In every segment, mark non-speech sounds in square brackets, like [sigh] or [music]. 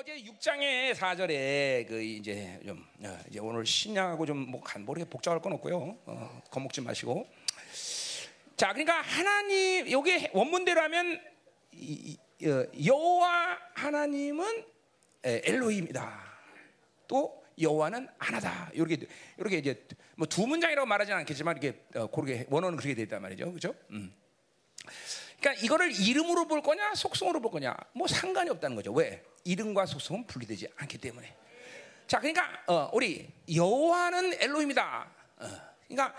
어제 6장의 4절에 그 이제 좀 어, 이제 오늘 신약하고 좀뭐 간보게 복잡할 건 없고요. 어, 겁먹지 마시고. 자, 그러니까 하나님 요게 원문대로 하면 어, 여호와 하나님은 에, 엘로힘이다. 또 여호와는 하나다. 이렇게 이렇게 이제 뭐 두 문장이라고 말하지는 않겠지만 이렇게 어, 그렇게 원어는 그렇게 돼 있단 말이죠. 그렇죠? 음. 그러니까 이거를 이름으로 볼 거냐 속성으로 볼 거냐 뭐 상관이 없다는 거죠. 왜? 이름과 속성은 분리되지 않기 때문에. 자, 그러니까 어, 우리 여호와는 엘로힘이다. 어, 그러니까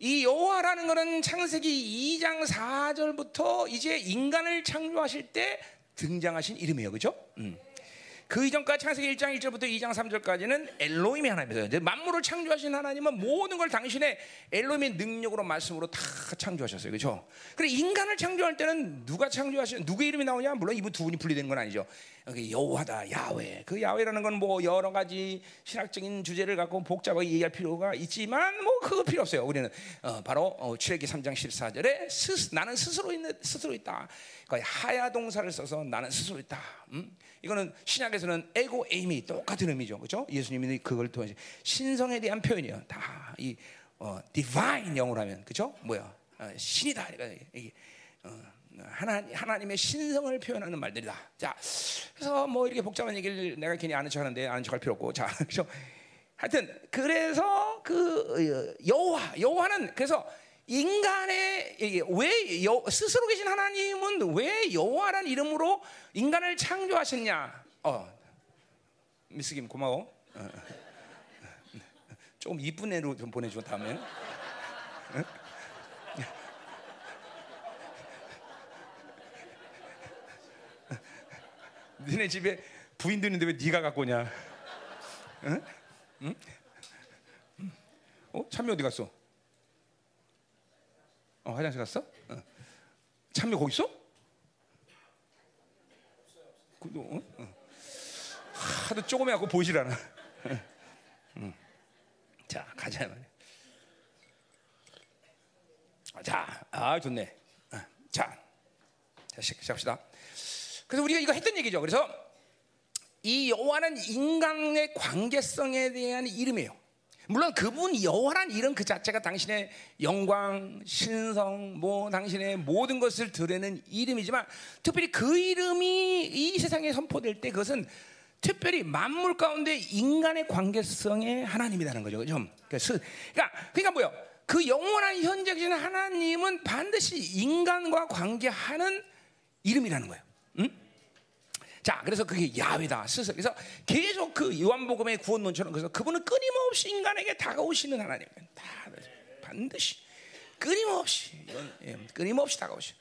이 여호와라는 것은 창세기 2장 4절부터 이제 인간을 창조하실 때 등장하신 이름이에요, 그렇죠? 음. 그 이전까지 창세기 1장 1절부터 2장 3절까지는 엘로힘이 하나님이세요. 만물을 창조하신 하나님은 모든 걸 당신의 엘로힘의 능력으로 말씀으로 다 창조하셨어요. 그렇죠? 그래 인간을 창조할 때는 누가 창조하신 누구의 이름이 나오냐? 물론 이분 두 분이 분리되는 건 아니죠. 여기 여호와다, 야훼. 그 야훼라는 건 뭐 여러 가지 신학적인 주제를 갖고 복잡하게 얘기할 필요가 있지만 뭐 그거 필요 없어요. 우리는 어, 바로 어, 출애기 3장 14절에 스, 나는 스스로 있는 스스로 있다. 거의 하야 동사를 써서 나는 스스로 있다. 음? 이거는 신약에서는 에고 에임이 똑같은 의미죠. 그렇죠? 예수님이 그걸 통해서 신성에 대한 표현이에요. 다이 어, divine 영어로 하면 그렇죠? 뭐야? 어, 신이다. 그러니까 이게 어, 하나, 하나님의 신성을 표현하는 말들이다. 자, 그래서 뭐 이렇게 복잡한 얘기를 내가 괜히 아는 척 하는데 아는 척 할 필요 없고. 자, [laughs] 그렇죠? 하여튼 그래서 그 어, 여호와 여호와는 그래서 인간의 왜 여, 스스로 계신 하나님은 왜 여호와라는 이름으로 인간을 창조하셨냐? 어, 미스김 고마워. 어. 조금 이쁜 애로 좀 보내줘 다음에. 응? 니네 집에 부인도 있는데 왜 네가 갖고 오냐? 응? 응? 응? 어? 참미 어디 갔어? 어, 화장실 갔어? 어. 참미 거기 있어? 그, 어? 어. 하도 조금 해갖고 보이질 않아. 응. 자, 가자 말이야. 자, 아 좋네. 어, 자, 자 시작, 시작합시다. 그래서 우리가 이거 했던 얘기죠. 그래서 이 여호와는 인간의 관계성에 대한 이름이에요. 물론 그분 여호와란 이름 그 자체가 당신의 영광, 신성, 뭐 당신의 모든 것을 드러내는 이름이지만 특별히 그 이름이 이 세상에 선포될 때 그것은 특별히 만물 가운데 인간의 관계성의 하나님이라는 거죠. 좀 그러니까, 그러니까, 그러니까 뭐요? 그 영원한 현재신 하나님은 반드시 인간과 관계하는 이름이라는 거예요. 응? 자, 그래서 그게 야훼다 스스로. 그래서 계속 그 요한복음의 구원론처럼 그래서 그분은 끊임없이 인간에게 다가오시는 하나님. 다 반드시 끊임없이 예, 끊임없이 다가오시.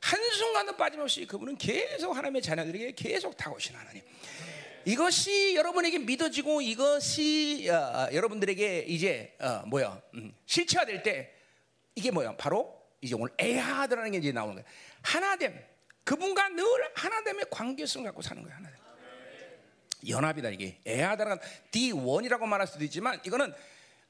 한 순간도 빠짐없이 그분은 계속 하나님의 자녀들에게 계속 다가오시는 하나님. 이것이 여러분에게 믿어지고 이것이 어, 여러분들에게 이제 어, 뭐야 음, 실체화될 때 이게 뭐야 바로 이제 오늘 에하드라는 게 이제 나오는 거예요. 하나됨. 그분과 늘 하나됨의 관계성을 갖고 사는 거예요. 하나됨. 연합이다 이게. 에하드라는 D1이라고 말할 수도 있지만 이거는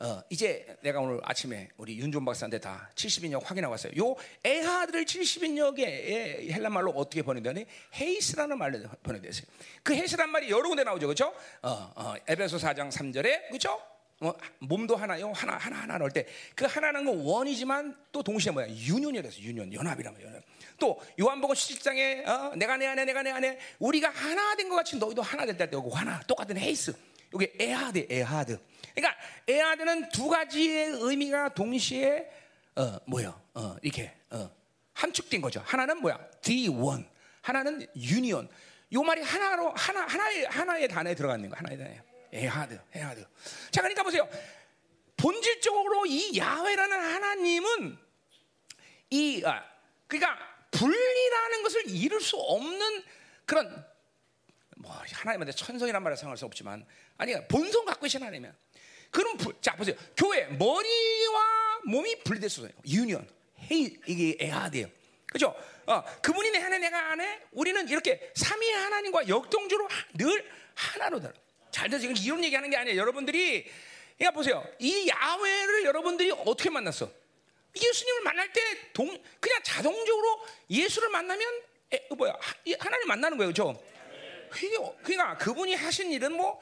어, 이제 내가 오늘 아침에 우리 윤종 박사한테 다 70인역 확인하고 왔어요. 요 에하드를 70인역에 헬라말로 어떻게 번역되니? 헤이스라는 말로 번역됐어요. 그 헤이스란 말이 여러 군데 나오죠. 그렇죠? 어, 어, 에베소 4장 3절에 그렇죠? 어, 몸도 하나요. 하나 하나 하나 넣을 때 그 하나는 건 one이지만 또 동시에 뭐야? union이라서 union 연합이란 말이야. 또 요한복음 17장에 어, 내가 내 안에 내가 내 안에 우리가 하나 된 것 같이 너희도 하나 됐다 때 오고 하나 똑같은 헤이스. 이게 에하드 에하드. 그러니까 에하드는 두 가지의 의미가 동시에 어 뭐야? 어 이렇게 어 함축된 거죠. 하나는 뭐야? D1. 하나는 union. 요 말이 하나로 하나 하나의 하나의 단어에 들어가는 거 하나의 단어예요. 에하드, 에하드. 자, 그러니까 보세요. 본질적으로 이 야훼라는 하나님은 이 아, 그러니까 분리라는 것을 이룰 수 없는 그런 뭐 하나님한테 천성이란 말에 상할 수 없지만 아니 본성 갖고 계신 하나님이야. 그럼 부, 자 보세요. 교회 머리와 몸이 분리될 수 있어요. 유니언. 헤이 이게 에하드예요. 그죠? 어, 그분이 내 안에 내가 안에 우리는 이렇게 삼위의 하나님과 역동적으로 늘 하나로 다. 잘 들어 지금 이런 얘기하는 게 아니에요. 여러분들이 그러니까 보세요. 이 야훼를 여러분들이 어떻게 만났어? 예수님을 만날 때 동, 그냥 자동적으로 예수를 만나면 에, 뭐야 하나님 만나는 거예요, 그렇죠? 그러니까 그분이 하신 일은 뭐,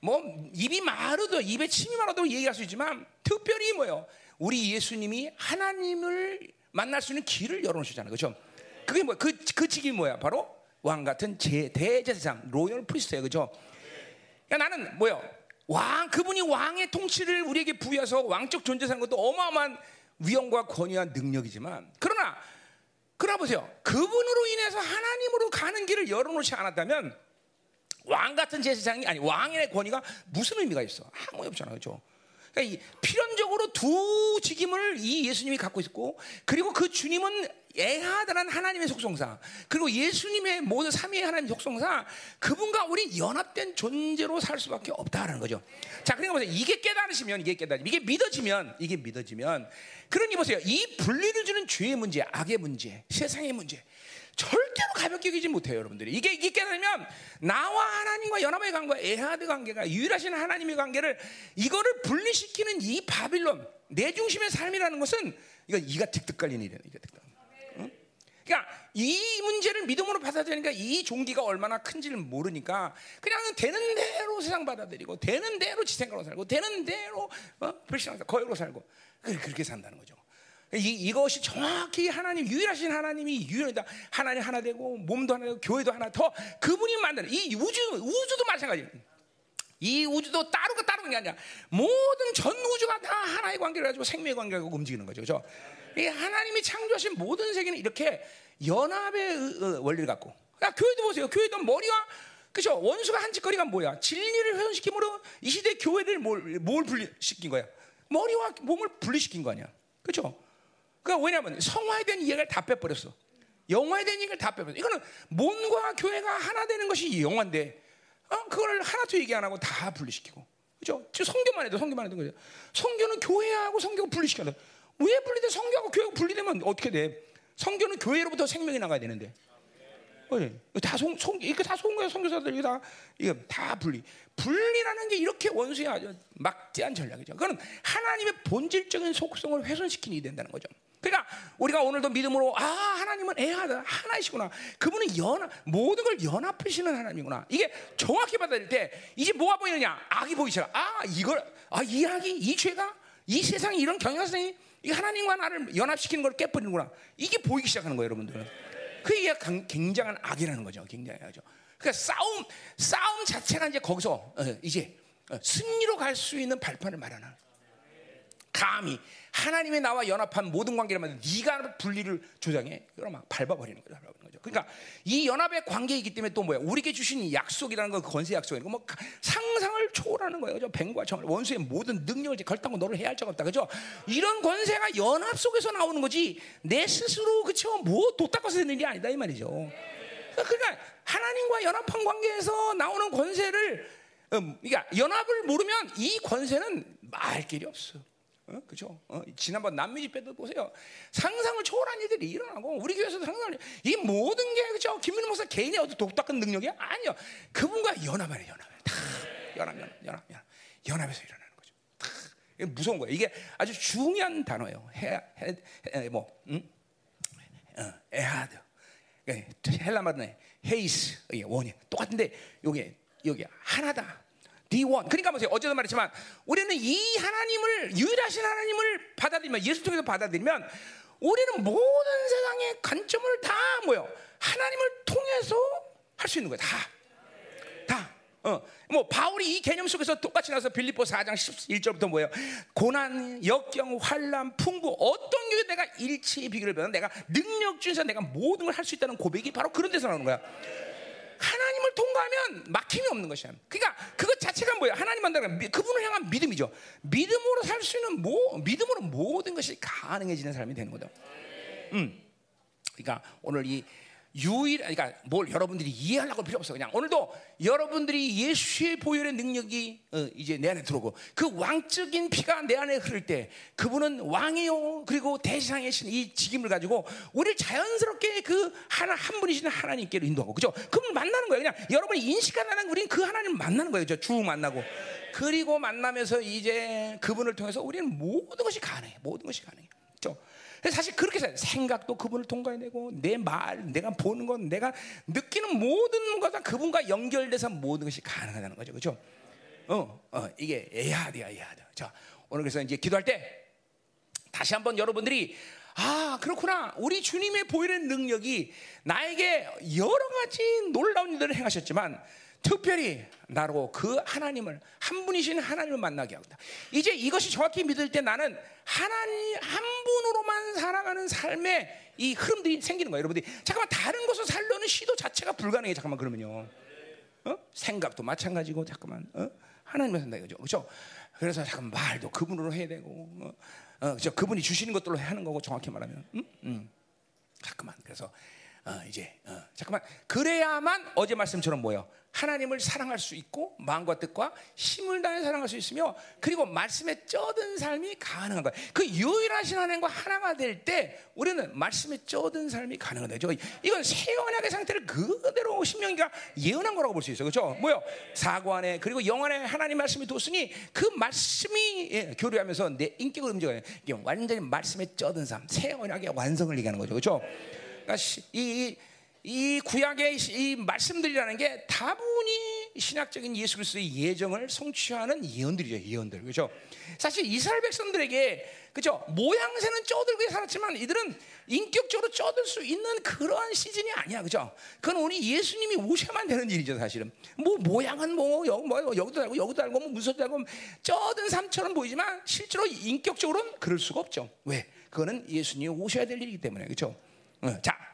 뭐 입이 마르도 입에 침이 마르도 얘기할 수 있지만 특별히 뭐요? 우리 예수님이 하나님을 만날 수 있는 길을 열어놓으셨잖아요, 그렇죠? 그게 뭐그그 직이 뭐야? 바로 왕 같은 제 대제사장 로열 프리스트예요, 그렇죠? 그러니까 나는 뭐요? 왕 그분이 왕의 통치를 우리에게 부여해서 왕적 존재 사는 것도 어마어마한 위엄과 권위와 능력이지만 그러나 그러나 보세요. 그분으로 인해서 하나님으로 가는 길을 열어놓지 않았다면 왕 같은 제사장이 아니 왕의 권위가 무슨 의미가 있어? 아무 없잖아, 그렇죠? 그러니까 이 필연적으로 두 직임을 이 예수님이 갖고 있고 그리고 그 주님은 애하다는 하나님의 속성상 그리고 예수님의 모든 삼위의 하나님 속성상 그분과 우리 연합된 존재로 살 수밖에 없다라는 거죠. 자, 그러니까 보세요. 이게 깨달으시면 이게 깨달으면 이게 믿어지면 이게 믿어지면 그러니 보세요. 이 분리를 주는 죄의 문제, 악의 문제, 세상의 문제 절대로 가볍게 여기지 못해요, 여러분들이. 이게 이게 깨달으면 나와 하나님과 연합의 관계가 에하드 관계가 유일하신 하나님의 관계를 이거를 분리시키는 이 바빌론 내 중심의 삶이라는 것은 이거 이가 득득 걸리는 일이야, 이가 득득. 응? 그러니까 이 문제를 믿음으로 받아들이니까 이 종기가 얼마나 큰지를 모르니까 그냥 되는 대로 세상 받아들이고 되는 대로 지 생각으로 살고 되는 대로 어? 불신앙 거역으로 살고 그렇게 산다는 거죠. 이, 이것이 정확히 하나님 유일하신 하나님이 유일하다 하나님 하나 되고 몸도 하나 되고 교회도 하나 더 그분이 만드는 이 우주 우주도 마찬가지. 이 우주도 따로가 따로는 게 아니라 모든 전 우주가 다 하나의 관계를 가지고 생명의 관계를 가지고 움직이는 거죠. 그렇죠? 이 하나님이 창조하신 모든 세계는 이렇게 연합의 원리를 갖고. 야, 교회도 보세요. 교회도 머리와 그죠? 원수가 한 짓거리가 뭐야? 진리를 훼손시킴으로 이 시대 교회를 뭘, 뭘 분리시킨 거야? 머리와 몸을 분리시킨 거 아니야? 그렇죠? 그러니까 왜냐하면 성화에 대한 이해를 다 빼버렸어. 영화에 대한 얘기를 다 빼버렸어. 이거는 몸과 교회가 하나 되는 것이 영화인데, 어? 그걸 하나도 얘기 안 하고 다 분리시키고, 그죠? 성교만 해도 성교만 해도 그죠? 성교는 교회하고 성교가 분리시켜야 돼. 왜 분리돼? 성교하고 교회가 분리되면 어떻게 돼? 성교는 교회로부터 생명이 나가야 되는데. 어, 예. 다 송, 송, 이거 다 송거야 성교사들 이거 다 이거 다 분리. 분리라는 게 이렇게 원수의 아주 막대한 전략이죠. 그건 하나님의 본질적인 속성을 훼손시키는 일이 된다는 거죠. 그러니까 우리가 오늘도 믿음으로 아 하나님은 애하다 하나이시구나. 그분은 연합 모든 걸 연합하시는 하나님이구나. 이게 정확히 받아들일 때 이제 뭐가 보이느냐? 악이 보이기 시작. 아 이걸 아이 악이 이 죄가 이 세상이 이런 경향성이 이 하나님과 나를 연합시키는 걸 깨버리는구나. 이게 보이기 시작하는 거예요, 여러분들. 그게 강- 굉장한 악이라는 거죠. 굉장히 악이죠. 그러니까 싸움 싸움 자체가 이제 거기서 어, 이제 어, 승리로 갈 수 있는 발판을 마련하는. 감히 하나님의 나와 연합한 모든 만든 네가 분리를 조장해 그럼 막 밟아버리는 거죠. 그러니까 이 연합의 관계이기 때문에 또 뭐야? 우리에게 주신 이 약속이라는 건 권세 약속이고 뭐 가- 상상을 초월하는 거예요. 그죠? 뱀과 정 원수의 모든 능력을 걸당고 너를 해야 할적 없다. 그죠? 이런 권세가 연합 속에서 나오는 거지 내 스스로 그쵸? 뭐 도 닦아서 되는 일이 아니다 이 말이죠. 그러니까 하나님과 연합한 관계에서 나오는 권세를 음, 그러니까 연합을 모르면 이 권세는 말 길이 없어. 어? 그죠? 어? 지난번 남미 집회도 보세요. 상상을 초월한 일들이 일어나고 우리 교회에서도 상상을 이 모든 게 그죠? 김민호 목사 개인의 어떤 독특한 능력이야? 아니요. 그분과 연합하네 연합. 다 연합 연합 연합 연합 연합에서 일어나는 거죠. 다 이게 무서운 거예요. 이게 아주 중요한 단어예요. 해, 해, 해, 뭐 음? 어, 에하드. 예, 헬라 말은 헤이스 이게 one이 똑같은데 요게 여기 하나다. D1. 그러니까 보세요. 어제도 말했지만 우리는 이 하나님을 유일하신 하나님을 받아들이면 예수 통해서 받아들이면 우리는 모든 세상의 관점을 다 뭐요? 하나님을 통해서 할 수 있는 거야. 다. 다. 어, 뭐 바울이 이 개념 속에서 똑같이 나서 빌립보 4장 11절부터 뭐예요? 고난, 역경, 환란, 풍부 어떤 경우에 내가 일치의 비결을 배워 내가 능력 중에서 내가 모든 걸 할 수 있다는 고백이 바로 그런 데서 나오는 거야. 하나 님을 통과하면 막힘이 없는 것이야. 그러니까 그것 자체가 뭐야? 하나님 만나는 그분을 향한 믿음이죠. 믿음으로 살 수 있는 뭐 믿음으로 모든 것이 가능해지는 사람이 되는 거다. 음. 그러니까 오늘 이 유일 그러니까 뭘 여러분들이 이해하려고 필요 없어 그냥 오늘도 여러분들이 예수의 보혈의 능력이 어, 이제 내 안에 들어오고 그 왕적인 피가 내 안에 흐를 때 그분은 왕이요. 그리고 대상의 신 이 직임을 가지고 우리를 자연스럽게 그 하나 한 분이신 하나님께로 인도하고 그죠? 그분 만나는 거예요. 그냥 여러분이 인식하는 우리는 그 하나님 만나는 거예요. 주 만나고. 그리고 만나면서 이제 그분을 통해서 우리는 모든 것이 가능해 모든 것이 가능해 그죠 사실 그렇게 살 생각도 그분을 통과해야 되고 내 말, 내가 보는 건 내가 느끼는 모든 것과 그분과 연결돼서 모든 것이 가능하다는 거죠. 그렇죠? 어, 어 이게 에야드야, 에야드. 자, 오늘 그래서 이제 기도할 때 다시 한번 여러분들이 아, 그렇구나. 우리 주님의 보이는 능력이 나에게 여러 가지 놀라운 일들을 행하셨지만 특별히 나로 그 하나님을 한 분이신 하나님을 만나게 하다. 이제 이것이 정확히 믿을 때 나는 하나님 한 분으로만 살아가는 삶의 이 흐름들이 생기는 거예요. 여러분들이 잠깐만 다른 곳을 살려는 시도 자체가 불가능해. 잠깐만 그러면요. 어? 생각도 마찬가지고 잠깐만 어? 하나님을 산다 이거죠. 그렇죠? 그래서 잠깐 말도 그분으로 해야 되고 어? 어, 저 그분이 주시는 것들로 하는 거고 정확히 말하면 음? 음. 잠깐만 그래서 어, 이제 어, 잠깐만 그래야만 어제 말씀처럼 뭐요 하나님을 사랑할 수 있고 마음과 뜻과 힘을 다해 사랑할 수 있으며 그리고 말씀에 쩌든 삶이 가능한 거예요. 그 유일하신 하나님과 하나가 될 때 우리는 말씀에 쩌든 삶이 가능한 거죠. 이건 새 언약의 상태를 그대로 신명이가 예언한 거라고 볼 수 있어요. 그렇죠? 뭐요? 사고 안에 그리고 영 안에 하나님 말씀이 뒀으니 그 말씀이 예, 교류하면서 내 인격을 움직여요. 이게 완전히 말씀에 쩌든 삶, 새 언약의 완성을 얘기하는 거죠. 그렇죠? 그러니까 이, 이 이 구약의 이 말씀들이라는 게 다분히 신학적인 예수 그리스도의 예정을 성취하는 예언들이죠. 예언들. 그렇죠? 사실 이스라엘 백성들에게 그죠? 모양새는 쪄들고 살았지만 이들은 인격적으로 쪄들 수 있는 그러한 시즌이 아니야. 그죠? 그건 우리 예수님이 오셔야만 되는 일이죠, 사실은. 뭐 모양은 뭐, 여, 뭐 여기도 달고 여기도 달고 뭐 문서도 달고 쪄든 삶처럼 보이지만 실제로 인격적으로는 그럴 수가 없죠. 왜? 그거는 예수님이 오셔야 될 일이기 때문에. 그죠? 어, 자,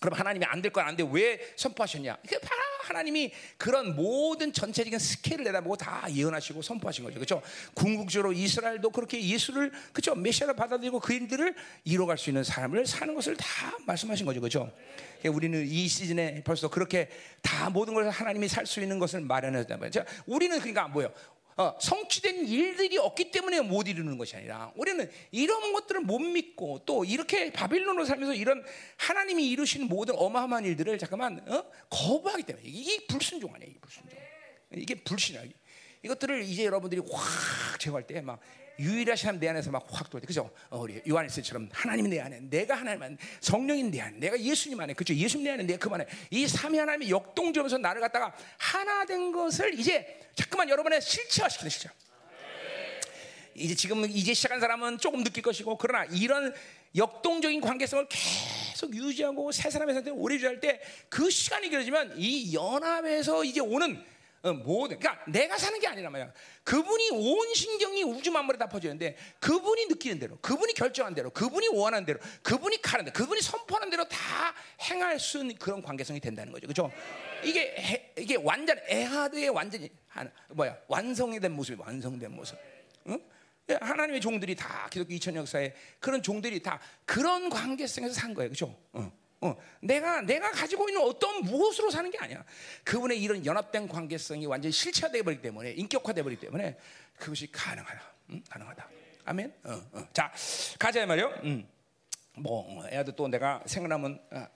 그럼 하나님이 안 될 건 안 돼. 왜 선포하셨냐? 그 바로 하나님이 그런 모든 전체적인 스케일을 내다보고 다 예언하시고 선포하신 거죠. 그렇죠? 궁극적으로 이스라엘도 그렇게 예수를 그렇죠? 메시아를 받아들이고 그인들을 이뤄갈 수 있는 삶을 사는 것을 다 말씀하신 거죠. 그렇죠? 우리는 이 시즌에 벌써 그렇게 다 모든 걸 하나님이 살 수 있는 것을 마련했단 말이죠. 우리는 그러니까 뭐예요? 어, 성취된 일들이 없기 때문에 못 이루는 것이 아니라 우리는 이런 것들을 못 믿고 또 이렇게 바빌론으로 살면서 이런 하나님이 이루신 모든 어마어마한 일들을 잠깐만 어? 거부하기 때문에 이게 불순종 아니야, 이게 불순종. 이게 불신이야. 이것들을 이제 여러분들이 확 제거할 때 막 유일하신 내 안에서 막 확돌 때, 그죠? 어, 우리 요한일서처럼 하나님이 내 안에, 내가 하나님 안에, 성령인 내 안에, 내가 예수님 안에, 그죠? 예수님 내 안에, 내가 그만에 이 삼위 하나님의 역동적으면서 나를 갖다가 하나 된 것을 이제 자꾸만 여러분의 실체화시키는 시죠. 이제 지금 이제 시작한 사람은 조금 느낄 것이고 그러나 이런 역동적인 관계성을 계속 유지하고 새 사람의 상태를 오래 유지할 때 그 시간이 길어지면 이 연합에서 이제 오는 어, 모든 그러니까 내가 사는 게 아니란 말이야. 그분이 온 신경이 우주 만물에 다 퍼지는데 그분이 느끼는 대로, 그분이 결정한 대로, 그분이 원하는 대로, 그분이 가는 대로, 그분이 선포하는 대로 다 행할 수 있는 그런 관계성이 된다는 거죠. 그렇죠? 이게 이게 완전 에하드의 완전히 뭐야 완성된 모습이 완성된 모습. 응? 예, 하나님의 종들이 다 기독교 2000 역사에 그런 종들이 다 그런 관계성에서 산 거예요. 그렇죠? 응. 어, 내가 내가 가지고 있는 어떤 무엇으로 사는 게 아니야. 그분의 이런 연합된 관계성이 완전히 실체화돼 버리기 때문에 인격화돼 버리기 때문에 그것이 가능하다. 응? 가능하다. 아멘. 어, 어. 자 가자 말이요. 음. 뭐 애도 또 내가 생각나면 아,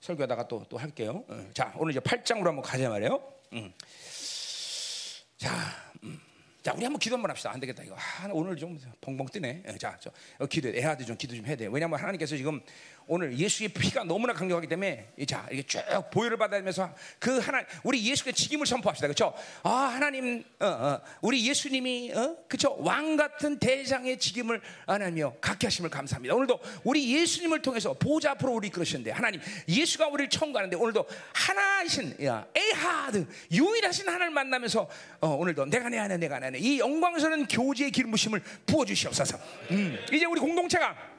설교하다가 또 또 할게요. 어. 자 오늘 이제 8장으로 한번 가자 말이요. 음. 자. 음. 자, 우리 한번 기도 한번 합시다. 안 되겠다. 이거 아, 오늘 좀 벙벙 뜨네. 예, 자, 저 어, 기도, 애아들 좀 기도 좀 해야 돼. 왜냐하면 하나님께서 지금 오늘 예수의 피가 너무나 강력하기 때문에 자 이게 쭉 보혈을 받아면서 그 하나 우리 예수의 직임을 선포합시다. 그렇죠? 아 하나님, 어, 어, 우리 예수님이 어? 그렇죠? 왕 같은 대장의 직임을 하나님여 갖게 하심을 감사합니다. 오늘도 우리 예수님을 통해서 보좌 앞으로 우리 이끌으시는데 하나님 예수가 우리를 청구하는데 오늘도 하나이신 야, 에하드 유일하신 하나님을 만나면서 어, 오늘도 내가 내 안에 내가 내 안에 이 영광스러운 교제의 기름 부심을 부어 주시옵소서. 음, 이제 우리 공동체가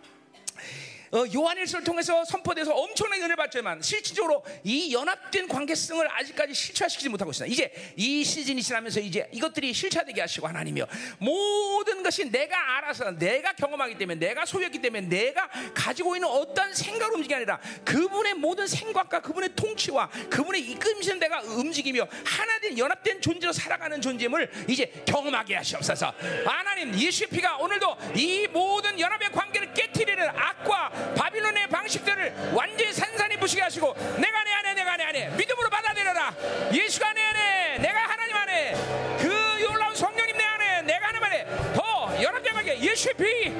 어, 요한일서를 통해서 선포돼서 엄청난 은혜를 받지만 실질적으로 이 연합된 관계성을 아직까지 실체화시키지 못하고 있습니다. 이제 이 시즌이 지나면서 이제 이것들이 실체화되게 하시고 하나님이요 모든 것이 내가 알아서 내가 경험하기 때문에 내가 소유했기 때문에 내가 가지고 있는 어떤 생각을 움직이 아니라 그분의 모든 생각과 그분의 통치와 그분의 이끌림신 내가 움직이며 하나된 연합된 존재로 살아가는 존재임을 이제 경험하게 하시옵소서. 하나님 예수의 피가 오늘도 이 모든 연합의 관계 를 깨뜨리는 악과 바빌론의 방식들을 완전히 산산히 부시게 하시고 내가 내 안에 내가 내 안에 믿음으로 받아들여라. 예수가 내 안에 내가 하나님 안에 그 놀라운 성령님 내 안에 내가 하나님 안에 더 연합되게 예수의 피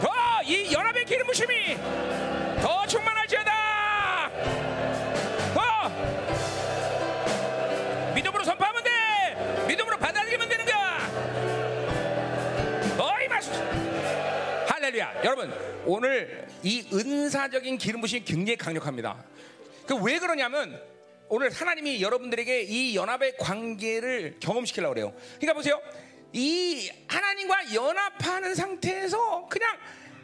더 이 연합의 길 믿음으로 여러분 오늘 이 은사적인 기름 부심이 굉장히 강력합니다. 그 왜 그러냐면 오늘 하나님이 여러분들에게 이 연합의 관계를 경험시키려고 그래요. 그러니까 보세요. 이 하나님과 연합하는 상태에서 그냥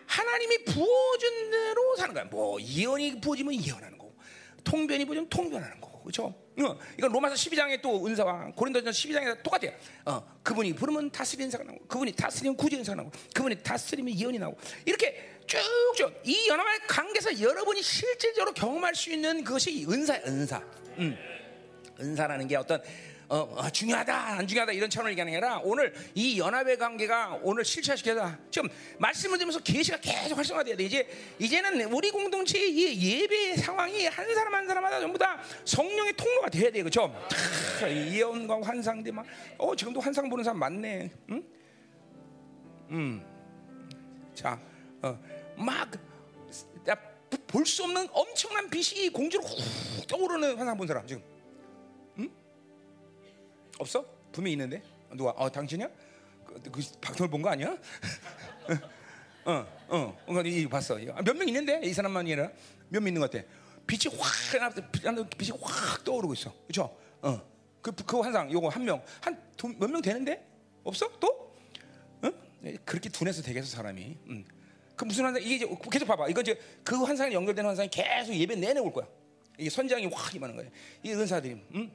하나님이 부어준 대로 사는 거야. 뭐 예언이 부어지면 예언하는 거고, 통변이 부어지면 통변하는 거고, 그렇죠? 어, 이건 로마서 12장에 또 은사와 고린도전 12장에 똑같아요. 어, 그분이 부르면 다스리는 은사가 나오고, 그분이 다스리면 구제 은사가 나오고, 그분이 다스리면 예언이 나오고, 이렇게 쭉쭉 이 연합의 관계에서 여러분이 실질적으로 경험할 수 있는 그것이 은사야, 은사. 음. 은사라는 게 어떤 어, 어, 중요하다 안 중요하다 이런 차원을 얘기하는 게 아니라 오늘 이 연합의 관계가 오늘 실체시켜서 지금 말씀을 들으면서 계시가 계속 활성화돼야 돼. 이제 이제는 우리 공동체 이 예배 상황이 한 사람 한 사람마다 전부 다 성령의 통로가 돼야 돼. 그렇죠? 예언과 환상들 막어 지금도 환상 보는 사람 많네. 응? 음자 어, 막 볼 수 없는 엄청난 빛이 공주로 훅 떠오르는 환상 본 사람 지금 없어? 분명히 있는데 누가? 어 당신이야? 그, 그 박통을 본 거 아니야? [laughs] 어, 어, 어, 이 봤어. 몇 명 있는데 이 사람만이 아니라 몇 명 있는 것 같아. 빛이 확 빛이 확 떠오르고 있어. 그렇죠? 어, 그, 그 환상 요거 한 명, 한 몇 명 되는데 없어? 또? 어? 그렇게 둔해서 되겠어 사람이. 음. 그 무슨 환상? 이게 이제 계속 봐봐. 이거 이제 그 환상에 연결된 환상이 계속 예배 내내 올 거야. 이게 선장이 확 임하는 거야. 이 은사들이. 음?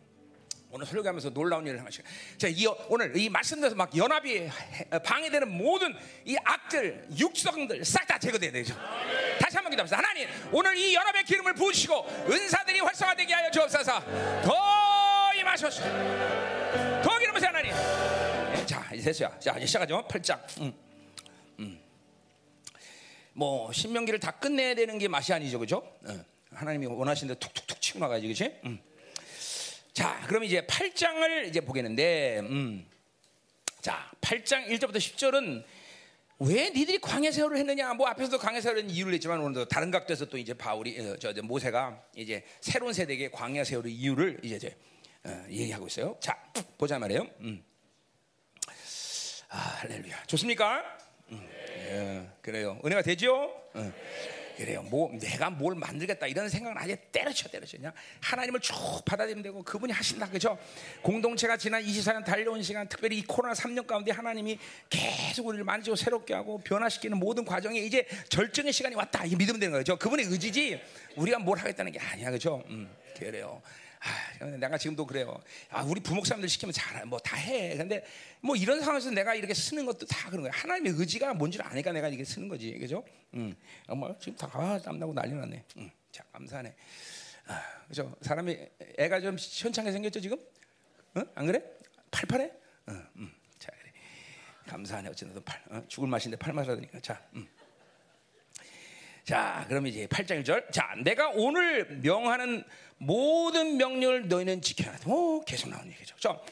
오늘 설교하면서 놀라운 일을 하시고 자, 이, 오늘 이 말씀대로 막 연합이 방해되는 모든 이 악들, 육성들 싹 다 제거돼야 되죠. 다시 한번 기도합시다. 하나님, 오늘 이 연합의 기름을 부으시고 은사들이 활성화되게 하여 주옵소서. 더 임하소서. 더 기름 부세 하나님. 자, 이제 됐어요. 자, 이제 시작하죠. 8장. 음. 음. 뭐 신명기를 다 끝내야 되는 게 맛이 아니죠, 그죠? 어. 하나님이 원하시는 데 툭툭툭 치고 나가야지, 그렇지? 음. 자, 그럼 이제 8장을 이제 보겠는데, 음. 자, 8장 1절부터 10절은 왜 니들이 광야 세월을 했느냐? 뭐 앞에서도 광야 세월은 이유를 냈지만 오늘도 다른 각도에서 또 이제 바울이 어, 저, 저 모세가 이제 새로운 세대에게 광야 세월의 이유를 이제, 이제 어, 얘기하고 있어요. 자, 보자 말이에요. 음. 아, 할렐루야. 좋습니까? 음. 예, 그래요. 은혜가 되죠? 음. 그래요. 뭐 내가 뭘 만들겠다 이런 생각은 아예 때려쳐 때려쳐 그냥 하나님을 쭉 받아들이면 되고 그분이 하신다 그죠? 공동체가 지난 24년 달려온 시간 특별히 이 코로나 3년 가운데 하나님이 계속 우리를 만지고 새롭게 하고 변화시키는 모든 과정에 이제 절정의 시간이 왔다 이 믿으면 되는 거죠. 그분의 의지지 우리가 뭘 하겠다는 게 아니야 그죠? 음, 그래요. 아, 내가 지금도 그래요. 아, 우리 부목사님들 시키면 잘, 뭐 다 해. 근데 뭐 이런 상황에서 내가 이렇게 쓰는 것도 다 그런 거야. 하나님의 의지가 뭔지를 아니까 내가 이게 쓰는 거지. 그죠? 음. 뭐 지금 다 아, 땀나고 난리 났네. 음. 자, 감사하네. 아, 그죠? 사람이, 애가 좀 시원찮게 생겼죠, 지금? 어? 안 그래? 팔팔해? 어, 음. 자, 그래. 감사하네. 어쨌든 팔, 어? 죽을 맛인데 팔 마셔야 니 자, 음. 자, 그럼 이제 8장 1절. 자, 내가 오늘 명하는 모든 명령을 너희는 지켜야 돼. 오, 계속 나오는 얘기죠. 그렇죠?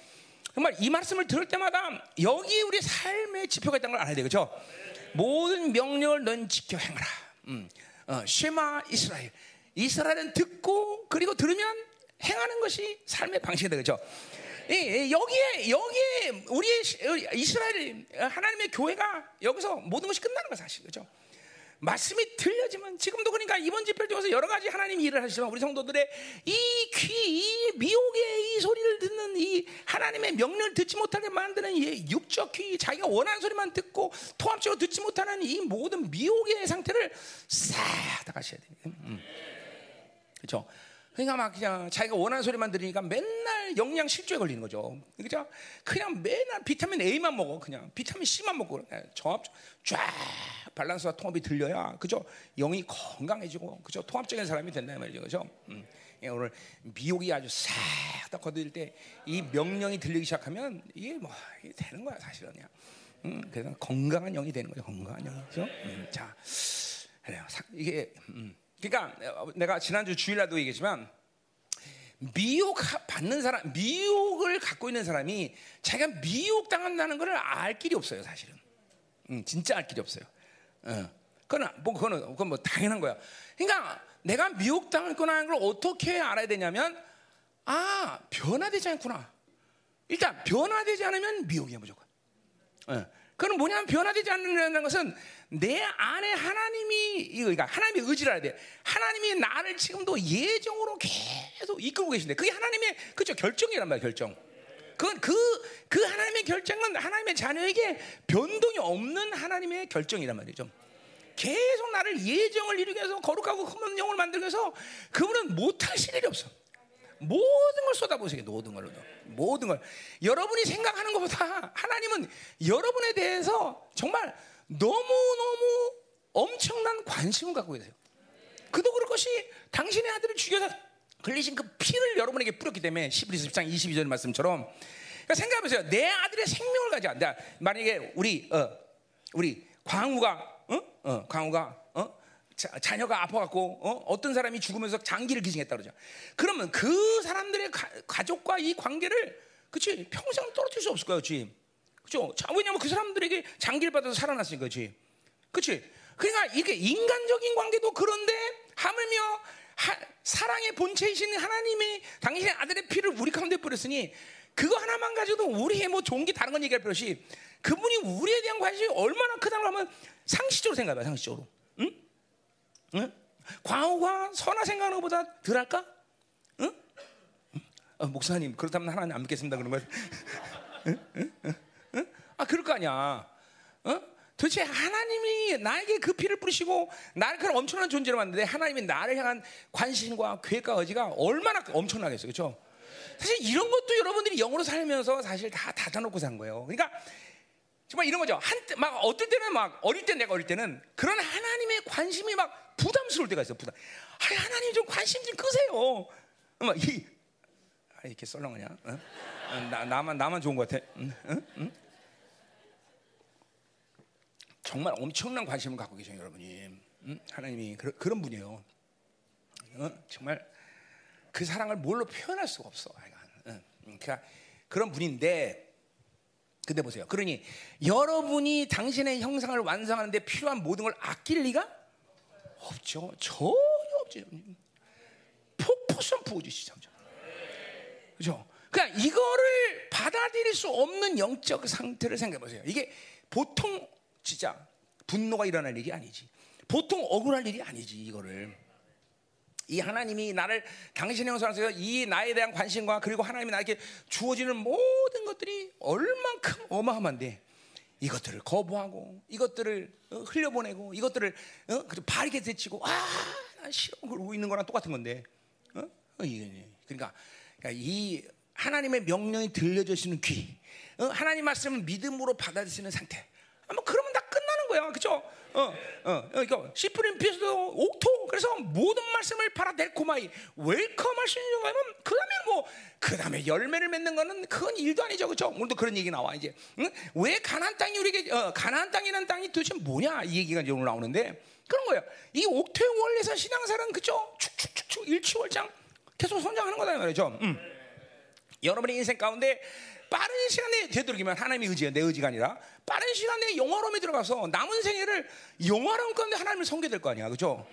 정말 이 말씀을 들을 때마다 여기 우리 삶의 지표가 있다는 걸 알아야 돼. 그렇죠? 모든 명령을 너희는 지켜 행하라. 음. 어, 쉐마 이스라엘. 이스라엘은 듣고 그리고 들으면 행하는 것이 삶의 방식이다. 그렇죠? 예, 여기에 여기에 우리의 이스라엘 하나님의 교회가 여기서 모든 것이 끝나는 거 사실 그렇죠? 말씀이 들려지면 지금도 그러니까 이번 집회를 통해서 여러 가지 하나님 일을 하시지만 우리 성도들의 이 귀, 이 미혹의 이 소리를 듣는 이 하나님의 명령을 듣지 못하게 만드는 이 육적 귀, 자기가 원하는 소리만 듣고 통합적으로 듣지 못하는 이 모든 미혹의 상태를 싹 다 가셔야 돼요. 음. 그렇죠? 그러니까 막 그냥 자기가 원하는 소리만 들으니까 맨날 영양 실조에 걸리는 거죠. 그죠? 그냥 맨날 비타민 A만 먹어. 그냥 비타민 C만 먹고 정합 쫙 밸런스와 통합이 들려야 그죠? 영이 건강해지고 그죠? 통합적인 사람이 된다 말이죠. 그죠? 음. 예, 오늘 미혹이 아주 싹 다 거들 때이 명령이 들리기 시작하면 이게 뭐 이게 되는 거야 사실은 그냥. 음, 그래서 건강한 영이 되는 거죠. 건강한 영. 그죠? 음, 자, 그래요. 이게 음. 그러니까 내가 지난주 주일날도 얘기했지만 미혹 받는 사람, 미혹을 갖고 있는 사람이 자기가 미혹 당한다는 것을 알 길이 없어요, 사실은. 음, 진짜 알 길이 없어요. 어. 그건 뭐 그거는 그건 뭐 당연한 거야. 그러니까 내가 미혹 당할 거나 하는 걸 어떻게 알아야 되냐면 아 변화되지 않구나. 일단 변화되지 않으면 미혹이야 무조건. 예. 그건 뭐냐면 변화되지 않는다는 것은 내 안에 하나님이 이거 그러니까 하나님의 의지를 알아야 돼. 하나님이 나를 지금도 예정으로 계속 이끌고 계신데 그게 하나님의 그죠 결정이란 말이야 결정. 그건 그, 그 하나님의 결정은 하나님의 자녀에게 변동이 없는 하나님의 결정이란 말이죠. 계속 나를 예정을 이루기 위해서 거룩하고 흠없는 영을 만들기 위해서 그분은 못하실 일이 없어. 모든 걸 쏟아보세요. 모든 걸로. 모든 걸. 여러분이 생각하는 것보다 하나님은 여러분에 대해서 정말 너무 너무 엄청난 관심을 갖고 계세요. 그도 그럴 것이 당신의 아들을 죽여서 흘리신 그 피를 여러분에게 뿌렸기 때문에 11서 10장 22절 말씀처럼 그러니까 생각해보세요. 내 아들의 생명을 가져. 만약에 우리 어, 우리 광우가 어? 어, 광우가 어? 자, 녀가 아파갖고 어? 떤 사람이 죽으면서 장기를 기증했다 그러죠. 그러면 그 사람들의 가, 족과이 관계를 그치 평생 떨어뜨릴 수 없을 거야, 그치? 그죠? 왜냐면 그 사람들에게 장기를 받아서 살아났으니까, 그치? 그치? 그러니까 이게 인간적인 관계도 그런데 하물며 하, 사랑의 본체이신 하나님의 당신의 아들의 피를 우리 가운데 뿌렸으니 그거 하나만 가지고도 우리의 뭐 좋은 게 다른 건 얘기할 필요 없이 그분이 우리에 대한 관심이 얼마나 크다고 하면 상식적으로 생각해봐, 상식적으로. 응? 응? 광호가 선하 생각하는 것보다 덜 할까? 응? 어, 목사님 그렇다면 하나님 안 믿겠습니다 그런 거야. 응? 응? 응? 아 그럴 거 아니야. 어? 도대체 하나님이 나에게 그 피를 뿌리시고 나를 그런 엄청난 존재로 만드는데 하나님이 나를 향한 관심과 계획과 의지가 얼마나 엄청나겠어요, 그렇죠? 사실 이런 것도 여러분들이 영으로 살면서 사실 다 닫아놓고 산 거예요. 그러니까 정말 이런 거죠. 한때 막 어떨 때는 막 어릴 때 내가 어릴 때는 그런 하나님의 관심이 막 부담스러울 때가 있어. 부담. 아 하나님 좀 관심 좀 끄세요. 막 이 아, 이렇게 썰렁하냐? 어? 나 나만 나만 좋은 것 같아. 응? 응? 응? 정말 엄청난 관심을 갖고 계셔 여러분이. 응? 하나님이 그러, 그런 분이에요. 어? 정말 그 사랑을 뭘로 표현할 수가 없어. 응. 그러니까 그런 분인데. 근데 보세요. 그러니 여러분이 당신의 형상을 완성하는데 필요한 모든 걸 아낄 리가 없죠. 전혀 없죠. 폭포선 부어주시죠. 그죠? 그냥 이거를 받아들일 수 없는 영적 상태를 생각해 보세요. 이게 보통 진짜 분노가 일어날 일이 아니지. 보통 억울할 일이 아니지 이거를. 이 하나님이 나를 당신의 형상에서 이 나에 대한 관심과 그리고 하나님이 나에게 주어지는 모든 것들이 얼만큼 어마어마한데 이것들을 거부하고 이것들을 어, 흘려보내고 이것들을 어? 바르게 대치고 아나 싫어 그러고 있는 거랑 똑같은 건데 어? 어 그러니까 이 하나님의 명령이 들려주시는 귀 하나님 말씀을 믿음으로 받아들이는 상태 뭐 그러면 다 끝나는 거야 그렇죠? 어, 어, 그러니까 시프린 피스도 옥토 그래서 모든 말씀을 팔아델코마이 웰컴할 수 있는 거면 그 다음에 뭐 그 다음에 열매를 맺는 거는 그건 일도 아니죠, 그렇죠? 오늘도 그런 얘기 나와 이제 응? 왜 가나안 땅이 우리에게 어, 가나안 땅이라는 땅이 도대체 뭐냐 이 얘기가 이제 오늘 나오는데 그런 거예요. 이 옥토의 원리에서 신앙사는 그죠? 축축축축 일치월장 계속 성장하는 거다 말이죠. 음. 여러분의 인생 가운데 빠른 시간 내에 되도록이면 하나님의 의지야 내 의지가 아니라 빠른 시간 내에 영화로움에 들어가서 남은 생애를 영화로움 가운데 하나님을 섬게 될거 아니야 그죠?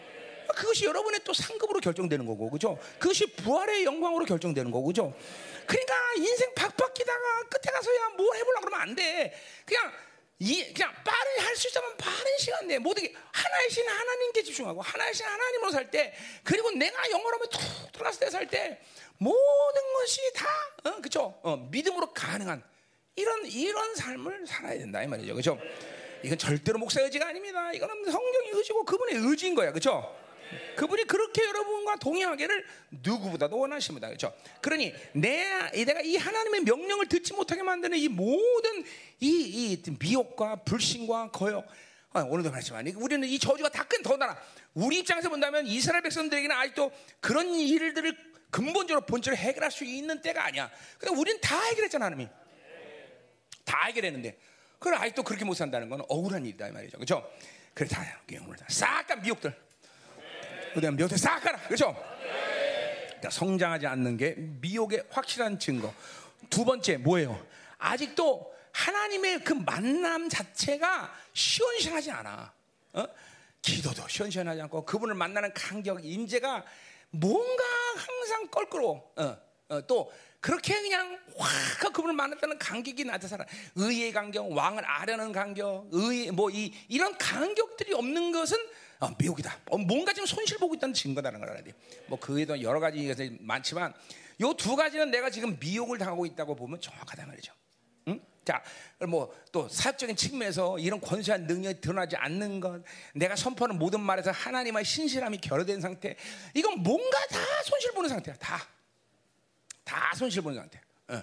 그것이 여러분의 또 상급으로 결정되는 거고 그죠? 그것이 부활의 영광으로 결정되는 거고 그죠? 그러니까 인생 박박기다가 끝에 가서야 뭘 해보려 그러면 안 돼. 그냥 이 그냥 빠른 할수 있으면 빠른 시간 내에 모든 게 하나의 신 하나님께 집중하고 하나의 신 하나님으로 살 때 그리고 내가 영어로움에 툭 들어갔을 때 살 때 모든 것이 다 어, 그죠? 어, 믿음으로 가능한 이런 이런 삶을 살아야 된다 이 말이죠, 그죠? 이건 절대로 목사 의 지가 아닙니다. 이거는 성경의 의지고 그분의 의지인 거야, 그죠? 그분이 그렇게 여러분과 동행하기를 누구보다도 원하십니다. 그렇죠? 그러니 내 내가 이 하나님의 명령을 듣지 못하게 만드는 이 모든 이, 이 미혹과 불신과 거역 아, 오늘도 말했지만 우리는 이 저주가 다끈 더나라 우리 입장에서 본다면 이스라엘 백성들에게는 아직도 그런 일들을 근본적으로 본질을 해결할 수 있는 때가 아니야. 근데 우리는 다 해결했잖아, 하나님이. 다 해결했는데. 그걸 아직도 그렇게 못 산다는 건 억울한 일이다, 이 말이죠. 그죠? 그래, 다, 싹 다 미혹들. 그다음 미혹들 싹 가라. 그죠? 그러니까 성장하지 않는 게 미혹의 확실한 증거. 두 번째, 뭐예요? 아직도 하나님의 그 만남 자체가 시원시원하지 않아. 어? 기도도 시원시원하지 않고 그분을 만나는 간격, 임재가 뭔가 항상 껄끄러워. 어. 어, 또 그렇게 그냥 확 그분을 만났다는 감격이 나타나 의의 간격, 왕을 아려는 간격, 의 뭐이 이런 간격들이 없는 것은 어, 미혹이다. 어, 뭔가 지금 손실 보고 있다는 증거다는 걸 알아야 돼. 뭐 그에도 여러 가지 것이 많지만 요 두 가지는 내가 지금 미혹을 당하고 있다고 보면 정확하다 말이죠. 응? 자, 뭐 또 사역적인 측면에서 이런 권세한 능력이 드러나지 않는 것, 내가 선포하는 모든 말에서 하나님의 신실함이 결여된 상태, 이건 뭔가 다 손실 보는 상태야. 다. 다 손실 보는 상태. 어.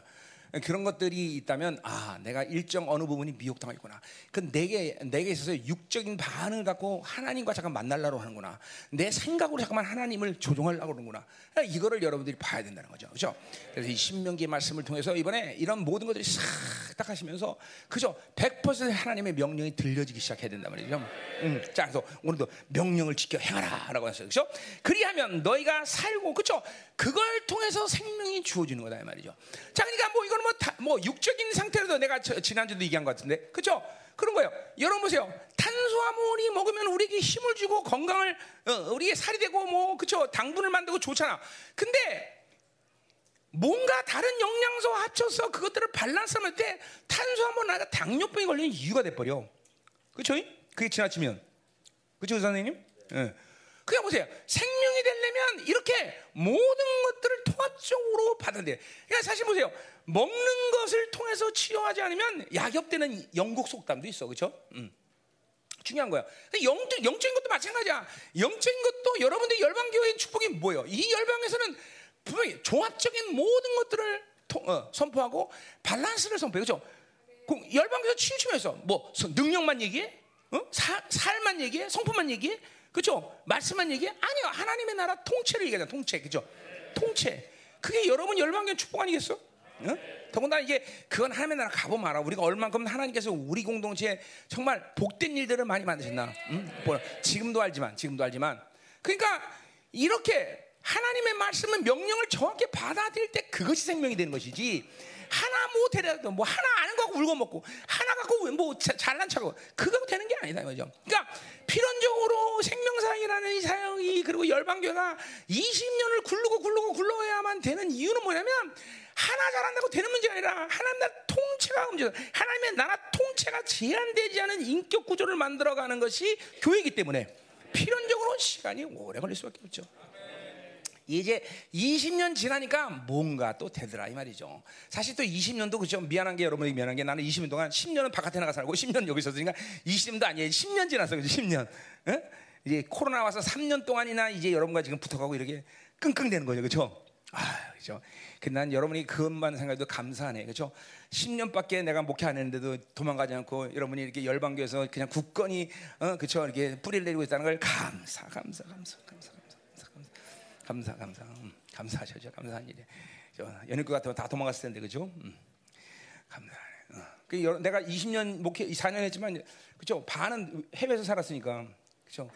그런 것들이 있다면 아 내가 일정 어느 부분이 미혹당하겠구나. 그 내게 내게 있어서 육적인 반응을 갖고 하나님과 잠깐 만날라고 하는구나. 내 생각으로 잠깐만 하나님을 조종하려고 그러는구나. 이거를 여러분들이 봐야 된다는 거죠. 그렇죠? 그래서 이 신명기의 말씀을 통해서 이번에 이런 모든 것들이 싹딱 하시면서 그죠? 100% 하나님의 명령이 들려지기 시작해야 된단 말이죠. 음, 자 그래서 오늘도 명령을 지켜 행하라라고 했어요. 그렇죠? 그리하면 너희가 살고 그렇죠? 그걸 통해서 생명이 주어지는 거다 이 말이죠. 자 그러니까 뭐 이거는 뭐, 다, 뭐 육적인 상태로도 내가 저, 지난주도 얘기한 것 같은데, 그렇죠? 그런 거예요. 여러분 보세요. 탄수화물이 먹으면 우리에게 힘을 주고 건강을 어, 우리에게 살이 되고 뭐 그렇죠? 당분을 만들고 좋잖아. 근데 뭔가 다른 영양소 합쳐서 그것들을 밸런스할 때 탄수화물 나가 당뇨병이 걸리는 이유가 돼 버려. 그렇죠? 그게 지나치면. 그렇죠, 선생님? 예. 그냥 보세요. 생명이 되려면 이렇게 모든 것들을 통합적으로 받아야 그러니까 사실 보세요. 먹는 것을 통해서 치료하지 않으면 약엽되는 영국 속담도 있어. 그렇죠? 음. 중요한 거야. 영, 영적인 것도 마찬가지야. 영적인 것도 여러분들 열방교회의 축복이 뭐예요? 이 열방에서는 분명히 종합적인 모든 것들을 통, 어, 선포하고 밸런스를 선포해. 그렇죠? 열방교회 치유치면서 뭐 능력만 얘기해? 어? 사, 살만 얘기해? 성품만 얘기해? 그죠? 말씀만 얘기해? 아니요. 하나님의 나라 통째를 얘기하잖아. 통째. 그죠? 통째. 그게 여러분 열방교 축복 아니겠어? 응? 더군다나 이게 그건 하나님의 나라 가보면 알아. 우리가 얼만큼 하나님께서 우리 공동체에 정말 복된 일들을 많이 만드셨나. 응? 뭐, 지금도 알지만, 지금도 알지만. 그러니까 이렇게 하나님의 말씀은 명령을 정확히 받아들일 때 그것이 생명이 되는 것이지. 하나 뭐 데려도 뭐 하나 아는 거 갖고 울고 먹고 하나 갖고 뭐 잘난 척하고 그거 되는 게 아니다 이거죠. 그러니까 필연적으로 생명사역이라는 이 사역이 그리고 열방교가 20년을 굴르고 굴르고 굴러야만 되는 이유는 뭐냐면 하나 잘한다고 되는 문제가 아니라 하나님 나라 통체가 문제다. 하나님의 나라 통체가 제한되지 않은 인격 구조를 만들어가는 것이 교회이기 때문에 필연적으로 시간이 오래 걸릴 수밖에 없죠. 이제 20년 지나니까 뭔가 또 되더라 이 말이죠. 사실 또 20년도 그죠. 미안한 게 여러분이 미안한 게 나는 20년 동안 10년은 바깥에 나가 살고 10년 여기 있었으니까 20년도 아니에요. 10년 지났어. 그죠? 10년. 에? 이제 코로나 와서 3년 동안이나 이제 여러분과 지금 붙어가고 이렇게 끙끙대는 거죠. 그죠? 아, 그죠. 난 여러분이 그것만 생각해도 감사하네. 그죠? 10년밖에 내가 목회 안 했는데도 도망가지 않고 여러분이 이렇게 열방교에서 그냥 굳건히 어, 그죠? 이렇게 뿌리를 내리고 있다는 걸 감사, 감사, 감사, 감사. 감사, 감사, 음, 감사하셔죠. 감사한 일이. 연예교 같으면 다 도망갔을 텐데 그죠? 음, 감사하네. 어. 그 내가 20년 목회 4년 했지만 그죠? 반은 해외에서 살았으니까 그죠?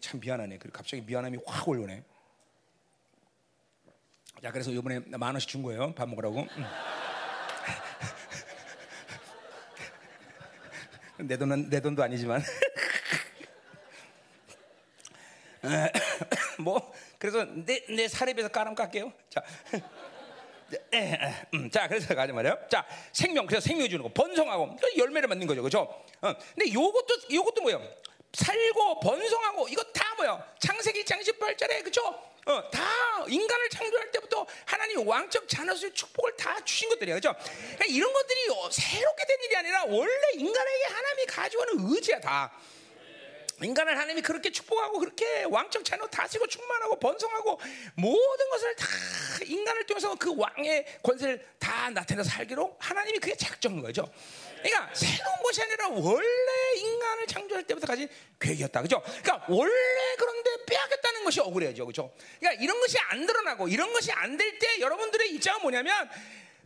참 미안하네. 그리고 갑자기 미안함이 확 올려네. 자, 그래서 이번에 만 원씩 준 거예요. 밥 먹으라고. 음. [laughs] 내 돈은 내 돈도 아니지만 [laughs] [coughs] 뭐 그래서 내, 내 비해서 까람 깎게요. 자. 음, 자, 그래서 가지 말이에요. 자, 생명, 그래서 생명 주는 거, 번성하고, 열매를 맺는 거죠, 그죠? 어, 근데 요것도, 요것도 뭐예요? 살고, 번성하고, 이거 다 뭐예요? 창세기 1장 18절에, 그죠? 어, 다 인간을 창조할 때부터 하나님 왕적 자녀수의 축복을 다 주신 것들이에요, 그죠? 그러니까 이런 것들이 어, 새롭게 된 일이 아니라 원래 인간에게 하나님이 있는 의지야, 다. 인간을 하나님이 그렇게 축복하고 그렇게 왕적 자녀 다스리고 충만하고 번성하고 모든 것을 다 인간을 통해서 그 왕의 권세를 다 나타내서 살기로 하나님이 그게 작정한 거죠. 그러니까 새로운 것이 아니라 원래 인간을 창조할 때부터 가진 계획이었다. 그죠? 그러니까 원래 그런데 빼앗겼다는 것이 억울해죠. 그죠? 그러니까 이런 것이 안 드러나고 이런 것이 안 될 때 여러분들의 입장은 뭐냐면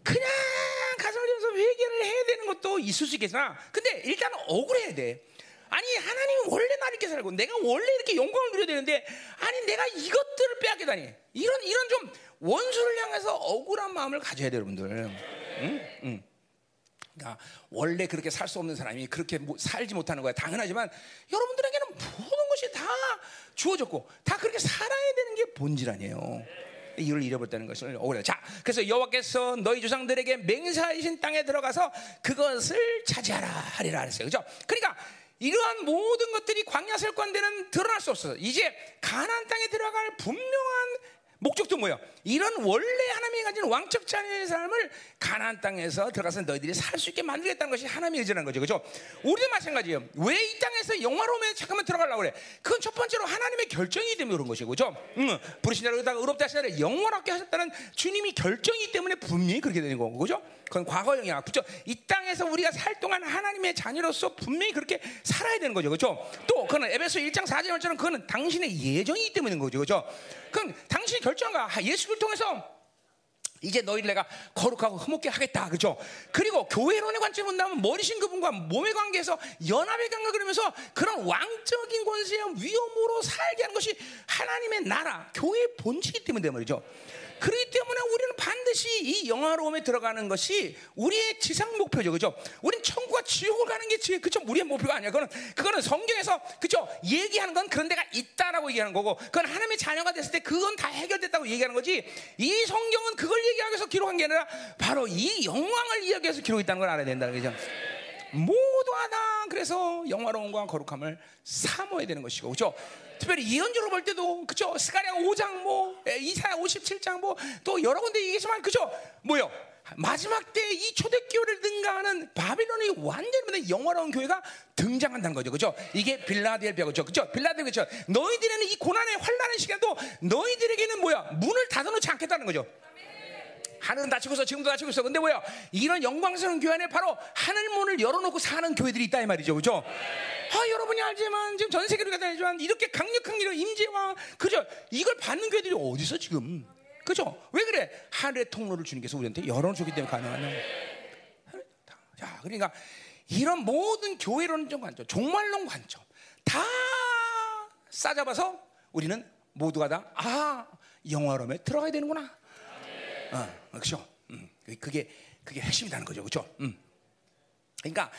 그냥 가슴을 들면서 회개를 해야 되는 것도 있을 수 있겠으나 근데 일단 억울해야 돼. 아니 하나님은 원래 나를 이렇게 살고 내가 원래 이렇게 영광을 누려야 되는데 아니 내가 이것들을 빼앗기다니 이런 이런 좀 원수를 향해서 억울한 마음을 가져야 돼요 여러분들 응? 응. 그러니까 원래 그렇게 살 수 없는 사람이 그렇게 살지 못하는 거야 당연하지만 여러분들에게는 모든 것이 다 주어졌고 다 그렇게 살아야 되는 게 본질 아니에요 이를 잃어버렸다는 것을 오래. 자, 그래서 여호와께서 너희 조상들에게 맹세하신 땅에 들어가서 그것을 차지하라 하리라 그랬어요. 그죠? 그러니까 이러한 모든 것들이 광야 설관되는 드러날 수 없어요. 이제 가나안 땅에 들어갈 분명한 목적도 뭐예요? 이런 원래 하나님이 가진 왕적 자녀의 삶을 가나안 땅에서 들어가서 너희들이 살 수 있게 만들겠다는 것이 하나님의 의지라는 거죠. 그죠? 우리도 마찬가지예요. 왜 이 땅에서 영화로움에 잠깐만 들어가려고 그래? 그건 첫 번째로 하나님의 결정이기 때문에 그런 것이고, 그죠? 응. 부르신 자를 의다가 의롭다 하시나를 영원하게 하셨다는 주님이 결정이기 때문에 분명히 그렇게 되는 거고, 그죠? 그건 과거형이야. 그죠? 이 땅에서 우리가 살 동안 하나님의 자녀로서 분명히 그렇게 살아야 되는 거죠. 그죠? 또, 그거는 에베소 1장 4절 말처럼 그거는 당신의 예정이기 때문인 거죠. 그죠? 그건 당신이 결정가 예수 를 통해서 이제 너희를 내가 거룩하고 흠없게 하겠다. 그죠? 그리고 교회론의 관점을 본다면 머리신 그분과 몸의 관계에서 연합의 관계 그러면서 그런 왕적인 권세와 위험으로 살게 하는 것이 하나님의 나라, 교회의 본질이기 때문에 말이죠. 그렇기 때문에 우리는 반드시 이 영화로움에 들어가는 것이 우리의 지상 목표죠, 그죠? 우리는 천국과 지옥을 가는 게 지, 그죠? 우리의 목표가 아니야. 그거는 그거는 성경에서 그죠? 얘기하는 건 그런 데가 있다라고 얘기하는 거고, 그건 하나님의 자녀가 됐을 때 그건 다 해결됐다고 얘기하는 거지. 이 성경은 그걸 얘기하기 위해서 기록한 게 아니라 바로 이 영광을 이야기하기 위해서 기록했다는 걸 알아야 된다는 거죠. 모두가 다 그래서 영화로움과 거룩함을 사모해야 되는 것이고, 그죠? 특별히 예언적으로 볼 때도 그죠? 스가랴 5장 뭐 이사야 57장 뭐 또 여러 군데 얘기지만 그죠? 뭐요? 마지막 때 이 초대교회를 능가하는 바빌론의 완전히 영화로운 교회가 등장한다는 거죠. 그죠? 이게 빌라델비아 그죠? 그죠? 빌라델비아 그죠? 너희들에는 이 고난의 환란의 시간도 너희들에게는 뭐야? 문을 닫아놓지 않겠다는 거죠. 하늘은 닫히고 있어 지금도 닫히고 있어. 근데 뭐야? 이런 영광스러운 교회 안에 바로 하늘 문을 열어놓고 사는 교회들이 있다 이 말이죠. 그죠? 아 여러분이 알지만 지금 전 세계로 가다니지만 이렇게 강력한 이런 임재와 그죠 이걸 받는 교회들이 어디서 지금? 그죠? 왜 그래? 하늘의 통로를 주님께서 우리한테 열어주기 때문에 가능한 자 그러니까 이런 모든 교회론적 관점 종말론 관점 다 싸잡아서 우리는 모두가 다 아 영화로움에 들어가야 되는구나 어, 그렇죠. 음, 그게 그게 핵심이라는 거죠, 그렇죠? 음. 그러니까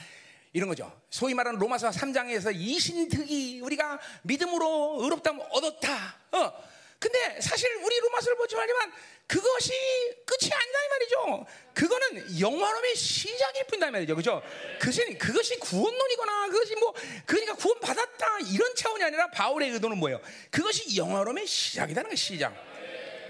이런 거죠. 소위 말하는 로마서 3장에서 이신득이 우리가 믿음으로 의롭다면 얻었다. 어. 근데 사실 우리 로마서를 보지 말지만 그것이 끝이 아니다 이 말이죠. 그거는 영화로움의 시작일 뿐이다 이 말이죠. 그죠? 그것이, 그것이 구원론이거나 그것이 뭐 그러니까 구원 받았다 이런 차원이 아니라 바울의 의도는 뭐예요? 그것이 영화로움의 시작이라는 거 시작.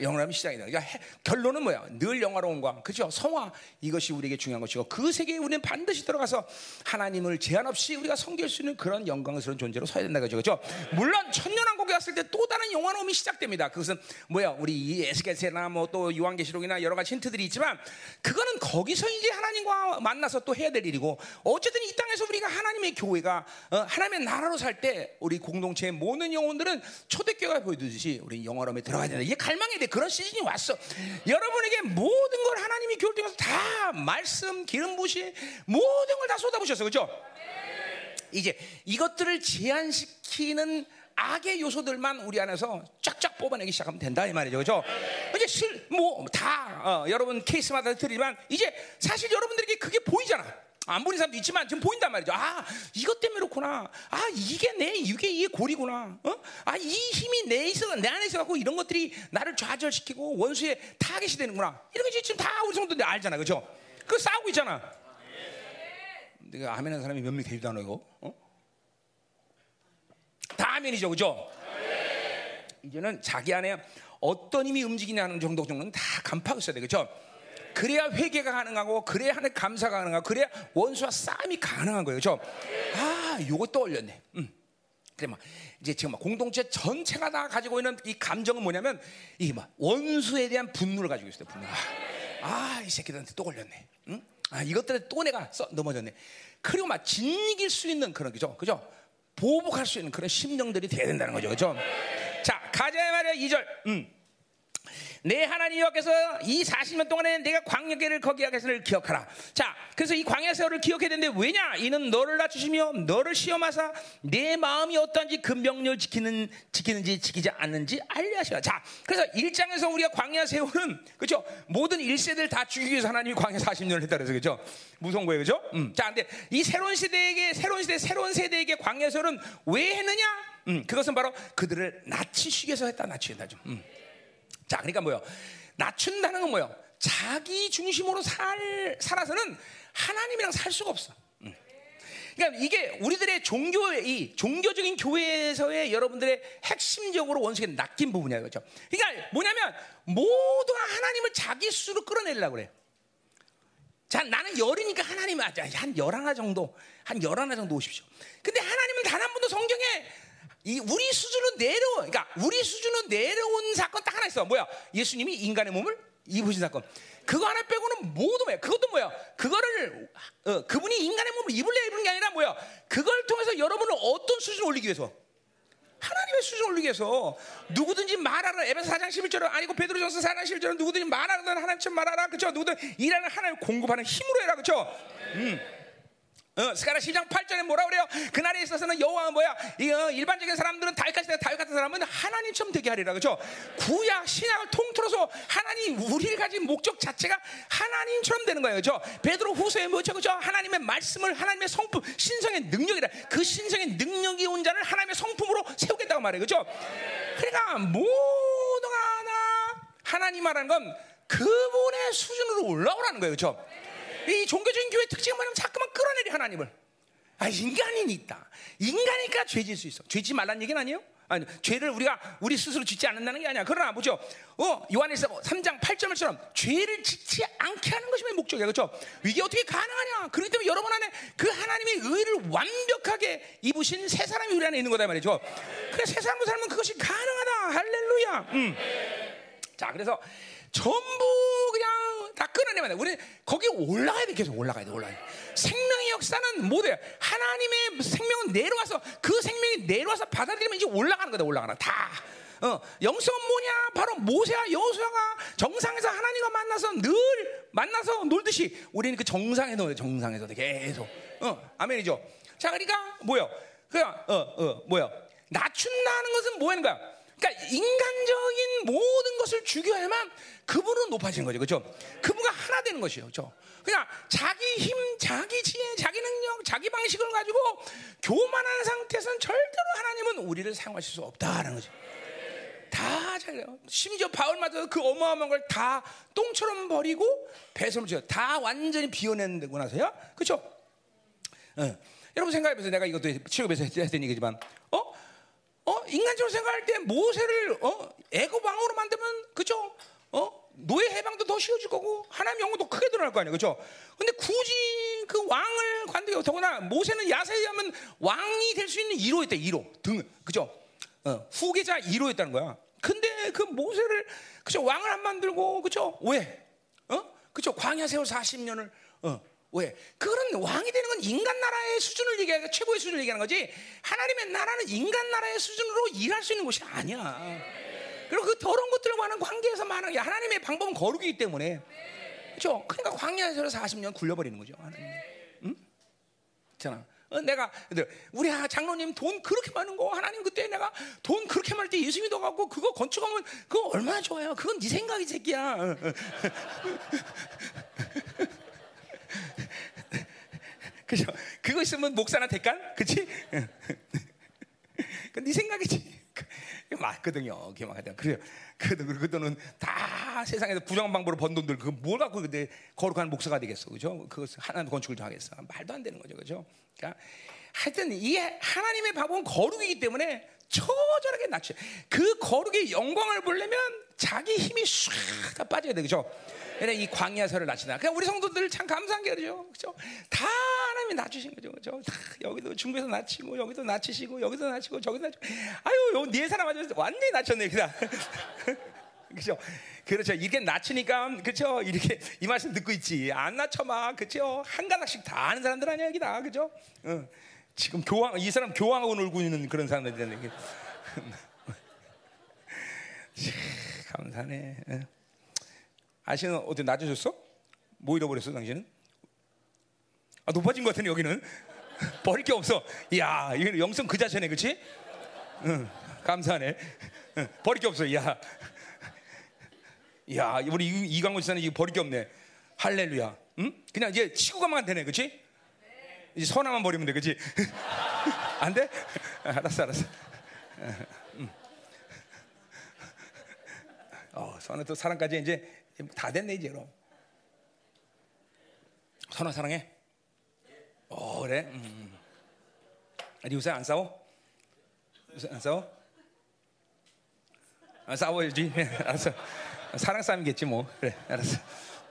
영원함이 시작이다. 그러니까 해, 결론은 뭐야? 늘 영화로움과 그죠? 성화 이것이 우리에게 중요한 것이고 그 세계에 우리는 반드시 들어가서 하나님을 제한 없이 우리가 섬길 수 있는 그런 영광스러운 존재로 서야 된다 그죠? 그죠? 물론 천년왕국에 왔을 때 또 다른 영화로움이 시작됩니다. 그것은 뭐야? 우리 에스겔서나 뭐 또 요한계시록이나 여러 가지 힌트들이 있지만 그거는 거기서 이제 하나님과 만나서 또 해야 될 일이고 어쨌든 이 땅에서 우리가 하나님의 교회가 어, 하나님의 나라로 살 때 우리 공동체의 모든 영혼들은 초대교회가 보여주듯이 우리 영화로움에 들어가야 된다. 이게 갈망이 돼. 그런 시즌이 왔어. 여러분에게 모든 걸 하나님이 교회 통해서 다 말씀, 기름 부시 모든 걸 다 쏟아부셨어. 그죠? 이제 이것들을 제한시키는 악의 요소들만 우리 안에서 쫙쫙 뽑아내기 시작하면 된다 이 말이죠, 그죠? 이제 실뭐다 어, 여러분 케이스마다 드리지만 이제 사실 여러분들에게 그게 보이잖아. 안 보는 사람도 있지만 지금 보인단 말이죠. 아, 이것 때문에 그렇구나. 아, 이게 내, 이게 이게 골이구나. 어? 아, 이 힘이 내 있어, 내 안에 있어갖고 이런 것들이 나를 좌절시키고 원수의 타겟이 되는구나. 이런 게 지금 다 우리 성도들 알잖아. 그죠? 그 싸우고 있잖아. 내가 아멘 하는 사람이 몇 명 되지도 않아, 이거. 어? 다 아멘이죠. 그죠? 이제는 자기 안에 어떤 힘이 움직이냐는 정도 정도는 다 간파하고 있어야 돼. 그죠? 그래야 회개가 가능하고 그래야 하는 감사가 가능하고 그래야 원수와 싸움이 가능한 거예요. 저 아, 요거 떠올렸네. 음. 그래 막 이제 지금 막 공동체 전체가 다 가지고 있는 이 감정은 뭐냐면 이게 막 원수에 대한 분노를 가지고 있어요. 분노. 아, 이 새끼들한테 또 걸렸네. 응? 아, 이것들에 또 내가 써, 넘어졌네. 그리고 막 진이길 수 있는 그런 거죠. 그죠? 보복할 수 있는 그런 심령들이 돼야 된다는 거죠. 그죠? 자, 가자 말이야. 2절. 음. 내 하나님 여호와께서 이 40년 동안에 내가 광야계를 거기 하겠을 기억하라. 자, 그래서 이 광야 세월을 기억해야 되는데 왜냐? 이는 너를 낮추시며 너를 시험하사 내 마음이 어떠한지 그 명령을 지키는 지키는지 지키지 않는지 알려하시라. 자, 그래서 1장에서 우리가 광야 세월은 그죠? 모든 1세대를 다 죽이기 위해서 하나님이 광야 40년을 했다 그래서 그죠? 무서운 거예요, 그죠? 음. 자, 근데 이 새로운 시대에게 새로운 시대 새로운 세대에게 광야 세월은 왜 했느냐? 음, 그것은 바로 그들을 낮추시기 위해서 했다. 낮추겠다 좀. 음. 자, 그러니까 뭐요? 낮춘다는 건 뭐요? 자기 중심으로 살 살아서는 하나님이랑 살 수가 없어. 음. 그러니까 이게 우리들의 종교의 이 종교적인 교회에서의 여러분들의 핵심적으로 원칙에 낚인 부분이야, 그렇죠? 그러니까 뭐냐면 모두가 하나님을 자기 수로 끌어내려고 그래. 자, 나는 열이니까 하나님 하자. 한 열하나 정도, 한 열하나 정도 오십시오. 근데 하나님은 단 한 번도 성경에 이 우리 수준으로 내려, 그러니까 우리 수준으로 내려온 사건 딱 하나 있어. 뭐야? 예수님이 인간의 몸을 입으신 사건. 그거 하나 빼고는 모두 뭐야? 그것도 뭐야? 그거를 어, 그분이 인간의 몸을 입을래 입은 게 아니라 뭐야? 그걸 통해서 여러분을 어떤 수준에 올리기 위해서? 하나님의 수준을 올리기 위해서 누구든지 말하라 에베소 4장 11절은 아니고 베드로전서 4장 11절은 누구든지 말하는 하나님처럼 말하라 그죠 누구든 일하는 하나님을 공급하는 힘으로 해라 그죠 음. 어, 스가랴 10장 8절에 뭐라 그래요? 그날에 있어서는 여호와가 뭐야? 이, 어, 일반적인 사람들은 다윗 같은 다윗 같은 사람은 하나님처럼 되게 하리라 그죠? 구약 신약을 통틀어서 하나님 우리를 가진 목적 자체가 하나님처럼 되는 거예요, 그죠? 베드로 후서에 뭐죠, 그죠? 하나님의 말씀을 하나님의 성품, 신성의 능력이라 그 신성의 능력이 온 자를 하나님의 성품으로 세우겠다고 말해요, 그죠? 그러니까 모두가 하나 하나님 말하는 건 그분의 수준으로 올라오라는 거예요, 그죠? 이 종교적인 교회 특징은 뭐냐면 자꾸만 끌어내리 하나님을. 아, 인간이 있다. 인간이니까 죄질 수 있어. 죄지 말란 얘기는 아니에요? 아니, 죄를 우리가 우리 스스로 짓지 않는다는 게 아니야. 그러나 보죠. 어, 요한에서 3장 8절처럼 죄를 짓지 않게 하는 것이 목적이야. 그렇죠? 이게 어떻게 가능하냐? 그렇기 때문에 여러분 안에 그 하나님의 의를 완벽하게 입으신 새 사람이 우리 안에 있는 거다 말이죠. 그래 새 사람으로 살면 그것이 가능하다. 할렐루야. 음. 자, 그래서 전부 그냥 다 끊어내면 돼. 우리 거기 올라가야 돼. 계속 올라가야 돼. 올라가야 돼. 생명의 역사는 뭐돼요? 하나님의 생명은 내려와서 그 생명이 내려와서 받아들이면 이제 올라가는 거다. 올라가는 다. 어, 영성은 뭐냐? 바로 모세와 여호수아가 정상에서 하나님과 만나서 늘 만나서 놀듯이 우리는 그 정상에 놀 정상에서 계속. 어, 아멘이죠. 자, 그러니까 뭐요? 그냥 어, 어, 뭐요? 낮춘다는 것은 뭐하는 거야? 그러니까 인간적인 모든 것을 죽여야만 그분은 높아지는 거죠. 그렇죠? 그분과 하나 되는 것이요. 그렇죠? 그냥 자기 힘, 자기 지혜, 자기 능력, 자기 방식을 가지고 교만한 상태에서는 절대로 하나님은 우리를 사용하실 수 없다라는 거죠. 다 잘해요. 심지어 바울마저 그 어마어마한 걸 다 똥처럼 버리고 배설을 지어 다 완전히 비워내고 나서야 그렇죠? 어. 여러분 생각해보세요. 내가 이것도 취업에서 했던 얘기지만 어? 어? 인간적으로 생각할 때 모세를 어? 애굽 왕으로 만들면 그죠? 어? 노예 해방도 더 쉬워질 거고 하나님 영광도 크게 드러날 거 아니에요, 그렇죠? 근데 굳이 그 왕을 관두고 더구나 모세는 야세에 하면 왕이 될 수 있는 1호였대, 1호 등, 그죠? 어, 후계자 1호였다는 거야. 근데 그 모세를 그죠 왕을 안 만들고 그죠 왜? 어? 그죠 광야 세월 40년을 어, 왜? 그런 왕이 되는 건 인간 나라의 수준을 얘기하는 최고의 수준을 얘기하는 거지. 하나님의 나라는 인간 나라의 수준으로 일할 수 있는 곳이 아니야. 그리고 그 더러운 것들과 하는 관계에서 게 하나님의 방법은 거룩이기 때문에. 그렇죠? 그러니까 광야에서 40년 굴려버리는 거죠. 하나님. 응? 있잖아. 어, 내가 우리 장로님 돈 그렇게 많은 거 하나님 그때 내가 돈 그렇게 많을 때 예수 믿어 갖고 그거 건축하면 그거 얼마나 좋아요. 그건 네 생각이 새끼야. [laughs] 그죠? 그거 있으면 목사나 대간, 그치? [laughs] 그네 생각이지. 맞거든요. 맞거든. 그래요. 그래도 그 돈은 다 세상에서 부정한 방법으로 번 돈들 그뭘 갖고 근데 거룩한 목사가 되겠어, 그죠? 그것 하나님 건축을 좀 하겠어. 말도 안 되는 거죠, 그죠? 그러니까 하여튼 이 하나님의 방법은 거룩이기 때문에 처절하게 낮춰. 그 거룩의 영광을 보려면 자기 힘이 싹 다 빠져야 돼, 그죠? 이 광야설을 낮추다. 그냥 우리 성도들 참 감사한 게 그죠, 그죠? 다 하나님이 낮추신 거죠, 그죠? 다 여기도 중국에서 낮추고 여기도 낮추시고 여기도 낮추고 저기도 낮추고. 아유, 네 사람 아주 완전히 낮췄네, 그다. [laughs] 그죠? 그렇죠. 이렇게 낮추니까, 그죠? 이렇게 이 말씀 듣고 있지. 안 낮춰마, 그죠? 한 가닥씩 다 아는 사람들 아니야, 여기다, 그죠? 어. 지금 교황, 이 사람 교황하고 놀고 있는 그런 사람들이네. [laughs] 감사네. 어. 아시는 어떻게 낮아졌어? 뭐 잃어버렸어, 당신은? 아, 높아진 것 같으네, 여기는. [laughs] 버릴 게 없어. 이야, 이거 영성 그 자체네, 그치? 응, 감사하네. 응, 버릴 게 없어, 야. 야, 우리 이강원 지사는 이거 버릴 게 없네. 할렐루야. 응? 그냥 이제 치고 가면 되네, 그치? 이제 선화만 버리면 돼, 그치? [laughs] 안 돼? 알았어, 알았어. 응. 어, 선아 또 사랑까지 이제 다 됐네 이제 그럼. 선아 사랑해. 어 그래. 음. 아니 요새 안 싸워? 요새 안 싸워? 아, 싸워야지. [laughs] 알았어. 사랑 싸움이겠지 뭐. 그래, 알았어.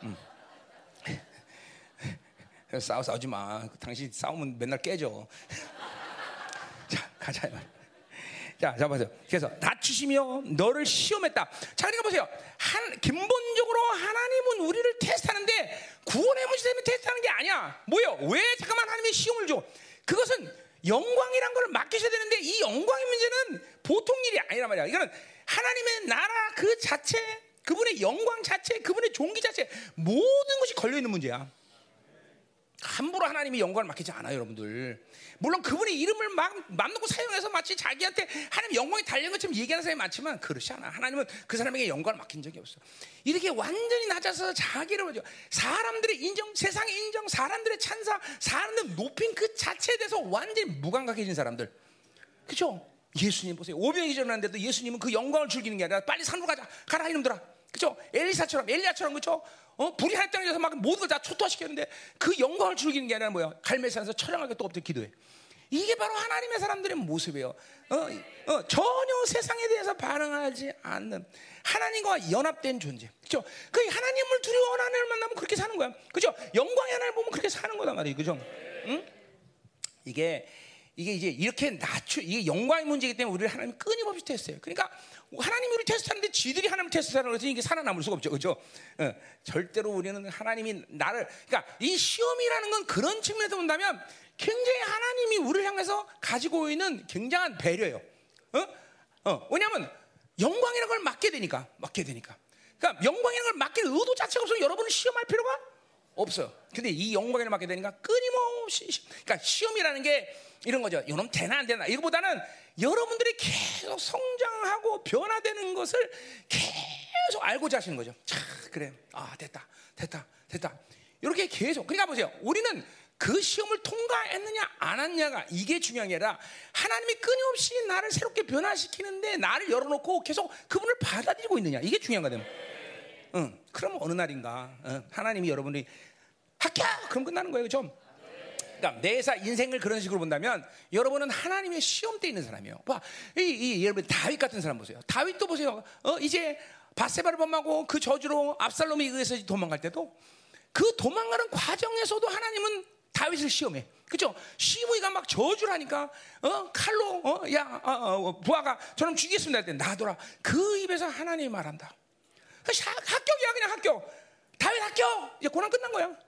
음. [laughs] 싸워 싸우지 마. 당신 싸우면 맨날 깨져. [laughs] 자 가자. 자, 자 보세요. 그래서 낮추시며 너를 시험했다. 자, 그러니까 보세요. 한 기본적으로 하나님은 우리를 테스트하는데 구원의 문제 때문에 테스트하는 게 아니야. 뭐요? 왜 잠깐만 하나님이 시험을 줘? 그것은 영광이란 걸 맡기셔야 되는데 이 영광의 문제는 보통 일이 아니란 말이야. 이거는 하나님의 나라 그 자체, 그분의 영광 자체, 그분의 종기 자체 모든 것이 걸려 있는 문제야. 함부로 하나님이 영광을 맡기지 않아요, 여러분들. 물론 그분이 이름을 막, 맘 놓고 사용해서 마치 자기한테 하나님 영광이 달린 것처럼 얘기하는 사람이 많지만 그렇지 않아. 하나님은 그 사람에게 영광을 맡긴 적이 없어. 이렇게 완전히 낮아서 자기를 보죠. 사람들의 인정, 세상의 인정, 사람들의 찬사, 사람들 높인 그 자체에 대해서 완전히 무감각해진 사람들. 그죠? 예수님 보세요. 오병이 일어났는데도 예수님은 그 영광을 즐기는 게 아니라 빨리 산으로 가자. 가라 이놈들아. 그죠? 엘리사처럼 엘리야처럼 그죠? 어? 불이 하늘 땅에서 막 모든 걸 다 초토화시켰는데 그 영광을 즐기는 게 아니라 뭐야? 갈매산에서 처량하게 또 엎드려 기도해. 이게 바로 하나님의 사람들의 모습이에요. 어, 어, 전혀 세상에 대해서 반응하지 않는 하나님과 연합된 존재. 그죠? 그 하나님을 두려워 하나님을 만나면 그렇게 사는 거야. 그죠? 영광의 하나님을 보면 그렇게 사는 거단 말이에요. 그죠? 응? 이게 이게 이제 이렇게 낮추 이게 영광의 문제이기 때문에 우리를 하나님 끊임없이 테스트해요. 그러니까 하나님이 우리 테스트하는데 지들이 하나님 테스트하는 것은 이게 살아남을 수가 없죠, 그렇죠? 어, 절대로 우리는 하나님이 나를 그러니까 이 시험이라는 건 그런 측면에서 본다면 굉장히 하나님이 우리를 향해서 가지고 있는 굉장한 배려예요. 어? 어, 왜냐하면 영광이라는 걸 맡게 되니까 맡게 되니까. 그러니까 영광이라는 걸 맡길 의도 자체가 없으면 여러분을 시험할 필요가 없어요. 근데 이 영광을 맡게 되니까 끊임없이 그러니까 시험이라는 게 이런 거죠. 이놈 되나 안 되나. 이거보다는 여러분들이 계속 성장하고 변화되는 것을 계속 알고자 하시는 거죠. 자, 그래. 아, 됐다. 됐다. 됐다. 이렇게 계속. 그러니까 보세요. 우리는 그 시험을 통과했느냐 안 했느냐가 이게 중요한 게 아니라 하나님이 끊임없이 나를 새롭게 변화시키는데 나를 열어놓고 계속 그분을 받아들이고 있느냐 이게 중요한 거거든. 응. 그럼 어느 날인가 응. 하나님이 여러분이 합격 그럼 끝나는 거예요, 좀. 그러니까 내사 인생을 그런 식으로 본다면 여러분은 하나님의 시험 때 있는 사람이에요. 봐, 이, 이 여러분 다윗 같은 사람 보세요. 다윗도 보세요. 어 이제 바세바를 범하고 그 저주로 압살롬에 의해서 도망갈 때도 그 도망가는 과정에서도 하나님은 다윗을 시험해. 그죠? 시므이가 막 저주를 하니까 어 칼로 어야 어, 어, 부하가 저놈 죽이겠습니다 할때 놔둬라. 그 입에서 하나님이 말한다. 그 합격이야 그냥 합격. 다윗 합격. 이제 고난 끝난 거야.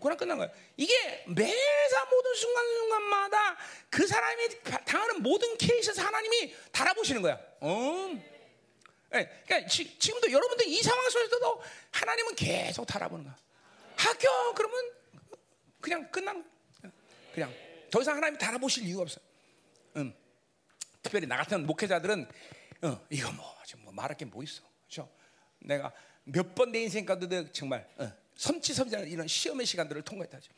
고난 끝난 거야. 이게 매사 모든 순간순간마다 그 사람이 당하는 모든 케이스에서 하나님이 달아보시는 거야. 어. 네, 그러니까 지, 금도 여러분들 이 상황 속에서도 하나님은 계속 달아보는 거야. 합격 그러면 그냥 끝난 거야. 그냥 더 이상 하나님이 달아보실 이유가 없어. 음. 특별히 나 같은 목회자들은 어, 이거 뭐, 뭐 말할 게 뭐 있어. 그렇죠? 내가 몇 번 내 인생 가운데 정말 어, 섬치섬치하는 이런 시험의 시간들을 통과했다죠.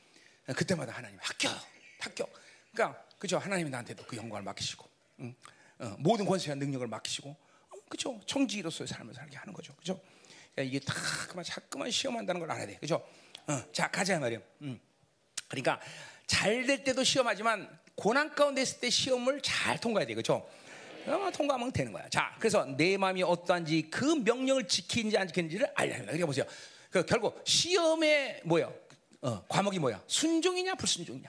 그때마다 하나님 합격, 합격. 그러니까 그죠? 하나님이 나한테도 그 영광을 맡기시고, 응? 어, 모든 권세와 능력을 맡기시고, 어, 그죠? 청지로서의 삶을 살게 하는 거죠, 그죠? 그러니까 이게 다 그만 자꾸만 시험한다는 걸 알아야 돼, 그죠? 어, 자 가자 말이요. 음. 그러니까 잘 될 때도 시험하지만 고난 가운데 있을 때 시험을 잘 통과해야 돼, 그죠? 통과하면 되는 거야. 자, 그래서 내 마음이 어떠한지 그 명령을 지키는지 안 지키는지를 알려야 합니다. 그러니까 보세요. 그 결국 시험의 뭐야? 어, 과목이 뭐야? 순종이냐 불순종이냐?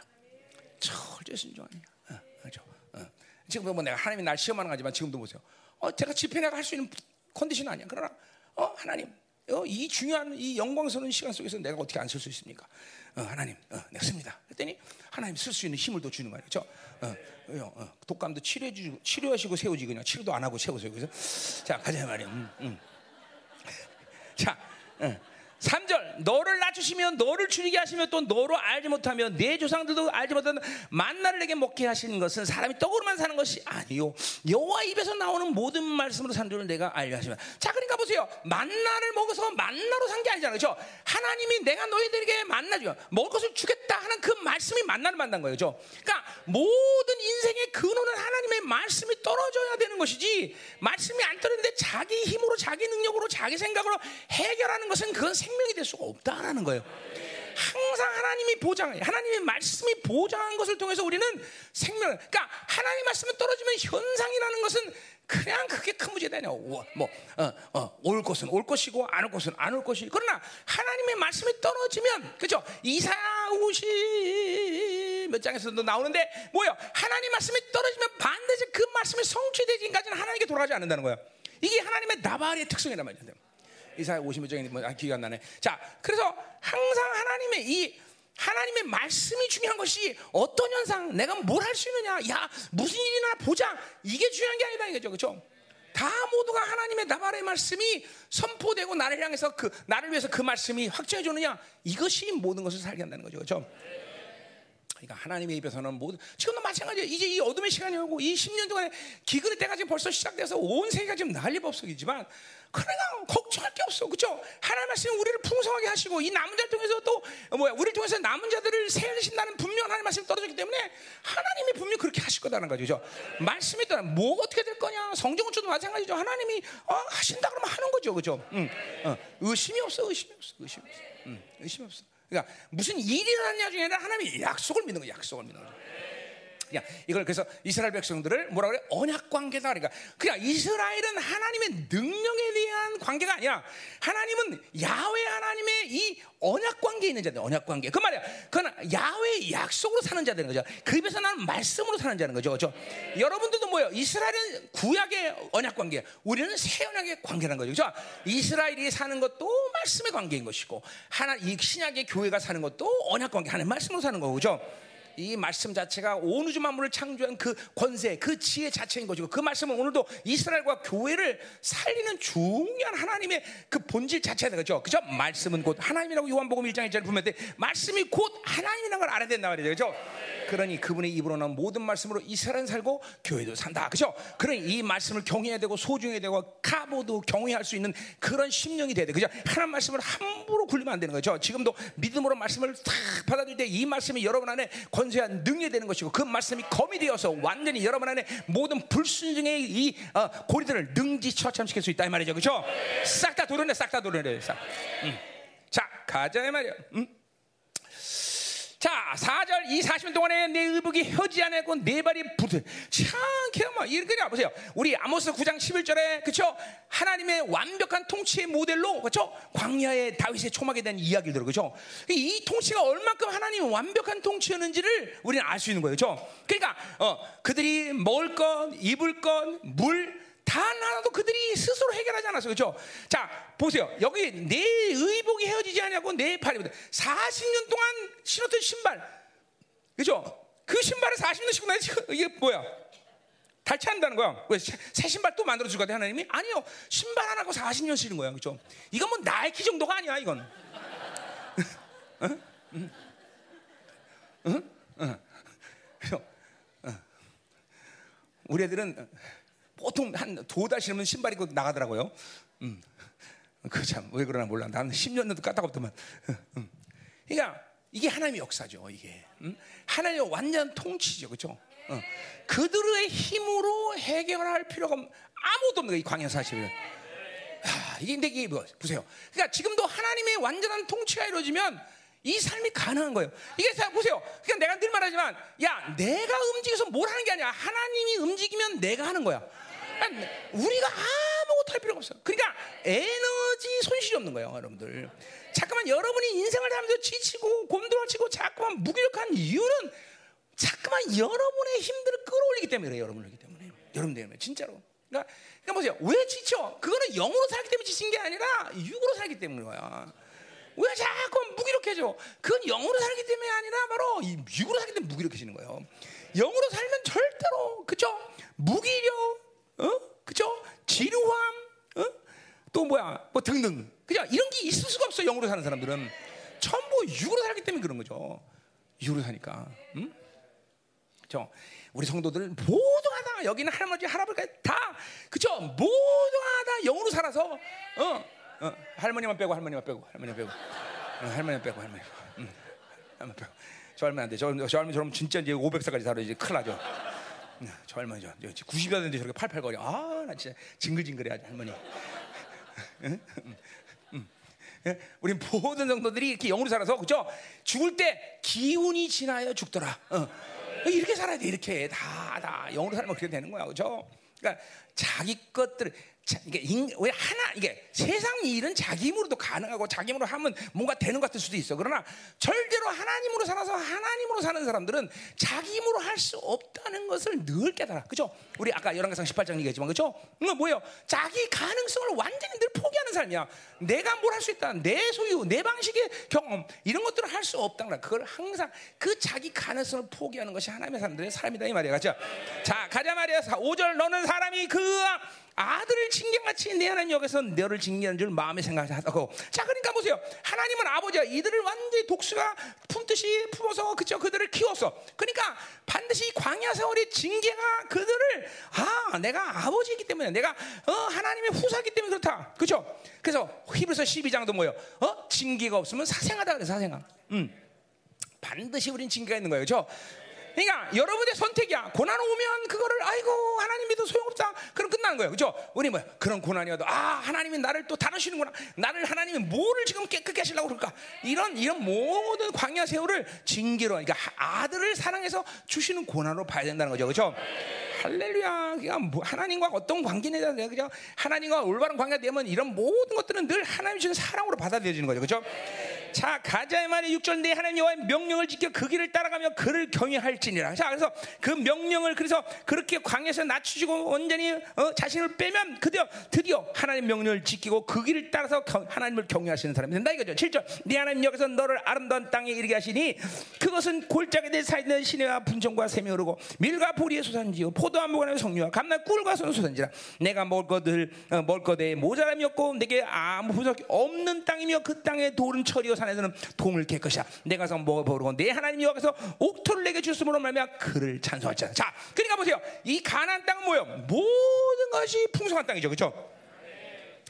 절대 순종 아니야. 어, 그렇죠. 어. 지금 뭐 내가 하나님이 날 시험하는 거지만 지금도 보세요. 어, 제가 집회 내가 할 수 있는 컨디션 아니야. 그러나 어, 하나님 어, 이 중요한 이 영광스러운 시간 속에서 내가 어떻게 안 쓸 수 있습니까? 어, 하나님, 어, 내가 씁니다. 그랬더니 하나님 쓸 수 있는 힘을 더 주는 거예요. 그렇죠? 어, 어, 독감도 치료해 주 치료하시고 세우지 그냥 치료도 안 하고 세우세요. 그래서 자 가자 말이야. 음, 음. [laughs] 자, 어. 3절 너를 낮추시면 너를 줄이게 하시며 또 너로 알지 못하며 내 조상들도 알지 못하는 만나를 내게 먹게 하시는 것은 사람이 떡으로만 사는 것이 아니요. 여호와 입에서 나오는 모든 말씀으로 산 줄을 내가 알려 하시면 자 그러니까 보세요. 만나를 먹어서 만나로 산 게 아니잖아요. 그렇죠? 하나님이 내가 너희들에게 만나 줘 먹을 것을 주겠다 하는 그 말씀이 만나를 만난 거예요. 그렇죠? 그러니까 모든 인생의 근원은 하나님의 말씀이 떨어져야 되는 것이지 말씀이 안 떨어지는데 자기 힘으로 자기 능력으로 자기 생각으로 해결하는 것은 그건 생명이 될 수가 없다라는 거예요. 항상 하나님이 보장해. 하나님의 말씀이 보장한 것을 통해서 우리는 생명. 그러니까 하나님의 말씀은 떨어지면 현상이라는 것은 그냥 그게 큰 문제다. 뭐, 어, 어, 올 것은 올 것이고 안 올 것은 안 올 것이. 그러나 하나님의 말씀이 떨어지면, 그죠? 이사 오시 몇 장에서도 나오는데 뭐요? 하나님 말씀이 떨어지면 반드시 그 말씀이 성취되기까지는 하나님께 돌아가지 않는다는 거예요. 이게 하나님의 나발의 특성이란 말이에요. 이사야 50몇 장이 뭐 아, 기가 안 나네. 자, 그래서 항상 하나님의 이 하나님의 말씀이 중요한 것이 어떤 현상, 내가 뭘 할 수 있느냐, 야 무슨 일이나 보자 이게 중요한 게 아니다 이거죠, 그렇죠? 다 모두가 하나님의 나발의 말씀이 선포되고 나를 향해서 그 나를 위해서 그 말씀이 확정해 주느냐 이것이 모든 것을 살게 한다는 거죠, 그렇죠? 그러니까 하나님의 입에서는 모든 지금도 마찬가지예요. 이제 이 어둠의 시간이 오고 이 10년 동안에 기근의 때가 지금 벌써 시작돼서 온 세계가 지금 난리법석이지만 그러나 걱정할 게 없어. 그죠? 하나님 말씀이 우리를 풍성하게 하시고 이 남은 자를 통해서 또 뭐야? 우리를 통해서 남은 자들을 세우신다는 분명 하나님 말씀이 떨어졌기 때문에 하나님이 분명 그렇게 하실 거다는 거죠. 그죠? 말씀이 떠나 뭐 어떻게 될 거냐? 성경은도 마찬가지죠. 하나님이 어, 하신다 그러면 하는 거죠. 그죠? 응. 어, 의심이 없어. 의심이 없어. 의심이 없어. 응. 의심이 없어. 그러니까 무슨 일이 일어났냐 중에 아니라 하나님의 약속을 믿는 거예요. 약속을 믿는 거죠. 그냥 이걸 그래서 이스라엘 백성들을 뭐라 그래? 언약 관계다. 그러니까 그냥 이스라엘은 하나님의 능력에 대한 관계가 아니라 하나님은 야훼 하나님의 이 언약 관계에 있는 자들, 언약 관계. 그 말이야. 그건 야훼의 약속으로 사는 자들인 거죠. 그 입에서 나는 말씀으로 사는 자는 거죠. 그렇죠? 여러분들도 뭐예요? 이스라엘은 구약의 언약 관계, 우리는 새 언약의 관계라는 거죠. 그렇죠? 이스라엘이 사는 것도 말씀의 관계인 것이고 하나 이 신약의 교회가 사는 것도 언약 관계, 하나님 말씀으로 사는 거죠. 그렇죠? 이 말씀 자체가 온 우주 만물을 창조한 그 권세, 그 지혜 자체인 것이고 그 말씀은 오늘도 이스라엘과 교회를 살리는 중요한 하나님의 그 본질 자체다 그죠? 그죠? 말씀은 곧 하나님이라고 요한복음 1장 1절을 보면 돼. 말씀이 곧 하나님이라는 걸 알아야 된단 말이죠. 그죠? 그러니 그분의 입으로 나온 모든 말씀으로 이스라엘 살고 교회도 산다. 그죠? 그러니 이 말씀을 경외해야 되고 소중해야 되고 카보도 경외할 수 있는 그런 심령이 돼야 돼. 그죠? 하나님 말씀을 함부로 굴리면 안 되는 거죠. 지금도 믿음으로 말씀을 탁 받아들일 때 이 말씀이 여러분 안에 권세한 능력이 되는 것이고 그 말씀이 검이 되어서 완전히 여러분 안에 모든 불순종의 이 어, 고리들을 능지 처참시킬 수 있다 이 말이죠. 그죠? 싹 다 도려내, 싹 다 도려내. 싹. 음. 자, 가자 이 말이야. 음? 자, 4절 이 40년 동안에 내 의복이 혀지 않았고 내 발이 붙은 참 개마 이렇게 보세요. 우리 아모스 9장 11절에 그쵸 하나님의 완벽한 통치의 모델로 그쵸 광야의 다윗의 초막에 대한 이야기를 들어 그죠? 이 통치가 얼마큼 하나님의 완벽한 통치였는지를 우리는 알 수 있는 거예요. 그죠? 그러니까 어, 그들이 먹을 것, 입을 것, 물 단 하나도 그들이 스스로 해결하지 않았어요. 그렇죠? 자, 보세요. 여기 내 의복이 헤어지지 않냐고 내 발이 40년 동안 신었던 신발. 그렇죠? 그 신발을 40년 신고 나니 이게 뭐야? 달치한다는 거야. 왜 새 신발 또 만들어 줄까 하나님이? 아니요. 신발 하나고 40년 신는 거야. 그렇죠? 이건 뭐 나이키 정도가 아니야, 이건. [laughs] 응? 응? 응? 응? 응? 우리 애들은 보통 한두달 신으면 신발 입고 나가더라고요. 음. 그 참 왜 그러나 몰라. 나는 10년도 까딱없더만. 음. 그러니까 이게 하나님의 역사죠. 이게 음? 하나님의 완전 통치죠, 그렇죠? 어. 그들의 힘으로 해결할 필요가 아무도 없는 거이 광야 사실은. 아, 이게 근데 이게 뭐 보세요. 그러니까 지금도 하나님의 완전한 통치가 이루어지면 이 삶이 가능한 거예요. 이게 자 보세요. 그러니까 내가 늘 말하지만 야 내가 움직여서 뭘 하는 게 아니야. 하나님이 움직이면 내가 하는 거야. 우리가 아무것도 할 필요가 없어. 그러니까 에너지 손실이 없는 거예요, 여러분들. 잠깐만 여러분이 인생을 살면서 지치고 곤두라치고 자꾸만 무기력한 이유는 자꾸만 여러분의 힘들을 끌어올리기 때문에 그래요, 여러분이기 때문에. 여러분 때문에 진짜로. 그러니까, 그러니까 보세요. 왜 지쳐? 그거는 영으로 살기 때문에 지친 게 아니라 육으로 살기 때문인 거야. 왜 자꾸 무기력해져? 그건 영으로 살기 때문에 아니라 바로 육으로 살기 때문에 무기력해지는 거예요. 영으로 살면 절대로 그죠? 무기력 어? 그죠? 지루함, 어? 또 뭐야, 뭐 등등. 그죠? 이런 게 있을 수가 없어 영으로 사는 사람들은 전부 육으로 살기 때문에 그런 거죠. 육으로 사니까. 응? 저 우리 성도들 모두가 다 여기는 할아버지 할아버지가 다 그죠? 모두가 다 영으로 살아서 어, 어 할머니만 빼고 할머니만 빼고 할머니만 빼고 어, 할머니만 빼고 할머니 응. 할머니 빼고 저 할머니 안 돼. 저, 저 할머니 저럼 진짜 이제 500살까지 살아 이제 큰일 나죠. 응, 저 할머니 저 90이 됐는데 저렇게 팔팔거려. 아, 나 진짜 징글징글해야지 할머니. 응? 응. 예? 우리 모든 성도들이 이렇게 영으로 살아서 그죠? 죽을 때 기운이 지나야 죽더라. 어. 이렇게 살아야 돼. 이렇게 다다 영으로 살면 그렇게 되는 거야. 그죠? 그러니까 자기 것들 이게 인, 왜 하나 이게 세상 일은 자기 힘으로도 가능하고 자기 힘으로 하면 뭔가 되는 것 같을 수도 있어. 그러나 절대로 하나님으로 살아서 하나님으로 사는 사람들은 자기 힘으로 할 수 없다는 것을 늘 깨달아. 그죠? 우리 아까 열왕기상 18장 얘기했지만 그죠? 이거 뭐예요? 자기 가능성을 완전히 늘 포기하는 삶이야. 내가 뭘 할 수 있다. 내 소유, 내 방식의 경험 이런 것들을 할 수 없다. 그걸 항상 그 자기 가능성을 포기하는 것이 하나님의 사람들의 삶이다 이 말이야. 그죠? 자, 가자 말이야. 5절 너는 사람이 그 아들을 징계같이 내 하나님 여기서 너를 징계하는 줄 마음에 생각하고. 자 그러니까 보세요. 하나님은 아버지야 이들을 완전히 독수가 품듯이 품어서 그죠 그들을 키웠어 그러니까 반드시 광야 세월의 징계가 그들을 아 내가 아버지이기 때문에 내가 어, 하나님의 후사기 때문에 그렇다. 그죠? 그래서 히브리서 12장도 뭐예요? 어? 징계가 없으면 사생하다. 그래 사생아. 음. 반드시 우린 징계가 있는 거예요. 그죠 그러니까 여러분의 선택이야. 고난 오면 그거를 아이고 하나님 믿어 소용없다. 그럼 끝나는 거예요. 그죠? 우리 뭐 그런 고난이 와도 아 하나님이 나를 또 다루시는구나. 나를 하나님이 뭐를 지금 깨끗게 하시려고 그럴까? 이런 이런 모든 광야 세월을 징계로 그러니까 아들을 사랑해서 주시는 고난으로 봐야 된다는 거죠. 그죠? 할렐루야. 그냥 뭐 하나님과 어떤 대해서 그죠? 하나님과 올바른 관계가 되면 이런 모든 것들은 늘 하나님 주신 사랑으로 받아들여지는 거죠. 그죠? 자, 가자의 말에 6절 내 하나님 여호와의 명령을 지켜 그 길을 따라가며 그를 경외할지니라. 자, 그래서 그 명령을 그래서 그렇게 광에서 낮추시고 완전히 어, 자신을 빼면 드디어 드디어 하나님 명령을 지키고 그 길을 따라서 경, 하나님을 경외하시는 사람이 된다 이거죠. 7절 내 하나님 여기서 너를 아름다운 땅에 이르게 하시니 그것은 골짜기에 대 사이는 시내와 분정과 샘이 오르고 밀과 보리의 소산지요 포도와 무관의 성류와 감나 꿀과 소는 소산지라 내가 먹을 것들 어, 먹을 것에 모자람이 없고 내게 아무 부족이 없는 땅이며 그 땅의 돌은 철이요 산에서는 동을 캘 것이야. 내가서 먹어보고 내 하나님 여기서 옥토를 내게 주스므로 말미암아 그를 찬송하자. 자, 그러니까 보세요. 이 가나안 땅은 뭐예요? 모든 것이 풍성한 땅이죠, 그렇죠?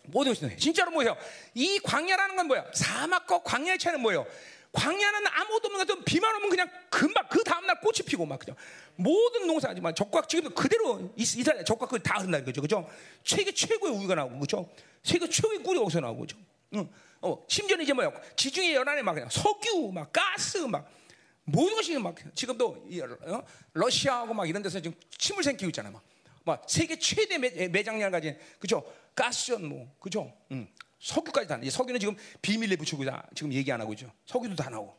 모든 것이 진짜로 뭐예요? 이 광야라는 건 뭐예요? 사막과 광야의 차이는 뭐예요? 광야는 아무것도 없는 것같 비만 오면 그냥 금방 그 다음날 꽃이 피고 막 그냥 모든 농사지만 적각 지금도 그대로 이스라엘 적각 그다 흐른다는 거죠, 그죠? 세계 최고의 우유가 나오고 그죠? 세계 최고의 꿀이 어디서 나오고 그죠? 응. 어, 심지어는 이제 뭐야? 지중해 연안에 막 그냥 석유, 막 가스, 막 모든 것이 막 지금도 이, 어? 러시아하고 막 이런 데서 지금 침을 생기고 있잖아, 막. 막 세계 최대 매, 매장량 가진 그죠? 가스전 뭐 그죠? 응. 석유까지 다. 이 석유는 지금 비밀에 붙이고 다 지금 얘기 안 하고 있죠. 석유도 다 나오고.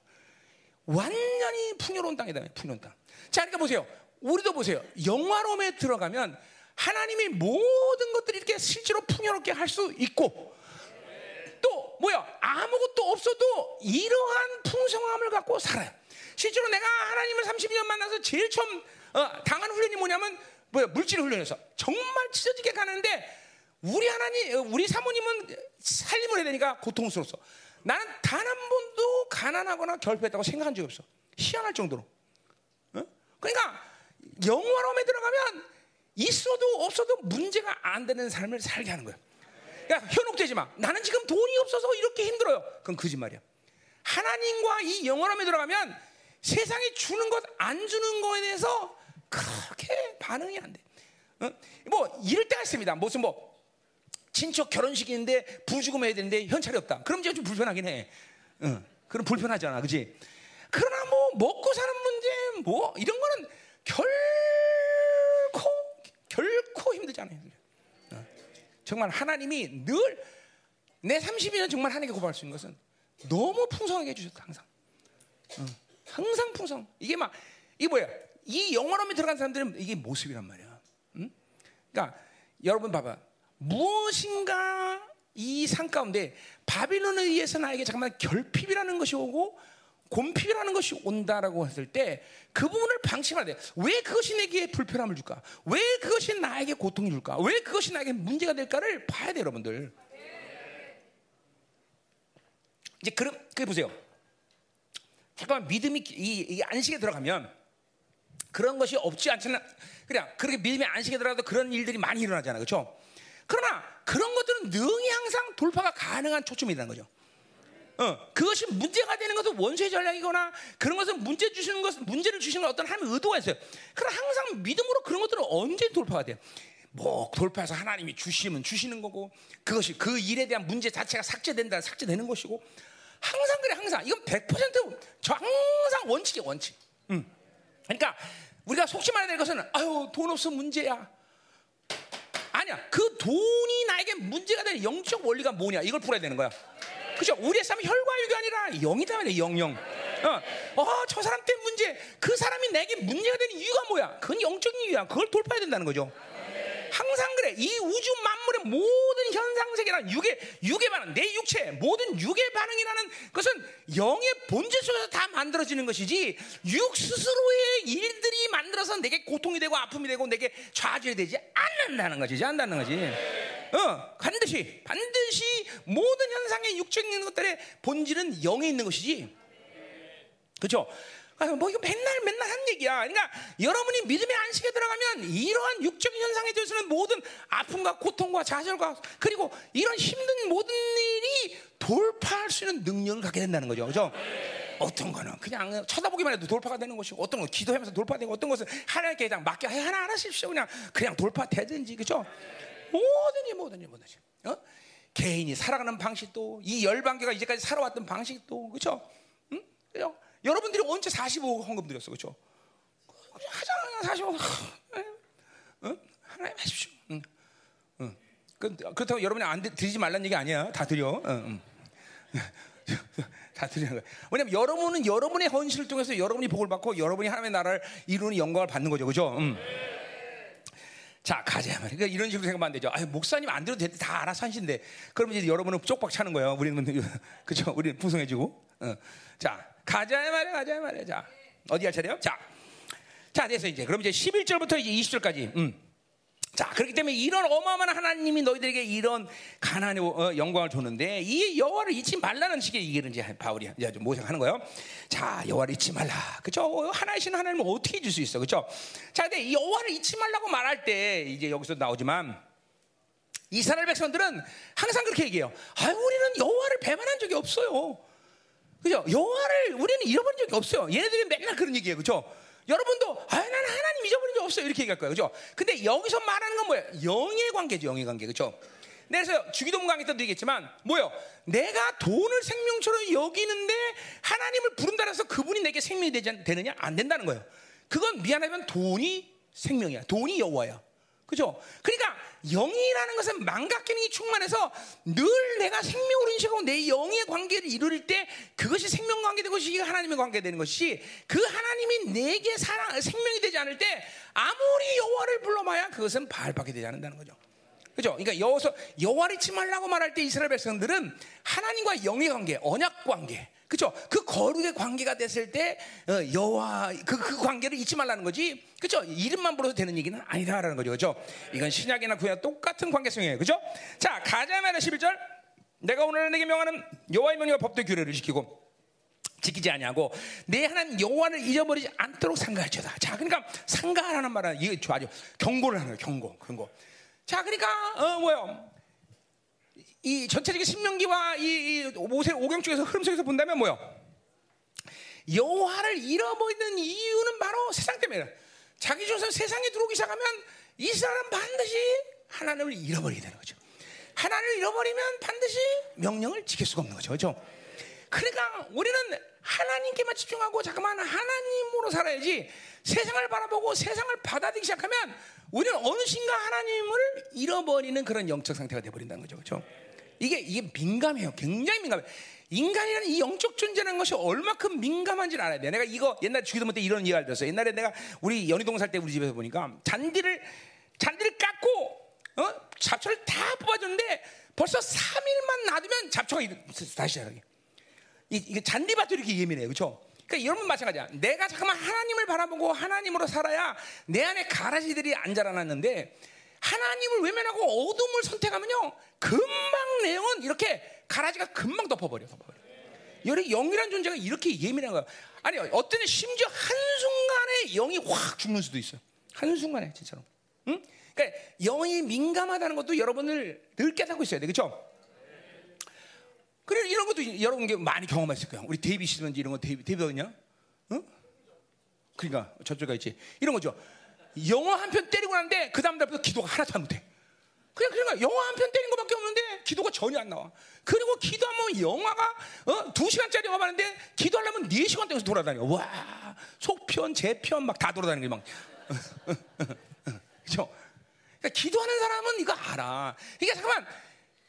완전히 풍요로운 땅이다. 풍요로운 땅. 자, 그러니까 보세요. 우리도 보세요. 영화로움에 들어가면 하나님이 모든 것들이 이렇게 실제로 풍요롭게 할 수 있고 또 뭐야 아무것도 없어도 이러한 풍성함을 갖고 살아요. 실제로 내가 하나님을 30년 만나서 제일 처음 어, 당한 훈련이 뭐냐면 뭐야 물질 훈련에서 정말 찢어지게 가는데 우리 하나님 우리 사모님은 살림을 해야 되니까 고통스러웠어. 나는 단 한 번도 가난하거나 결핍했다고 생각한 적이 없어. 희한할 정도로. 어? 그러니까 영화로움에 들어가면 있어도 없어도 문제가 안 되는 삶을 살게 하는 거 야. 야, 현혹되지 마. 나는 지금 돈이 없어서 이렇게 힘들어요. 그건 거짓말이야. 하나님과 이 영원함에 들어가면 세상이 주는 것, 안 주는 거에 대해서 그렇게 반응이 안 돼. 어? 뭐, 이럴 때가 있습니다. 무슨 뭐, 친척 결혼식인데 부주금 해야 되는데 현찰이 없다. 그럼 이제 좀 불편하긴 해. 어, 그럼 불편하잖아. 그지? 그러나 뭐, 먹고 사는 문제, 뭐, 이런 거는 결코, 결코 힘들지 않아요. 정말 하나님이 늘 내 30년 정말 하나님께 고발할 수 있는 것은 너무 풍성하게 해주셨다 항상. 어, 항상 풍성. 이게 막 이게 뭐야? 이 영원함에 들어간 사람들은 이게 모습이란 말이야. 응? 그러니까 여러분 봐봐. 무엇인가 이상 가운데 바빌론에 의해서 나에게 잠깐만 결핍이라는 것이 오고 곰핍이라는 것이 온다라고 했을 때 그 부분을 돼. 왜 그것이 내게 불편함을 줄까? 왜 그것이 나에게 고통을 줄까? 왜 그것이 나에게 문제가 될까를 봐야 돼, 여러분들. 이제 그럼 그 보세요. 잠깐만 믿음이 이, 이 안식에 들어가면 그런 것이 없지 않잖아. 그냥 그렇게 믿음이 안식에 들어가도 그런 일들이 많이 일어나잖아, 그렇죠? 그러나 그런 것들은 능히 항상 돌파가 가능한 초점이라는 거죠. 어, 그것이 문제가 되는 것은 원수의 전략이거나 그런 것은 문제 주시는 것 문제를 주시는 어떤 하나님의 의도가 있어요. 그러나 항상 믿음으로 그런 것들은 언제 돌파가 돼요? 뭐 돌파해서 하나님이 주시면 주시는 거고 그것이 그 일에 대한 문제 자체가 삭제된다 삭제되는 것이고 항상 그래 항상 이건 100%저 항상 원칙이 원칙. 음. 그러니까 우리가 속지 말아야 될 것은 아유 돈 없어 문제야. 아니야 그 돈이 나에게 문제가 되는 영적 원리가 뭐냐 이걸 풀어야 되는 거야. 그죠? 우리의 삶은 혈과 육이 아니라 영이다 말이야 영영. 어, 어, 저 사람 때문에 문제. 그 사람이 내게 문제가 되는 이유가 뭐야? 그건 영적인 이유야. 그걸 돌파해야 된다는 거죠. 항상 그래. 이 우주 만물의 모든 현상 세계란 육의 육의 반응, 내 육체 모든 육의 반응이라는 것은 영의 본질 속에서 다 만들어지는 것이지 육 스스로의 일들이 만들어서 내게 고통이 되고 아픔이 되고 내게 좌절이 되지 않는다는 거지, 않는다는 거지. 어, 반드시 반드시 모든 현상의 육적인 것들의 본질은 영에 있는 것이지. 그렇죠? 뭐 이거 맨날 맨날 한 얘기야. 그러니까 여러분이 믿음의 안식에 들어가면 이러한 육적인 현상에 대해서는 모든 아픔과 고통과 좌절과 그리고 이런 힘든 모든 일이 돌파할 수 있는 능력을 갖게 된다는 거죠. 그죠? 어떤 거는 그냥 쳐다보기만 해도 돌파가 되는 것이고 어떤 건 기도하면서 돌파되고 어떤 것은 하나님께 그냥 맡겨 하나 하나십시오. 그냥 그냥 돌파되든지 그죠? 뭐든지 뭐든지 뭐든지. 어? 개인이 살아가는 방식도 이 열방계가 이제까지 살아왔던 방식도 그죠? 응? 그죠? 여러분들이 언제 45 헌금 드렸어, 그렇죠? 하자, 45. 어? 하나님 하십시오. 응. 응. 그렇다고 여러분이 안 드리지 말란 얘기 아니야. 다 드려. 응, 응. [laughs] 다 드리는 거야. 왜냐면 여러분은 여러분의 헌신을 통해서 여러분이 복을 받고 여러분이 하나님의 나라를 이루는 영광을 받는 거죠? 응. 자 가자. 그러니까 이런 식으로 생각하면 안 되죠. 아 목사님 안 들어도 돼. 다 알아서 하신데. 그러면 이제 여러분은 쪽박 차는 거예요. 우리는 [laughs] 그죠? 우리는 풍성해지고. 어. 자 가자 말이야, 가자 말이야. 자, 어디 할 차례요? 자, 자, 됐어 이제. 그럼 이제 11절부터 이제 20절까지. 음. 자, 그렇기 때문에 이런 어마어마한 하나님이 너희들에게 이런 가난의 어, 영광을 줬는데 이 여호와를 잊지 말라는 식의 얘기를 이제 바울이 이제 좀 모색하는 거예요. 자, 여호와를 잊지 말라. 그죠? 하나이신 하나님을 어떻게 잊을 수 있어? 그죠? 자, 근데 이 여호와를 잊지 말라고 말할 때 이제 여기서 나오지만 이스라엘 백성들은 항상 그렇게 얘기해요. 아, 우리는 여호와를 배반한 적이 없어요. 그죠? 여호와를 우리는 잃어버린 적이 없어요. 얘네들이 맨날 그런 얘기예요. 그죠? 여러분도 아, 나는 하나님 잊어버린 적 없어요. 이렇게 얘기할 거예요. 그죠? 근데 여기서 말하는 건 뭐예요? 영의 관계죠. 영의 관계. 그죠? 그래서 주기도문 강의 때도 얘기했지만 뭐요? 내가 돈을 생명처럼 여기는데 하나님을 부른다 해서 그분이 내게 생명이 되지, 되느냐? 안 된다는 거예요. 그건 미안하면 돈이 생명이야. 돈이 여호와야. 그죠? 그러니까 영이라는 것은 망각 기능이 충만해서 늘 내가 생명으로 인식하고 내 영의 관계를 이룰 때 그것이 생명 관계되는 것이 하나님의 관계되는 것이 그 하나님이 내게 사랑 생명이 되지 않을 때 아무리 여호와를 불러봐야 그것은 발밖에 되지 않는다는 거죠. 그죠? 그러니까 여호서 여호와를 잊지 말라고 말할 때 이스라엘 백성들은 하나님과 영의 관계, 언약 관계, 그죠? 그 거룩의 관계가 됐을 때 어, 여호와 그, 그 관계를 잊지 말라는 거지. 그죠? 이름만 불러도 되는 얘기는 아니다라는 거죠. 그죠? 이건 신약이나 구약 똑같은 관계성이에요. 그죠? 자, 가자마자 11절. 내가 오늘 내게 명하는 여호와의 명령과 법도 규례를 지키고 지키지 아니하고 내 하나님 여호와를 잊어버리지 않도록 상가할지어다. 자, 그러니까 상가하라는 말은 이게 좋아죠. 경고를 하는 거예요. 경고, 경고. 자, 그러니까 어 뭐요? 이 전체적인 신명기와 이, 이 모세 오경 쪽에서 흐름 속에서 본다면 뭐요? 여호와를 잃어버리는 이유는 바로 세상 때문에 자기 중에서 세상에 들어오기 시작하면 이 사람은 반드시 하나님을 잃어버리게 되는 거죠. 하나님을 잃어버리면 반드시 명령을 지킬 수가 없는 거죠. 그렇죠? 그러니까 우리는 하나님께만 집중하고 잠깐만 하나님으로 살아야지 세상을 바라보고 세상을 받아들이기 시작하면 우리는 어느 순간 하나님을 잃어버리는 그런 영적 상태가 되어버린다는 거죠. 그렇죠? 이게 이게 민감해요. 굉장히 민감해. 인간이라는 이 영적 존재라는 것이 얼마큼 민감한지를 알아야 돼. 내가 이거 옛날 주기도문 때 이런 이해를 들었어. 옛날에 내가 우리 연희동 살 때 우리 집에서 보니까 잔디를 잔디를 깎고 어? 잡초를 다 뽑아줬는데 벌써 3일만 놔두면 잡초가 다시 시작하게. 이게 잔디밭도 이렇게 예민해요. 그렇죠? 그러니까 여러분 마찬가지야. 내가 잠깐만 하나님을 바라보고 하나님으로 살아야 내 안에 가라지들이 안 자라났는데 하나님을 외면하고 어둠을 선택하면요 금방 내용은 이렇게 가라지가 금방 덮어버려 덮어버려 열의 영이란 존재가 이렇게 예민한 거야. 아니 어떤 심지어 한 순간에 영이 확 죽는 수도 있어요. 한 순간에 진짜로. 응? 그러니까 영이 민감하다는 것도 여러분을 늘 깨닫고 있어야 돼, 그렇죠? 그래 이런 것도 여러분 게 많이 경험했을 거야. 우리 DVD든지 이런 거 DVD DVD냐? 응? 그러니까 저쪽가 있지. 이런 거죠. 영화 한 편 때리고 나는데 그 다음 날부터 기도가 하나도 안 못해. 그냥 그러니까 영화 한 편 때린 것밖에 없는데 기도가 전혀 안 나와. 그리고 기도하면 영화가 어? 두 시간짜리 영화 봤는데 기도하려면 네 시간 동안 돌아다녀. 와 속편, 재편 막 다 돌아다니는 게 막. [laughs] 그렇죠? 그러니까 기도하는 사람은 이거 알아. 그러니까 잠깐만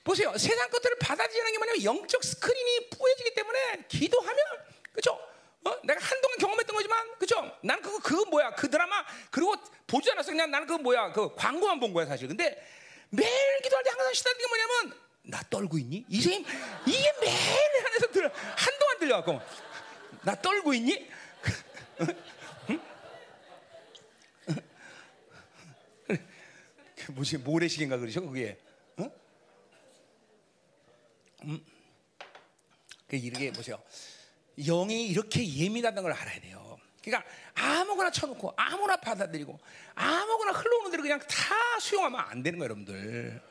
보세요. 세상 것들을 받아들이는 게 뭐냐면 영적 스크린이 뿌여지기 때문에 기도하면 그렇죠? 어? 내가 한동안 경험했던 거지만 그죠? 나는 그거 그 뭐야 그 드라마 그리고 보지 않았어 그냥 나는 그 뭐야 그 광고만 본 거야 사실. 근데 매일 기도할 때 항상 시달리는 게 뭐냐면 나 떨고 있니? 이 선생님 이게 매일 안에서 들려 한동안 들려갖고 나 떨고 있니? [laughs] 뭐지 모래시계인가 그러죠 그게? 어? 음. 그 이렇게 보세요. 영이 이렇게 예민하다는 걸 알아야 돼요. 그러니까 아무거나 쳐놓고 아무나 받아들이고 아무거나 흘러오는 대로 그냥 다 수용하면 안 되는 거예요, 여러분들.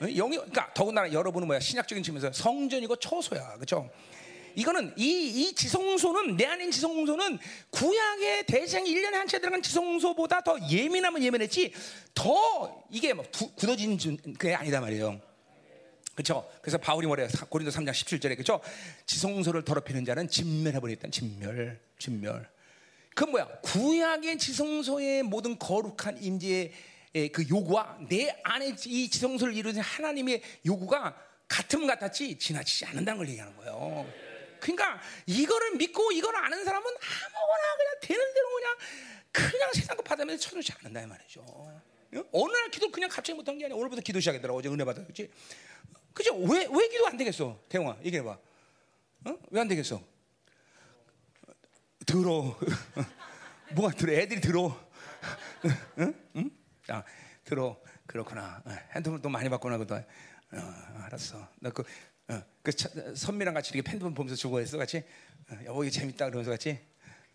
영이 그러니까 더군다나 여러분은 뭐야 신약적인 측면에서 성전이고 초소야, 그렇죠? 이거는 이, 이 지성소는 내 있는 지성소는 구약의 대장이 1년에 한 채 들어간 지성소보다 더 예민하면 예민했지 더 이게 뭐 구, 굳어진 게 아니다 말이에요. 그렇죠? 그래서 바울이 뭐래요? 고린도 3장 17절에 그렇죠? 지성소를 더럽히는 자는 진멸해 버렸다. 진멸, 진멸. 그 뭐야? 구약의 지성소의 모든 거룩한 임재의 그 요구와 내 안에 이 지성소를 이루는 하나님의 요구가 같음 같았지 지나치지 않는다는 걸 얘기하는 거예요. 그러니까 이거를 믿고 이걸 아는 사람은 아무거나 그냥 되는 대로 그냥 그냥 세상 거 받으면서 쳐놓지 않는다 이 말이죠. 어느 날 기도 그냥 갑자기 못한 게 아니야. 오늘부터 기도 시작했더라고. 어제 은혜 받았지. 그죠? 왜, 왜 기도 안 되겠어? 대웅아, 얘기해봐. 어? 왜 안 되겠어? 들어. [laughs] 뭐가 들어? 애들이 들어. [laughs] 응? 응? 아, 들어. 그렇구나. 어, 핸드폰 또 많이 바꾸나 보다. 어, 알았어. 나 그 어, 그 선미랑 같이 이렇게 핸드폰 보면서 주고 했어, 같이. 어, 여보 이게 재밌다 그러면서 같이.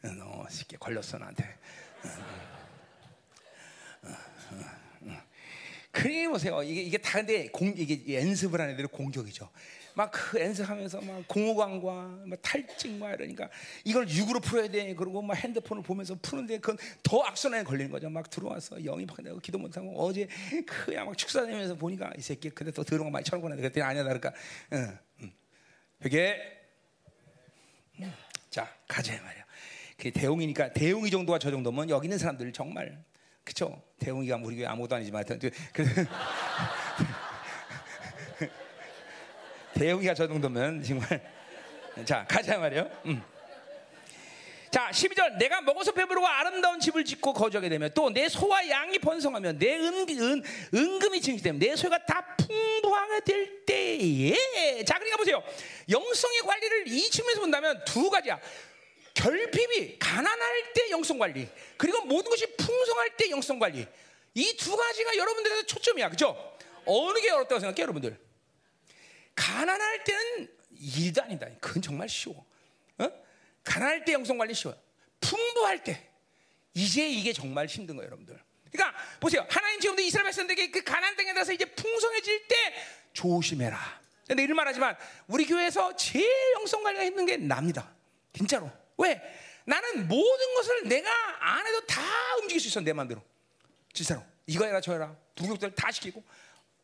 어, 너 쉽게 걸렸어 나한테. 그래 보세요. 이게 이게 다 근데 공 이게 연습을 하는 애들은 공격이죠. 막 그 연습하면서 막 공허감과 막 탈증 막 이러니까 이걸 육으로 풀어야 돼. 그리고 막 핸드폰을 보면서 푸는데 그건 더 악순환에 걸리는 거죠. 막 들어와서 영이 막 내가 기도 못하고 어제 그야 막 축사되면서 보니까 이 새끼 근데 또 더러운 거 많이 쳐놓고 나는데 그랬더니 아니야 다를까. 응, 응. 그게 음, 자 가자 말이야. 그 대웅이니까 대웅이 정도가 저 정도면 여기 있는 사람들 정말 그쵸? 대웅이가 우리 교회 아무도 아니지만 하여튼 그, [laughs] 대웅이가 저 정도면 정말 자 가자 말이요. 음. 자 12절 내가 먹어서 배부르고 아름다운 집을 짓고 거주하게 되면 또 내 소와 양이 번성하면 내 은, 은, 은금이 증식되면 내 소가 다 풍부하게 될 때에 자 그러니까 보세요 영성의 관리를 이 측면에서 본다면 두 가지야 결핍이 가난할 때 영성 관리 그리고 모든 것이 풍성할 때 영성 관리. 이 두 가지가 여러분들에서 초점이야. 그죠? 어느 게 어렵다고 생각해 여러분들? 가난할 때는 일도 아니다. 그건 정말 쉬워. 어? 가난할 때 영성 관리 쉬워요. 풍부할 때. 이제 이게 정말 힘든 거예요 여러분들. 그러니까 보세요. 하나님 지금도 이스라엘 백성들에게 그 가난 땅에 대해서 이제 풍성해질 때 조심해라. 근데 이런 말하지만 우리 교회에서 제일 영성 관리가 힘든 게 납니다. 진짜로 왜? 나는 모든 것을 내가 안 해도 다 움직일 수 있어 내 마음대로. 진짜로 이거 해라 저 해라 부족들 다 시키고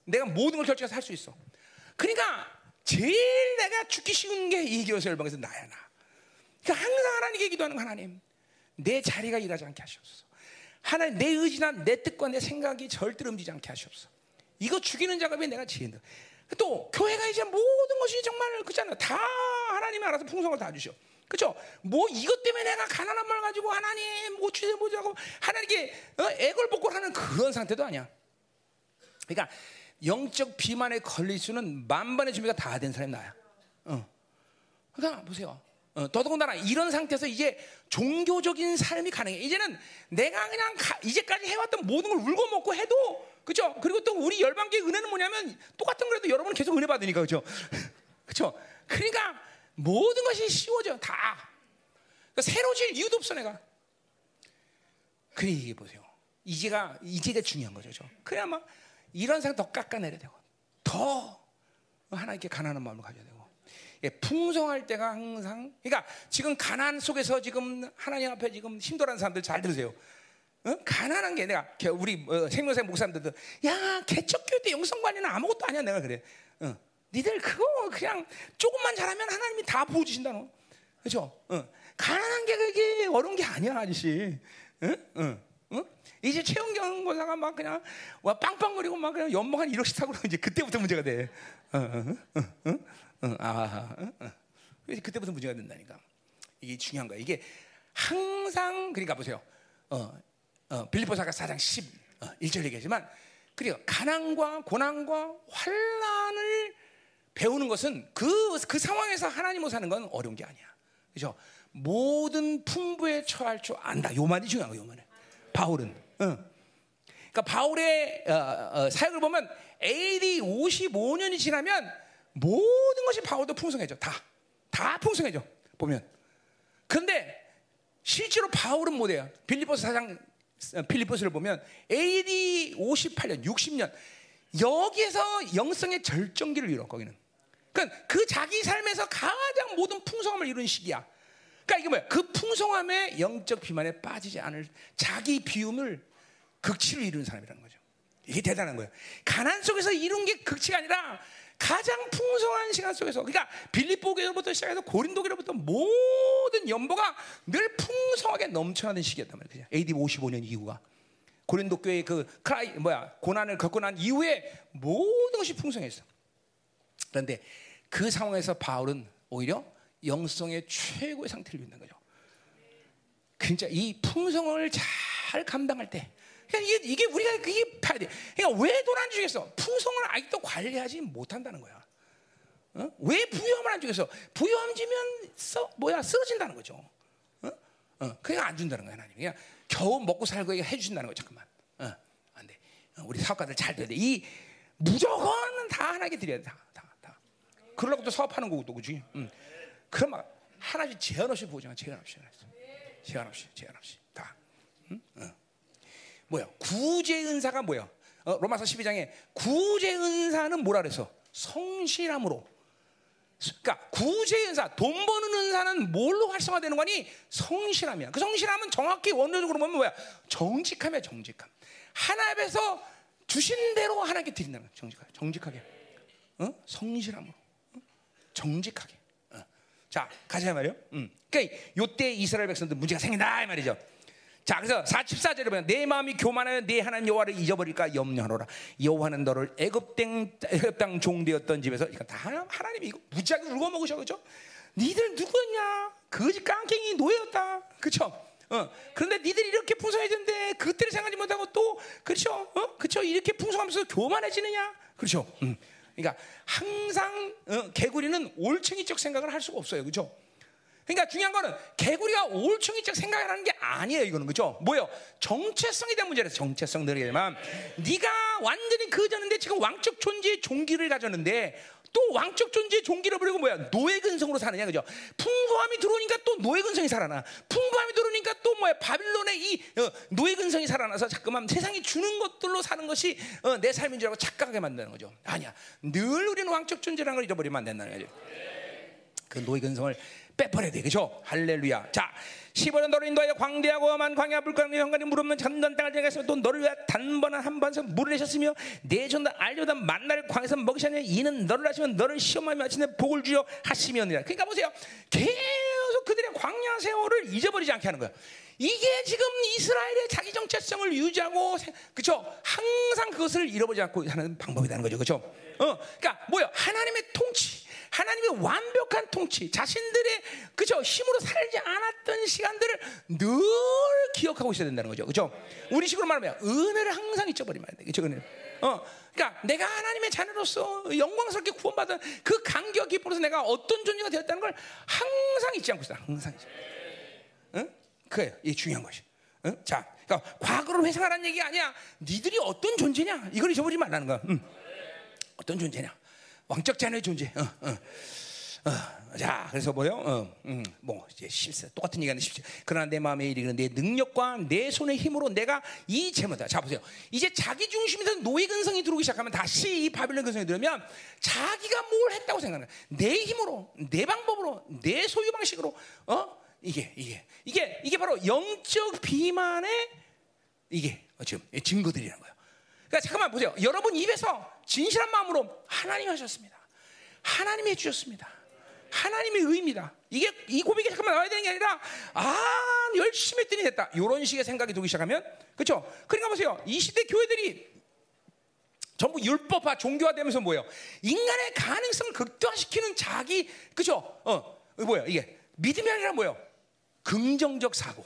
내가 모든 걸 결정해서 할 수 있어. 그러니까 제일 내가 죽기 쉬운 게 이 교회 열방에서 나야 나. 그러니까 항상 하나님께 기도하는 하나님 내 자리가 일하지 않게 하시옵소서. 하나님 내 의지나 내 뜻과 내 생각이 절대로 움직이지 않게 하시옵소서. 이거 죽이는 작업이 내가 힘들어. 또 교회가 이제 모든 것이 정말 그잖아. 다 하나님이 알아서 풍성을 다 주셔. 그렇죠? 뭐 이것 때문에 내가 가난한 말 가지고 하나님 뭐 주세 뭐자고 하나님께 어? 애걸복걸하는 그런 상태도 아니야. 그러니까 영적 비만에 걸릴 수는 만반의 준비가 다 된 사람이 나야. 어. 그러니까 보세요. 어, 더더군다나 이런 상태에서 이제 종교적인 삶이 가능해. 이제는 내가 그냥 가, 이제까지 해왔던 모든 걸 울고 먹고 해도 그죠? 그리고 또 우리 열방계 은혜는 뭐냐면 똑같은 거라도 여러분은 계속 은혜 받으니까 그죠? [laughs] 그죠? 그러니까 모든 것이 쉬워져 다. 그러니까 새로질 이유도 없어 내가. 그래 이게 보세요. 이제가 이제가 중요한 거죠. 저. 그래야 막 이런 생각 더 깎아내야 되고 더 하나님께 가난한 마음을 가져야 되고 예, 풍성할 때가 항상 그러니까 지금 가난 속에서 지금 하나님 앞에 지금 힘들어하는 사람들 잘 들으세요. 어? 가난한 게 내가 우리 어, 생명사 목사님들도 야 개척교회 때 영성관리는 아무것도 아니야 내가 그래. 어. 니들 그거 그냥 조금만 잘하면 하나님이 다 보여주신다 너. 그렇죠? 어. 가난한 게 그게 어려운 게 아니야 아저씨. 응? 응. 응? 이제 최은경 고사가 막 그냥 와 빵빵거리고 막 그냥 연봉 한 1억씩 타고 이제 그때부터 문제가 돼. 어, 어, 어, 어, 어, 아, 어, 어. 그때부터 문제가 된다니까. 이게 중요한 거야. 이게 항상 그러니까 보세요. 어, 어, 빌리포사가 4장 10 어, 1절 얘기하지만 그리고 가난과 고난과 환란을 배우는 것은 그, 그 상황에서 하나님을 사는 건 어려운 게 아니야. 그죠? 모든 풍부에 처할 줄 안다. 요 말이 중요한 거요 말이. 바울은. 응. 그러니까 바울의 어, 어, 사역을 보면 AD 55년이 지나면 모든 것이 바울도 풍성해져. 다. 다 풍성해져. 보면. 그런데 실제로 바울은 못해요. 빌리포스 사장 필리포스를 보면 AD 58년, 60년 여기에서 영성의 절정기를 이뤘 거기는. 그러니까 그 자기 삶에서 가장 모든 풍성함을 이룬 시기야. 그러니까 이게 뭐야? 그 풍성함의 영적 비만에 빠지지 않을 자기 비움을 극치로 이룬 사람이라는 거죠. 이게 대단한 거예요. 가난 속에서 이룬 게 극치가 아니라 가장 풍성한 시간 속에서 그러니까 빌립보교로부터 시작해서 고린도교로부터 모든 연보가 늘 풍성하게 넘쳐나는 시기였단 말이에요. AD 55년 이후가 고린도 교회 그 크라이 뭐야 고난을 겪고 난 이후에 모든 것이 풍성했어. 그런데 그 상황에서 바울은 오히려 영성의 최고의 상태를 유지한 거죠. 진짜 이 풍성을 잘 감당할 때, 그러니까 이게, 이게 우리가 그게 봐야 돼. 그러니까 왜 돈 안 주겠어? 풍성을 아직도 관리하지 못한다는 거야. 어? 왜 부여함을 안 주겠어? 부여함 주면 써, 뭐야 쓰러진다는 거죠. 어? 어, 그냥 안 준다는 거야 하나님. 그냥 겨우 먹고 살고 해주신다는 거 잠깐만. 어, 안 돼. 어, 우리 사업가들 잘 돼야 돼. 이 무조건 다 하나님께 드려야 돼. 그러려고 또 사업하는 거고 또 그지. 응. 그럼 막 하나씩 제한 없이 보잖아. 제한 없이. 제한 없이. 제한 없이. 다. 응? 어. 뭐야? 구제 은사가 뭐야? 어, 로마서 12장에 구제 은사는 뭐라 그래서 성실함으로. 그러니까 구제 은사, 돈 버는 은사는 뭘로 활성화되는 거니? 성실함이야. 그 성실함은 정확히 원론적으로 보면 뭐야? 정직함이야, 정직함. 하나님에서 주신 대로 하나님께 드린다는 거야. 정직하게. 정직하게. 어? 성실함으로. 어? 정직하게. 어. 자, 가자 말이요. 음. 그러니까 요때 이스라엘 백성들 문제가 생긴다 이 말이죠. 자, 그래서 44절에 보면 내 마음이 교만하여 내 하나님 여호와를 잊어버릴까 염려하노라. 여호와는 너를 애굽 땅 종되었던 집에서 이거 다 하나님이 이거 무지하게 울고 먹으셔 그죠? 니들 누구였냐? 거지 깡깽이 노예였다. 그렇죠? 어. 그런데 니들이 이렇게 풍성해졌는데 그때를 생각하지 못하고 또 그렇죠? 어? 그렇죠? 이렇게 풍성하면서 교만해지느냐? 그렇죠? 음. 그러니까 항상 어, 개구리는 올챙이적 생각을 할 수가 없어요. 그렇죠? 그러니까 중요한 거는 개구리가 올챙이적 생각을 하는 게 아니에요. 이거는 그죠? 뭐요? 정체성에 대한 문제라서 정체성 늘리지만 네가 완전히 그전인데 지금 왕적 존재의 종기를 가졌는데 또 왕적 존재의 종기를 버리고 뭐야 노예 근성으로 사느냐 그죠? 풍부함이 들어오니까 또 노예 근성이 살아나. 풍부함이 들어오니까 또 뭐야 바빌론의 이 어, 노예 근성이 살아나서 자꾸만 세상이 주는 것들로 사는 것이 어, 내 삶인 줄 알고 착각하게 만드는 거죠. 아니야. 늘 우리는 왕적 존재라는 걸 잊어버리면 안 된다는 거죠. 그 노예 근성을 빼버려야 돼. 그죠? 할렐루야. 자, 15년 너를 인도하여 광대하고 험한 광야 불가능의 현관에 물 없는 전단 땅을 정해서 또 너를 위하여 단번한 한 번서 물을 내셨으며 내 전다 알려다 만나를 광에서 먹으셨냐 이는 너를 하시면 너를 시험하며 마침내 복을 주려 하시면이라. 그러니까 보세요. 계속 그들의 광야 세월을 잊어버리지 않게 하는 거야. 이게 지금 이스라엘의 자기 정체성을 유지하고 그죠? 항상 그것을 잃어버리지 않고 하는 방법이라는 거죠. 그죠? 어, 그러니까 뭐야? 하나님의 통치. 하나님의 완벽한 통치, 자신들의 그죠 힘으로 살지 않았던 시간들을 늘 기억하고 있어야 된다는 거죠, 그죠? 우리 식으로 말하면 은혜를 항상 잊어버리면 안 돼, 그죠? 은혜. 어, 그러니까 내가 하나님의 자녀로서 영광스럽게 구원받은 그 간격 기쁨으로서 내가 어떤 존재가 되었다는 걸 항상 잊지 않고 있어, 항상. 응? 그래요, 이게 중요한 것이. 응? 자, 그러니까 과거로 회상하라는 얘기 아니야. 니들이 어떤 존재냐? 이걸 잊어버리지 말라는 거야. 응. 어떤 존재냐? 왕적 자녀의 존재. 어, 어. 어, 자, 그래서 뭐요? 어, 음, 뭐 이제 실세 똑같은 얘기하는 십시. 그러나 내 마음에 이르는 내 능력과 내 손의 힘으로 내가 이 재물다. 자 보세요. 이제 자기 중심에서 노예 근성이 들어오기 시작하면 다시 이 바빌론 근성이 들으면 자기가 뭘 했다고 생각하는. 내 힘으로, 내 방법으로, 내 소유 방식으로, 어 이게 이게 이게 이게 바로 영적 비만의 이게 지금 증거들이라는 거예요. 그러니까 잠깐만 보세요. 여러분 입에서 진실한 마음으로 하나님 하셨습니다. 하나님이 해주셨습니다. 하나님의 의입니다. 이게 이 고백이 잠깐만 나와야 되는 게 아니라 아 열심히 했더니 됐다. 이런 식의 생각이 들기 시작하면 그렇죠. 그러니까 보세요. 이 시대 교회들이 전부 율법화 종교화되면서 뭐예요? 인간의 가능성을 극대화시키는 자기 그죠? 어 뭐야 이게 믿음이 아니라 뭐예요? 긍정적 사고.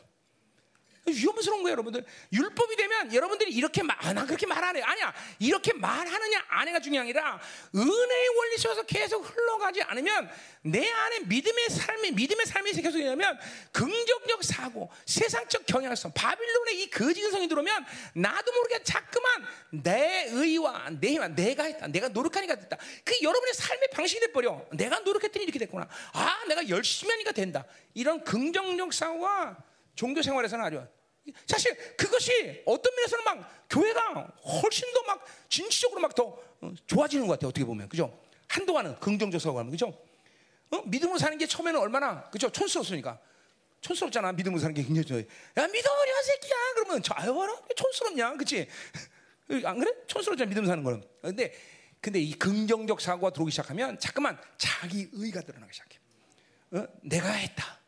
위험스러운 거예요, 여러분들. 율법이 되면 여러분들이 이렇게 말, 아, 난 그렇게 말 안 해. 아니야. 이렇게 말하느냐, 안 해가 중요한 게 아니라 은혜의 원리 속에서 계속 흘러가지 않으면 내 안에 믿음의 삶이, 믿음의 삶이 계속 되면 긍정적 사고, 세상적 경향성, 바빌론의 이 거짓성이 들어오면 나도 모르게 자꾸만 내 의와 내 힘, 내가 했다. 내가 노력하니까 됐다. 그 여러분의 삶의 방식이 돼버려. 내가 노력했더니 이렇게 됐구나. 아, 내가 열심히 하니까 된다. 이런 긍정적 사고가 종교 생활에서는 아주 사실 그것이 어떤 면에서는 막 교회가 훨씬 더 막 진취적으로 막 더 좋아지는 것 같아요. 어떻게 보면 그죠? 한동안은 긍정적 사고하면 그죠? 어? 믿음으로 사는 게 처음에는 얼마나 그죠? 촌스럽으니까 촌스럽잖아. 믿음으로 사는 게 굉장히 좋아요. 야 믿어버려 새끼야. 그러면 저 아유 왜 촌스럽냐, 그렇지? [laughs] 안 그래? 촌스럽잖아 믿음 사는 거는. 근데 근데 이 긍정적 사고가 들어오기 시작하면 자꾸만 자기 의가 드러나기 시작해. 어? 내가 했다.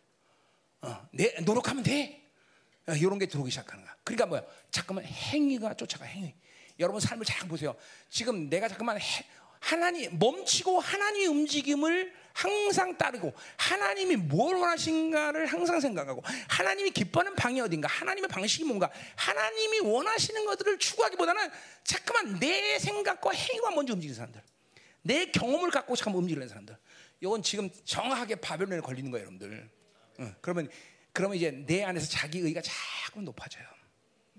어, 내 노력하면 돼. 어, 이런 게 들어오기 시작하는 거야. 그러니까 뭐야? 잠깐만 행위가 쫓아가 행위. 여러분 삶을 잘 보세요. 지금 내가 잠깐만 해, 하나님 멈추고 하나님의 움직임을 항상 따르고 하나님이 뭘 원하신가를 항상 생각하고 하나님이 기뻐하는 방이 어딘가 하나님의 방식이 뭔가 하나님이 원하시는 것들을 추구하기보다는 자꾸만 내 생각과 행위가 먼저 움직이는 사람들 내 경험을 갖고 잠깐 움직이는 사람들 이건 지금 정확하게 바벨론에 걸리는 거예요 여러분들 어, 그러면 그러면 이제 내 안에서 자기 의가 자꾸 높아져요.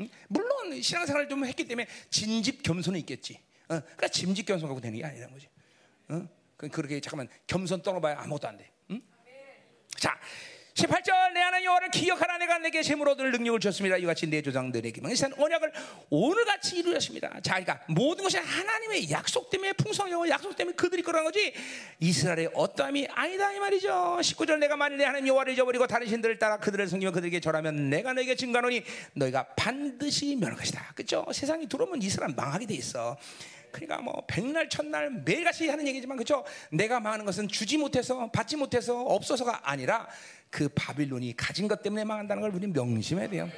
응? 물론 신앙생활을 좀 했기 때문에 진집 겸손은 있겠지. 어, 그러니까 진집 겸손 갖고 되는 게 아니라는 거지. 어? 그렇게 잠깐만 겸손 떠나봐야 아무것도 안 돼. 응? 자, 18절 내 하나님 여호와를 기억하라 내가 내게 재물 얻을 능력을 줬습니다. 이같이 내 조상들에게 명시한 언약을 오늘같이 이루었습니다. 자, 그러니까 모든 것이 하나님의 약속 때문에 풍성하고 약속 때문에 그들이 그러는 거지 이스라엘의 어떠함이 아니다 이 말이죠. 19절 내가 만일 내 하나님 여호와를 잊어버리고 다른 신들을 따라 그들을 섬기며 그들에게 절하면 내가 너에게 증가하노니 너희가 반드시 멸할 것이다. 그렇죠? 세상이 들어오면 이스라엘 망하게 돼 있어. 그러니까 뭐 백날 첫날 매일같이 하는 얘기지만 그렇죠? 내가 망하는 것은 주지 못해서 받지 못해서 없어서가 아니라 그 바빌론이 가진 것 때문에 망한다는 걸 우리 명심해야 돼요.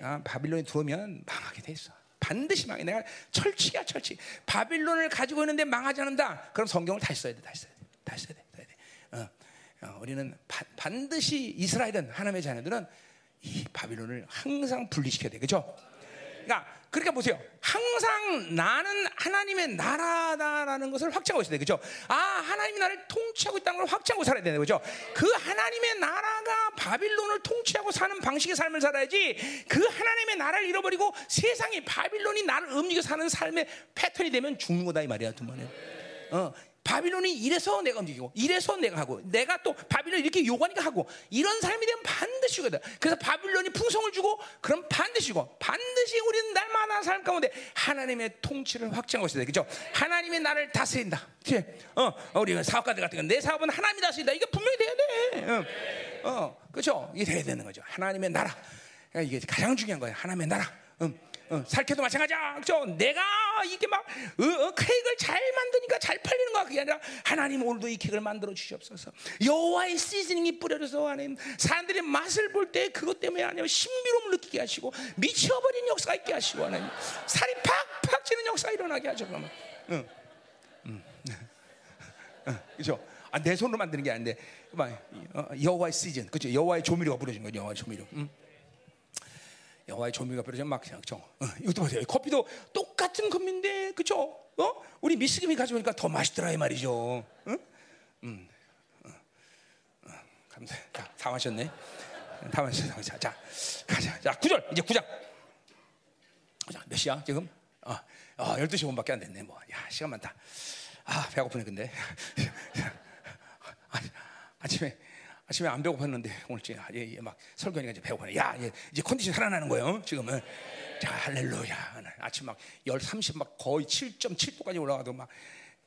아, 바빌론이 들어오면 망하게 돼 있어. 반드시 망해. 내가 철칙이야 철칙. 바빌론을 가지고 있는데 망하지 않는다. 그럼 성경을 다시 써야 돼. 다시 써야 돼. 다시 써야 돼. 써야 돼. 어, 어, 우리는 바, 반드시 이스라엘은 하나님의 자녀들은 이 바빌론을 항상 분리시켜야 돼. 그렇죠? 그러니까 그러니까 보세요. 항상 나는 하나님의 나라다라는 것을 확증하고 있어야 돼. 그죠? 아, 하나님이 나를 통치하고 있다는 걸 확증하고 살아야 되는 거죠. 그 하나님의 나라가 바빌론을 통치하고 사는 방식의 삶을 살아야지 그 하나님의 나라를 잃어버리고 세상이 바빌론이 나를 움직여 사는 삶의 패턴이 되면 죽는 거다 이 말이야. 두 번에. 어, 바빌론이 이래서 내가 움직이고 이래서 내가 하고 내가 또 바빌론 이렇게 요구하니까 하고 이런 삶이 되면 반드시 거다. 그래서 바빌론이 풍성을 주고 그럼 반드시고 반드시 우리는 날마다 삶 가운데 하나님의 통치를 있어야 돼. 그죠? 하나님의 나를 다스린다. 어, 우리 사업가들 같은 건 내 사업은 하나님이 다스린다. 이게 분명히 돼야 돼. 어, 어 그렇죠? 이게 돼야 되는 거죠. 하나님의 나라. 이게 가장 중요한 거예요. 하나님의 나라. 음. 어, 살케도 마찬가지야. 그죠? 내가 이게 막 어, 어, 케이크를 잘 만드니까 잘 팔리는 거야. 그게 아니라 하나님 오늘도 이 케이크를 만들어 주시옵소서. 여호와의 시즈닝이 뿌려져서 하나님 사람들이 맛을 볼 때 그것 때문에 아니면 신비로움을 느끼게 하시고 미쳐버린 역사가 있게 하시고 하나님 살이 팍팍 찌는 역사가 일어나게 하죠. 그러면. 응. 응. [laughs] 그죠? 아, 내 손으로 만드는 게 아닌데 여호와의 시즌, 그죠? 여호와의 조미료가 뿌려진 거죠. 여호와의 조미료. 응? 여호와의 조미가 뿌려져 막 그죠. 어, 이것도 보세요. 커피도 똑같은 커피인데 그죠? 어? 우리 미스김이 가져오니까 더 맛있더라 이 말이죠. 응? 음. 어, 어, 감사. 다, 다 마셨네. 다 마셨어. 자, 자, 가자. 자, 구절 이제 구장. 자, 몇 시야 지금? 아, 어, 어, 12시 5분밖에 안 됐네. 뭐, 야, 시간 많다. 아, 배고프네 근데. [laughs] 아침에 아침에 안 배고팠는데 오늘 이제 아, 예, 예, 막 설교하니까 이제 배고파네. 야, 예, 이제 컨디션 살아나는 거예요. 어? 지금은. 자, 할렐루야. 아침 막열 30, 막 거의 7.7도까지 올라가도 막.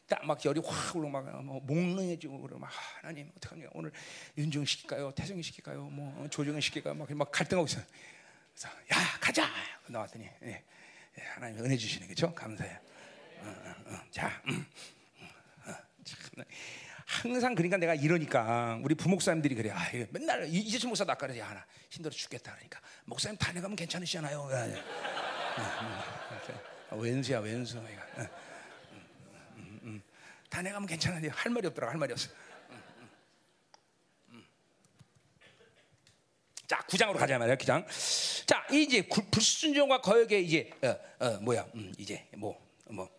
딱막 열이 확 올라 막뭐 몽롱해지고 그러 막 하나님 어떡합니까 오늘 윤종 시킬까요 태성이 시킬까요 뭐 조정은 시킬까요 막, 막 갈등하고 있어요 그래서 야 가자 나왔더니 예, 예, 하나님 은혜 주시는 거죠 감사해요 어, 어, 어. 자 음, 어, 참 항상 그러니까 내가 이러니까 우리 부목사님들이 그래. 아, 맨날 이재철 목사도 아까 그러지 하나 힘들어 죽겠다 그러니까 목사님 다녀가면 괜찮으시잖아요. 왼수야 왼수. 다녀가면 괜찮은데 할 말이 없더라 할 말이 없어. 자, 구장으로 가자 말이야, 구장. 자, 이제 불순종과 거역의 이제 어, 어 뭐야, 음, 이제 뭐 뭐.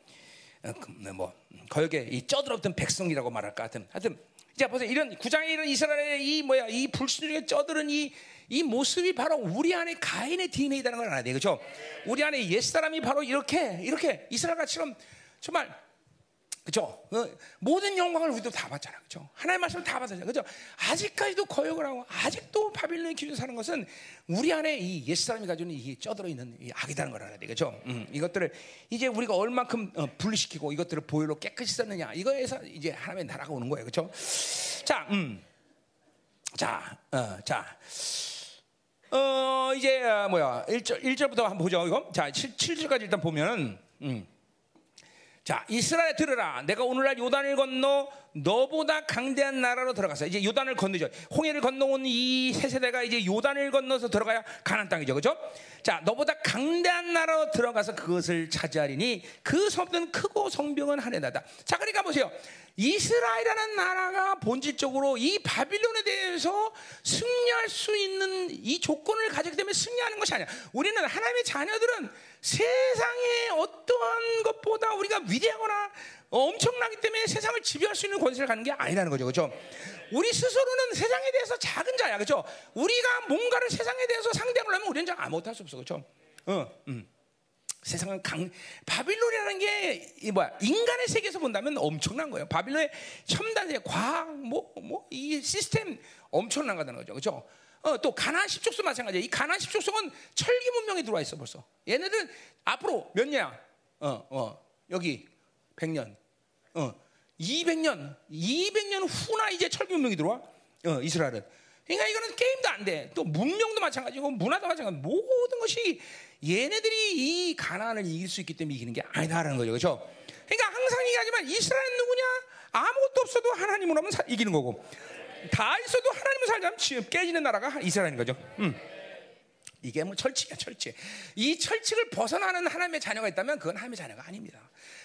어, 그, 네, 뭐 거역에 이 쩌들었던 백성이라고 말할까? 하여튼 하여튼 자 보세요. 이런 구장에 이런 이스라엘의 이 뭐야 이 불순종에 쩌들은 이 이 모습이 바로 우리 안에 가인의 DNA라는 걸 알아야 돼. 그렇죠? 우리 안에 옛 사람이 바로 이렇게 이렇게 이스라엘처럼 정말 그죠? 어, 모든 영광을 우리도 다 받잖아. 그죠? 하나님의 말씀을 다 받았잖아. 그죠? 아직까지도 거역을 하고, 아직도 바빌론의 기준 사는 것은 우리 안에 이 옛사람이 가지고 있는 이 쩌들어 있는 이 악이라는 걸 알아야 돼. 그죠? 음, 이것들을 이제 우리가 얼만큼 어, 분리시키고 이것들을 보혈로 깨끗이 썼느냐. 이거에서 이제 하나님의 나라가 오는 거예요. 그죠? 자, 음. 자, 어, 자. 어, 이제, 어, 뭐야. 1절, 1절부터 한번 보죠. 이거. 자, 7, 7절까지 일단 보면은, 음. 자, 이스라엘 들으라. 내가 오늘날 요단을 건너 너보다 강대한 나라로 들어가서 이제 요단을 건너죠. 홍해를 건너온 이 세 세대가 이제 요단을 건너서 들어가야 가나안 땅이죠. 그렇죠? 자, 너보다 강대한 나라로 들어가서 그것을 차지하리니 그 성은 크고 성병은 하늘나다. 자, 그러니까 보세요. 이스라엘이라는 나라가 본질적으로 이 바빌론에 대해서 승리할 수 있는 이 조건을 가지기 때문에 승리하는 것이 아니야. 우리는 하나님의 자녀들은 세상의 어떠한 것보다 우리가 위대하거나 엄청나기 때문에 세상을 지배할 수 있는 권세를 갖는 게 아니라는 거죠. 그렇죠? 우리 스스로는 세상에 대해서 작은 자야. 그렇죠? 우리가 뭔가를 세상에 대해서 상대하려면 우리는 아무것도 할 수 없어. 그렇죠? 어, 음. 세상은 강 바빌론이라는 게이 뭐야 인간의 세계에서 본다면 엄청난 거예요. 바빌론의 첨단의 과학 뭐뭐 이 시스템 엄청난 거다는 거죠. 그렇죠? 어, 또 가나안 십족속 마찬가지야. 이 가나안 십족속은 철기 문명에 들어와 있어 벌써. 얘네들 앞으로 몇 년야? 어, 어, 여기 100년, 어, 200년, 200년 후나 이제 철기 문명이 들어와. 어, 이스라엘은. 그러니까 이거는 게임도 안 돼. 또 문명도 마찬가지고 문화도 마찬가지. 모든 것이 얘네들이 이 가나안을 이길 수 있기 때문에 이기는 게 아니다라는 거죠. 그렇죠? 그러니까 항상 얘기하지만 이스라엘 누구냐? 아무것도 없어도 하나님으로 하면 이기는 거고. 다 있어도 하나님을 살자면 지금 깨지는 나라가 이스라엘인 거죠. 음. 이게 뭐 철칙이야, 철칙. 이 철칙을 벗어나는 하나님의 자녀가 있다면 그건 하나님의 자녀가 아닙니다.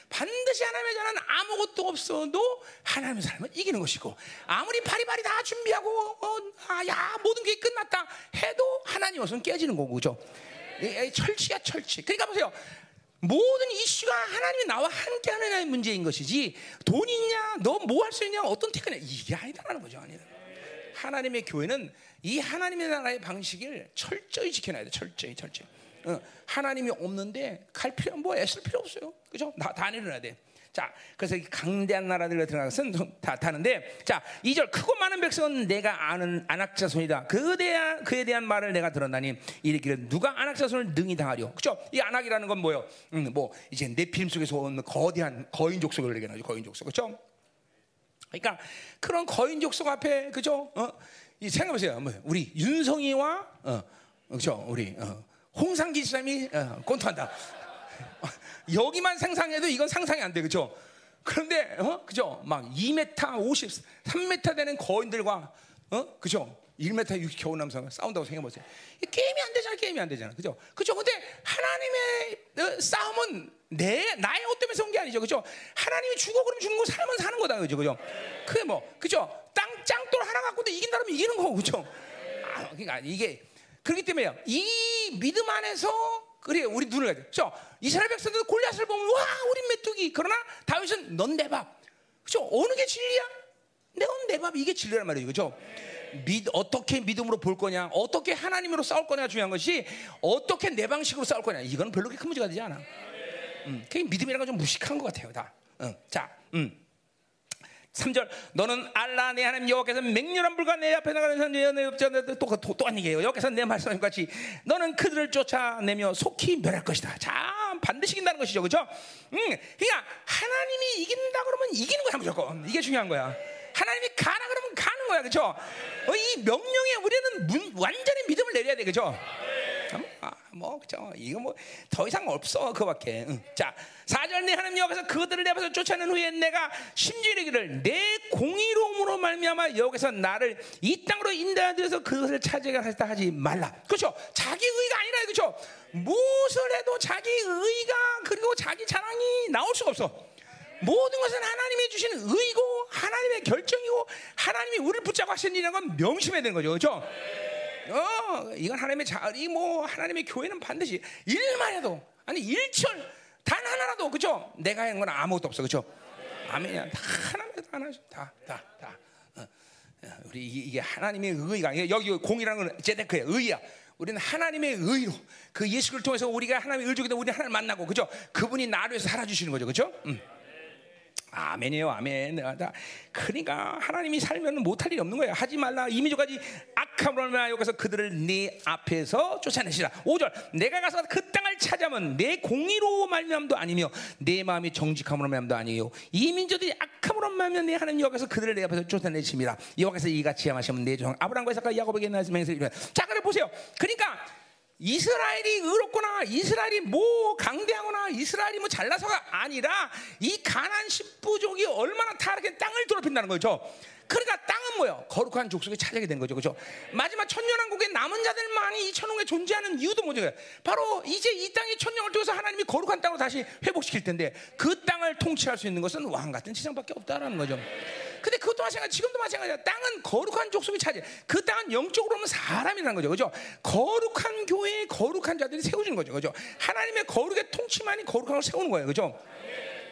반드시 하나님의 자녀는 아무것도 없어도 하나님의 삶을 이기는 것이고 아무리 바리바리 다 준비하고 어, 아, 야 모든 게 끝났다 해도 하나님 없으면 깨지는 거고 그죠? 철칙이야 철칙. 그러니까 보세요. 모든 이슈가 하나님이 나와 함께 하느냐의 문제인 것이지 돈 있냐 너 뭐 할 수 있냐 어떤 테크냐 이게 아니다라는 거죠 아니 하나님의 교회는 이 하나님의 나라의 방식을 철저히 지켜놔야 돼 철저히 철저히 어, 하나님이 없는데 갈 필요 뭐 애쓸 필요 없어요 그죠 다, 내려놔야 돼 자, 그래서 강대한 나라들로 들어가서 다 타는데, 자, 2절 크고 많은 백성은 내가 아는 안악자 손이다. 그에 대한 그에 대한 말을 내가 들었나니 이르기를 누가 안악자 손을 능히 당하려. 그죠? 이 안악이라는 건 뭐예요? 음, 뭐 이제 내 필름 속에서 온 거대한 거인 족 속을 얘기하죠. 거인 족 속. 그죠? 그러니까 그런 거인 족속 앞에 그죠? 어? 이 생각해 보세요. 뭐 우리 윤성이와 어, 그죠? 우리 어, 홍상기 사람이 어, 권투한다. [laughs] 여기만 상상해도 이건 상상이 안 돼, 그죠? 그런데, 어? 그죠? 막 2m 50, 3m 되는 거인들과, 어? 그죠? 1m 60 겨우 남성 싸운다고 생각해보세요. 게임이 안 되잖아, 게임이 안 되잖아. 그죠? 그죠? 근데 하나님의 어, 싸움은 내, 나의 옷 때문에 온게 아니죠. 그죠? 하나님이 죽어 그러면 죽는 거 살면 사는 거다. 그죠? 그죠? 그게 뭐, 그죠? 땅, 짱돌 하나 갖고도 이긴다면 이기는 거고, 그죠? 아, 그러니까 이게, 그렇기 때문에요. 이 믿음 안에서 그래 우리 눈을 가져. 그죠? 이스라엘 백성들 골리앗을 보면 와 우리 메뚜기. 그러나 다윗은 넌 내 밥. 그죠? 어느 게 진리야? 내내 밥. 이게 진리란 말이에요. 그죠? 믿, 어떻게 믿음으로 볼 거냐, 어떻게 하나님으로 싸울 거냐 중요한 것이 어떻게 내 방식으로 싸울 거냐. 이거는 별로 큰 문제가 되지 않아. 음, 그 믿음이라는 건 좀 무식한 것 같아요. 다. 음, 자, 음. 3절 너는 알라 내 하나님 여호와께서 맹렬한 불과 내 앞에 나가는 내 옆자들 또 또한 얘기예요. 여기서 내 말씀 같이 너는 그들을 쫓아내며 속히 멸할 것이다. 자 반드시 이긴다는 것이죠, 그렇죠? 음, 그러니까 하나님이 이긴다 그러면 이기는 거야 무조건. 이게 중요한 거야. 하나님이 가라 그러면 가는 거야, 그렇죠? 어, 이 명령에 우리는 문, 완전히 믿음을 내려야 돼, 그렇죠? 아, 뭐 그죠? 이거 뭐 더 이상 없어 그밖에. 응. 자, 4절 내 하나님 여기서 그들을 내 앞에서 쫓아낸 후에 내가 심지르기를 내 공의로움으로 말미암아 여기서 나를 이 땅으로 인도하여서 그것을 차지하게 하다 하지 말라. 그렇죠? 자기 의가 아니라 그렇죠? 무엇을 해도 자기 의가 그리고 자기 자랑이 나올 수가 없어. 모든 것은 하나님이 주신 의고 하나님의 결정이고 하나님이 우리를 붙잡고 하신 일이라는 건 명심해야 되는 거죠. 그렇죠? 어, 이건 하나님의 자, 이뭐 하나님의 교회는 반드시 일만 해도 아니 일철 단 하나라도 그죠? 내가 한 건 아무것도 없어 그죠? 아멘이야. 다 하나님 하나 다다 다. 어, 어, 우리 이게 하나님의 의가 여기 공이라는 건 제데크의 의야. 우리는 하나님의 의로 그 예수를 통해서 우리가 하나님의 때문에 우리 하나님 만나고 그죠? 그분이 나를 위해서 살아 주시는 거죠, 그죠? 음. 아멘이에요, 아멘. 다 그러니까 하나님이 살면 못할 일이 없는 거예요. 하지 말라. 이민족까지 악함으로 말 여기서 그들을 네 앞에서 쫓아내시라. 5절. 내가 가서 그 땅을 찾아면 내 공의로 말미암도 아니며 내 마음이 정직함으로 말미암도 아니에요. 이 민족들이 악함으로 말미암 내 하나님 여기서 그들을 내 앞에서 쫓아내심이라. 여기서 이같이 하시면 내 조상 아브라함과 이삭과 야곱에게 나서 맹세를 자, 그래 보세요. 그러니까 이스라엘이 의롭거나 이스라엘이 뭐 강대하거나 이스라엘이 뭐 잘나서가 아니라 이 가난 십부족이 얼마나 타락해 땅을 더럽힌다는 거죠. 그러니까 땅은 뭐요? 거룩한 족속에 차지하게 된 거죠. 그죠? 마지막 천년왕국의 남은 자들만이 이 천국에 존재하는 이유도 뭐죠? 바로 이제 이 땅이 천년을 통해서 하나님이 거룩한 땅으로 다시 회복시킬 텐데 그 땅을 통치할 수 있는 것은 왕 같은 지상밖에 없다라는 거죠. 근데 그것도 마찬가지, 지금도 마찬가지야. 땅은 거룩한 족속이 차지. 그 땅은 영적으로 보면 사람이라는 거죠, 그죠? 거룩한 교회에 거룩한 자들이 세워지는 거죠, 그죠? 하나님의 거룩의 통치만이 거룩한 걸 세우는 거예요, 그죠?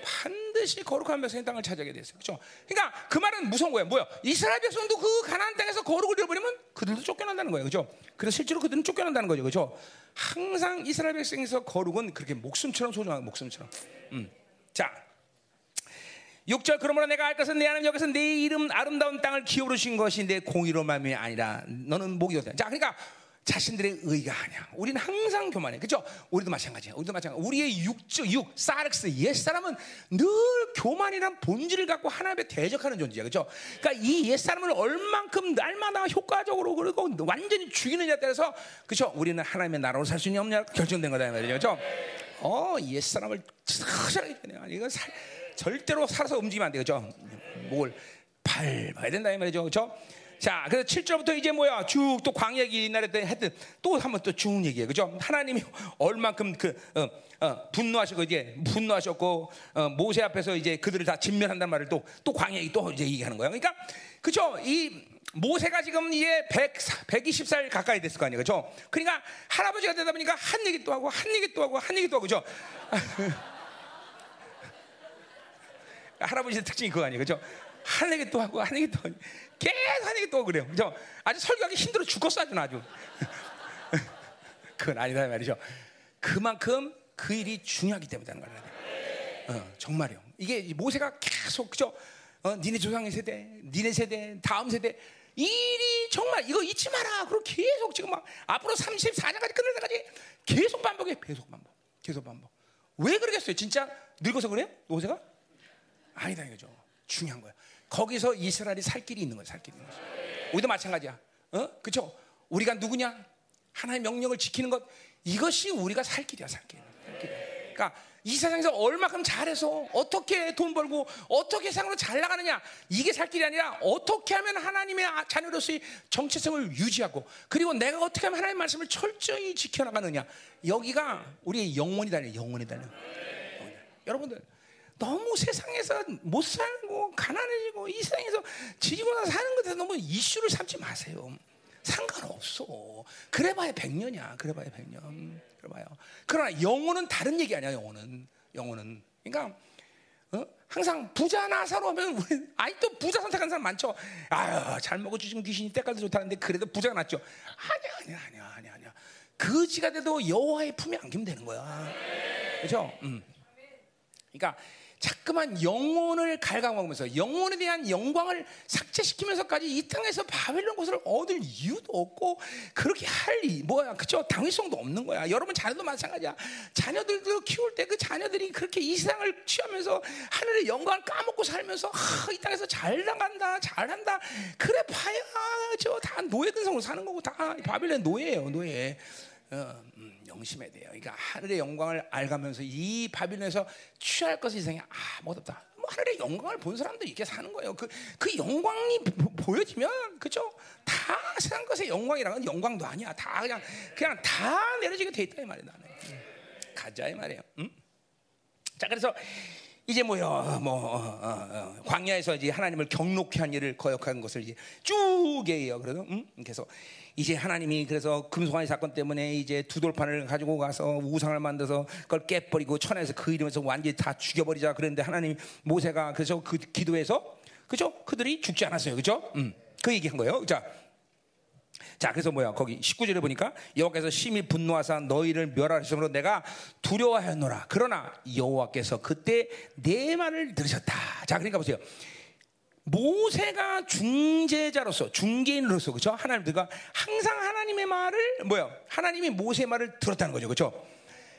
반드시 거룩한 백성의 땅을 차지하게 됐어요. 그렇죠? 그러니까 그 말은 무서운 거예요. 뭐야? 이스라엘 백성도 그 가나안 땅에서 거룩을 잃어버리면 그들도 쫓겨난다는 거예요. 그렇죠? 그래서 실제로 그들은 쫓겨난다는 거죠. 그렇죠? 항상 이스라엘 백성에서 거룩은 그렇게 목숨처럼 소중한 목숨처럼. 음. 자, 6절 그러므로 내가 알 것은 내 하나님 여기서 내 이름 아름다운 땅을 기울으신 것이 내 공의로 말이 아니라 너는 목이 없다. 자, 그러니까 자신들의 의가 아니야. 우리는 항상 교만해. 그죠? 우리도 마찬가지야. 우리도 마찬가지. 우리의 육적, 육, 사르스, 옛사람은 늘 교만이란 본질을 갖고 하나님에 대적하는 존재야. 그죠? 그러니까 이 옛사람을 얼만큼 날마다 효과적으로 그리고 완전히 죽이느냐에 따라서 그죠? 우리는 하나님의 나라로 살 수 있냐 결정된 거다. 말이죠. 그죠? 어, 옛사람을 서서히 이거 살, 절대로 살아서 움직이면 안 돼. 그죠? 뭘 밟아야 된다. 이 말이죠. 그죠? 자, 그래서 7절부터 이제 뭐야? 쭉 또 광야기 옛날에 했던 또 한번 또 쭉 얘기해. 그죠? 하나님이 얼만큼 그, 어, 어, 분노하시고 이제 분노하셨고, 어, 모세 앞에서 이제 그들을 다 진멸한다는 말을 또, 또 광야 기 또 이제 얘기하는 거야. 그러니까, 그죠? 이 모세가 지금 이제 100, 120살 가까이 됐을 거 아니에요. 그죠? 그러니까 할아버지가 되다 보니까 한 얘기 또 하고, 한 얘기 또 하고, 한 얘기 또 하고, 그죠? 할아버지의 특징이 그거 아니에요. 그죠? 한 얘기 또 하고, 한 얘기 또 하고. 계속 한 얘기 또 그래요. 그죠? 아주 설교하기 힘들어 죽겠어, 아주 아주. [laughs] 그건 아니다 말이죠. 그만큼 그 일이 중요하기 때문에 하는 거예요. 어, 정말이요. 이게 모세가 계속 그죠? 어, 니네 조상의 세대, 니네 세대, 다음 세대 이 일이 정말 이거 잊지 마라. 그리고 계속 지금 막 앞으로 34년까지 끝날 때까지 계속 반복해. 계속 반복. 계속 반복. 왜 그러겠어요? 진짜 늙어서 그래요? 모세가? 아니다 이거죠. 중요한 거야. 거기서 이스라엘이 살 길이 있는 거야, 살 길이 있는 거야. 우리도 마찬가지야. 어? 그렇죠? 우리가 누구냐? 하나의 명령을 지키는 것 이것이 우리가 살 길이야, 살 길. 살 길. 그러니까 이 세상에서 얼마큼 잘해서 어떻게 돈 벌고 어떻게 세상으로 잘 나가느냐 이게 살 길이 아니라 어떻게 하면 하나님의 자녀로서의 정체성을 유지하고 그리고 내가 어떻게 하면 하나님의 말씀을 철저히 지켜나가느냐 여기가 우리의 영혼이 달려 영혼이 달려 여러분들 너무 세상에서 못 살고 가난해지고 이 세상에서 지지고 사는 것에 너무 이슈를 삼지 마세요. 상관없어. 그래봐야 백년이야. 그래봐야 백년. 그래봐요. 그러나 영혼은 다른 얘기 아니야. 영혼은 영혼은. 그러니까 어? 항상 부자 나사로 하면 우리 아직도 부자 선택하는 사람 많죠. 아유 잘 먹어 주신 귀신이 때깔도 좋다는데 그래도 부자가 낫죠. 아니야 아니야 아니야 아니야 아니야. 거지가 돼도 여호와의 품에 안기면 되는 거야. 그렇죠? 음. 그러니까 자꾸만 영혼을 갉아먹으면서 영혼에 대한 영광을 삭제시키면서까지 이 땅에서 바벨론 곳을 얻을 이유도 없고 그렇게 할 이, 뭐야 그죠 당위성도 없는 거야. 여러분 자녀도 마찬가지야. 자녀들도 키울 때 그 자녀들이 그렇게 이 세상을 취하면서 하늘의 영광을 까먹고 살면서 아, 이 땅에서 잘 나간다, 잘한다. 그래 봐야 저 다 노예 근성으로 사는 거고 다 바벨론 노예예요, 노예. 어, 음, 영심해야 돼요. 그러니까 하늘의 영광을 알가면서 이 바빌론에서 취할 것이 세상에 아무것도 없다. 뭐 하늘의 영광을 본 사람들이 이렇게 사는 거예요. 그, 그 영광이 보, 여지면 그죠? 다 세상 것의 영광이라는 영광도 아니야. 다 그냥 그냥 다 내려지게 돼 있다 이 말이야 나는. 음. 가자 이 말이에요. 음? 자 그래서 이제 뭐요, 뭐 어, 어, 어, 광야에서 이제 하나님을 경록케 한 일을 거역한 것을 이제 쭉 얘기해요. 그래서 음? 그래서 이제 하나님이 그래서 금송아지 사건 때문에 이제 두 돌판을 가지고 가서 우상을 만들어서 그걸 깨버리고 천에서 그 이름에서 완전히 다 죽여버리자 그랬는데 하나님 모세가 그래서 그 기도해서 그죠? 그들이 죽지 않았어요. 그죠? 음. 그 얘기한 거예요. 자. 자, 그래서 뭐야? 거기 19절에 보니까 여호와께서 심히 분노하사 너희를 멸하심으로 내가 두려워하였노라. 그러나 여호와께서 그때 내 말을 들으셨다. 자, 그러니까 보세요. 모세가 중재자로서 중개인으로서 그렇죠? 하나님 들과 항상 하나님의 말을 뭐야? 하나님이 모세의 말을 들었다는 거죠, 그렇죠?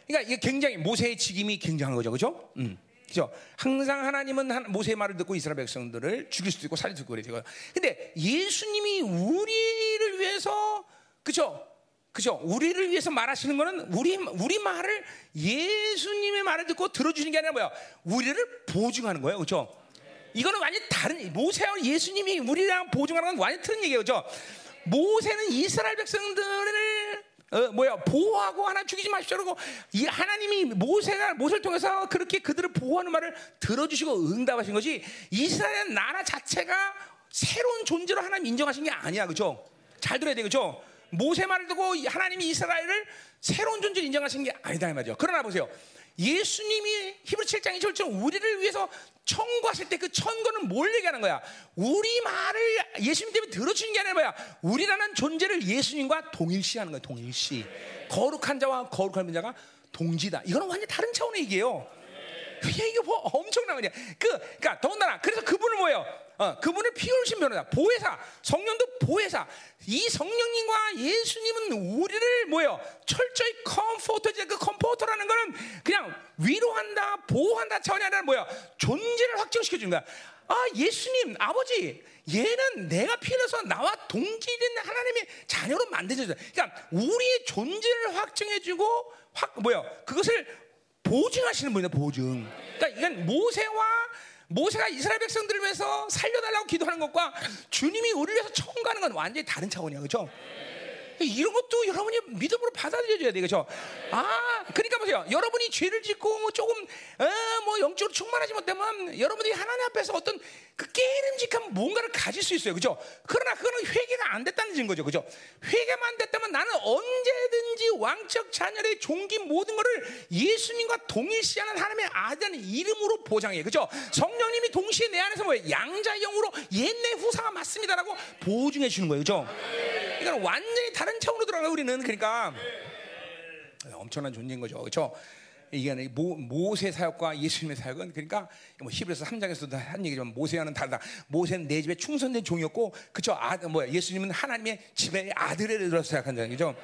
그러니까 이게 굉장히 모세의 직임이 굉장한 거죠, 그렇죠? 음. 그죠? 항상 하나님은 모세의 말을 듣고 이스라엘 백성들을 죽일 수도 있고 살릴 수도 있고 그래요. 근데 예수님이 우리를 위해서 그죠? 그죠? 우리를 위해서 말하시는 거는 우리 우리 말을 예수님의 말을 듣고 들어주는 게 아니라 뭐야? 우리를 보증하는 거예요, 그렇죠? 이거는 완전 히 다른 모세와 예수님이 우리랑 보증하는 건 완전 히 틀린 얘기예요. 죠 모세는 이스라엘 백성들을 어, 뭐야 보호하고 하나 죽이지 마십시오 그러고 이 하나님이 모세가 모세를 통해서 그렇게 그들을 보호하는 말을 들어주시고 응답하신 것이 이스라엘 나라 자체가 새로운 존재로 하나님 인정하신 게 아니야 그죠? 잘 들어야 돼 그죠? 모세 말을 듣고 하나님이 이스라엘을 새로운 존재로 인정하신 게 아니다 이 말이죠. 그러나 보세요. 예수님이 히브리 7장 2절처럼 우리를 위해서 청구하실 때 그 천거는 뭘 얘기하는 거야? 우리 말을 예수님 때문에 들어주는 게 아니라 뭐야? 우리라는 존재를 예수님과 동일시하는 거야. 동일시. 거룩한 자와 거룩한 자가 동지다. 이거는 완전 히 다른 차원의 얘기예요. 이게 뭐 엄청난 거냐? 그, 그러니까 더군다나 그래서 그분을 뭐예요? 어, 그분을 피 흘리신 변호사, 보혜사, 성령도 보혜사. 이 성령님과 예수님은 우리를 뭐예요? 철저히 comforter지 그 comforter라는 거는 그냥 위로한다, 보호한다 차원이 아니라 뭐야? 존재를 확정시켜 주는 거야. 아, 예수님, 아버지, 얘는 내가 피 흘려서 나와 동질인 하나님의 자녀로 만드셨어. 그러니까 우리의 존재를 확정해주고 확 뭐야? 그것을 보증하시는 분이다 보증. 그러니까 이건 모세와 모세가 이스라엘 백성들을 위해서 살려달라고 기도하는 것과 주님이 우리를 위해서 처음 가는 건 완전히 다른 차원이야, 그렇죠? 이런 것도 여러분이 믿음으로 받아들여줘야 되겠죠. 아, 그러니까 보세요. 여러분이 죄를 짓고 뭐 조금 어, 뭐 영적으로 충만하지 못하면 여러분들이 하나님 앞에서 어떤 그 깨름직한 뭔가를 가질 수 있어요, 그죠? 그러나 그거는 회개가 안 됐다는 증거죠, 그죠? 회개만 안 됐다면 나는 언제든지 왕적 자녀의 종기 모든 것을 예수님과 동일시하는 하나님의 아들의 이름으로 보장해, 그죠? 성령님이 동시에 내 안에서 뭐 양자 영으로 옛내 후사가 맞습니다라고 보증해 주는 거예요, 그죠? 그러니까 완전히 다른 차원으로 들어가 우리는 그러니까 엄청난 존재인 거죠. 그렇죠? 이게 모, 모세 사역과 예수님의 사역은 그러니까 뭐 히브리서 3장에서도 한 얘기지만 모세와는 다르다. 모세는 내 집에 충성된 종이었고 그쵸? 아, 뭐야? 예수님은 하나님의 집의 아들을 사역한 자죠.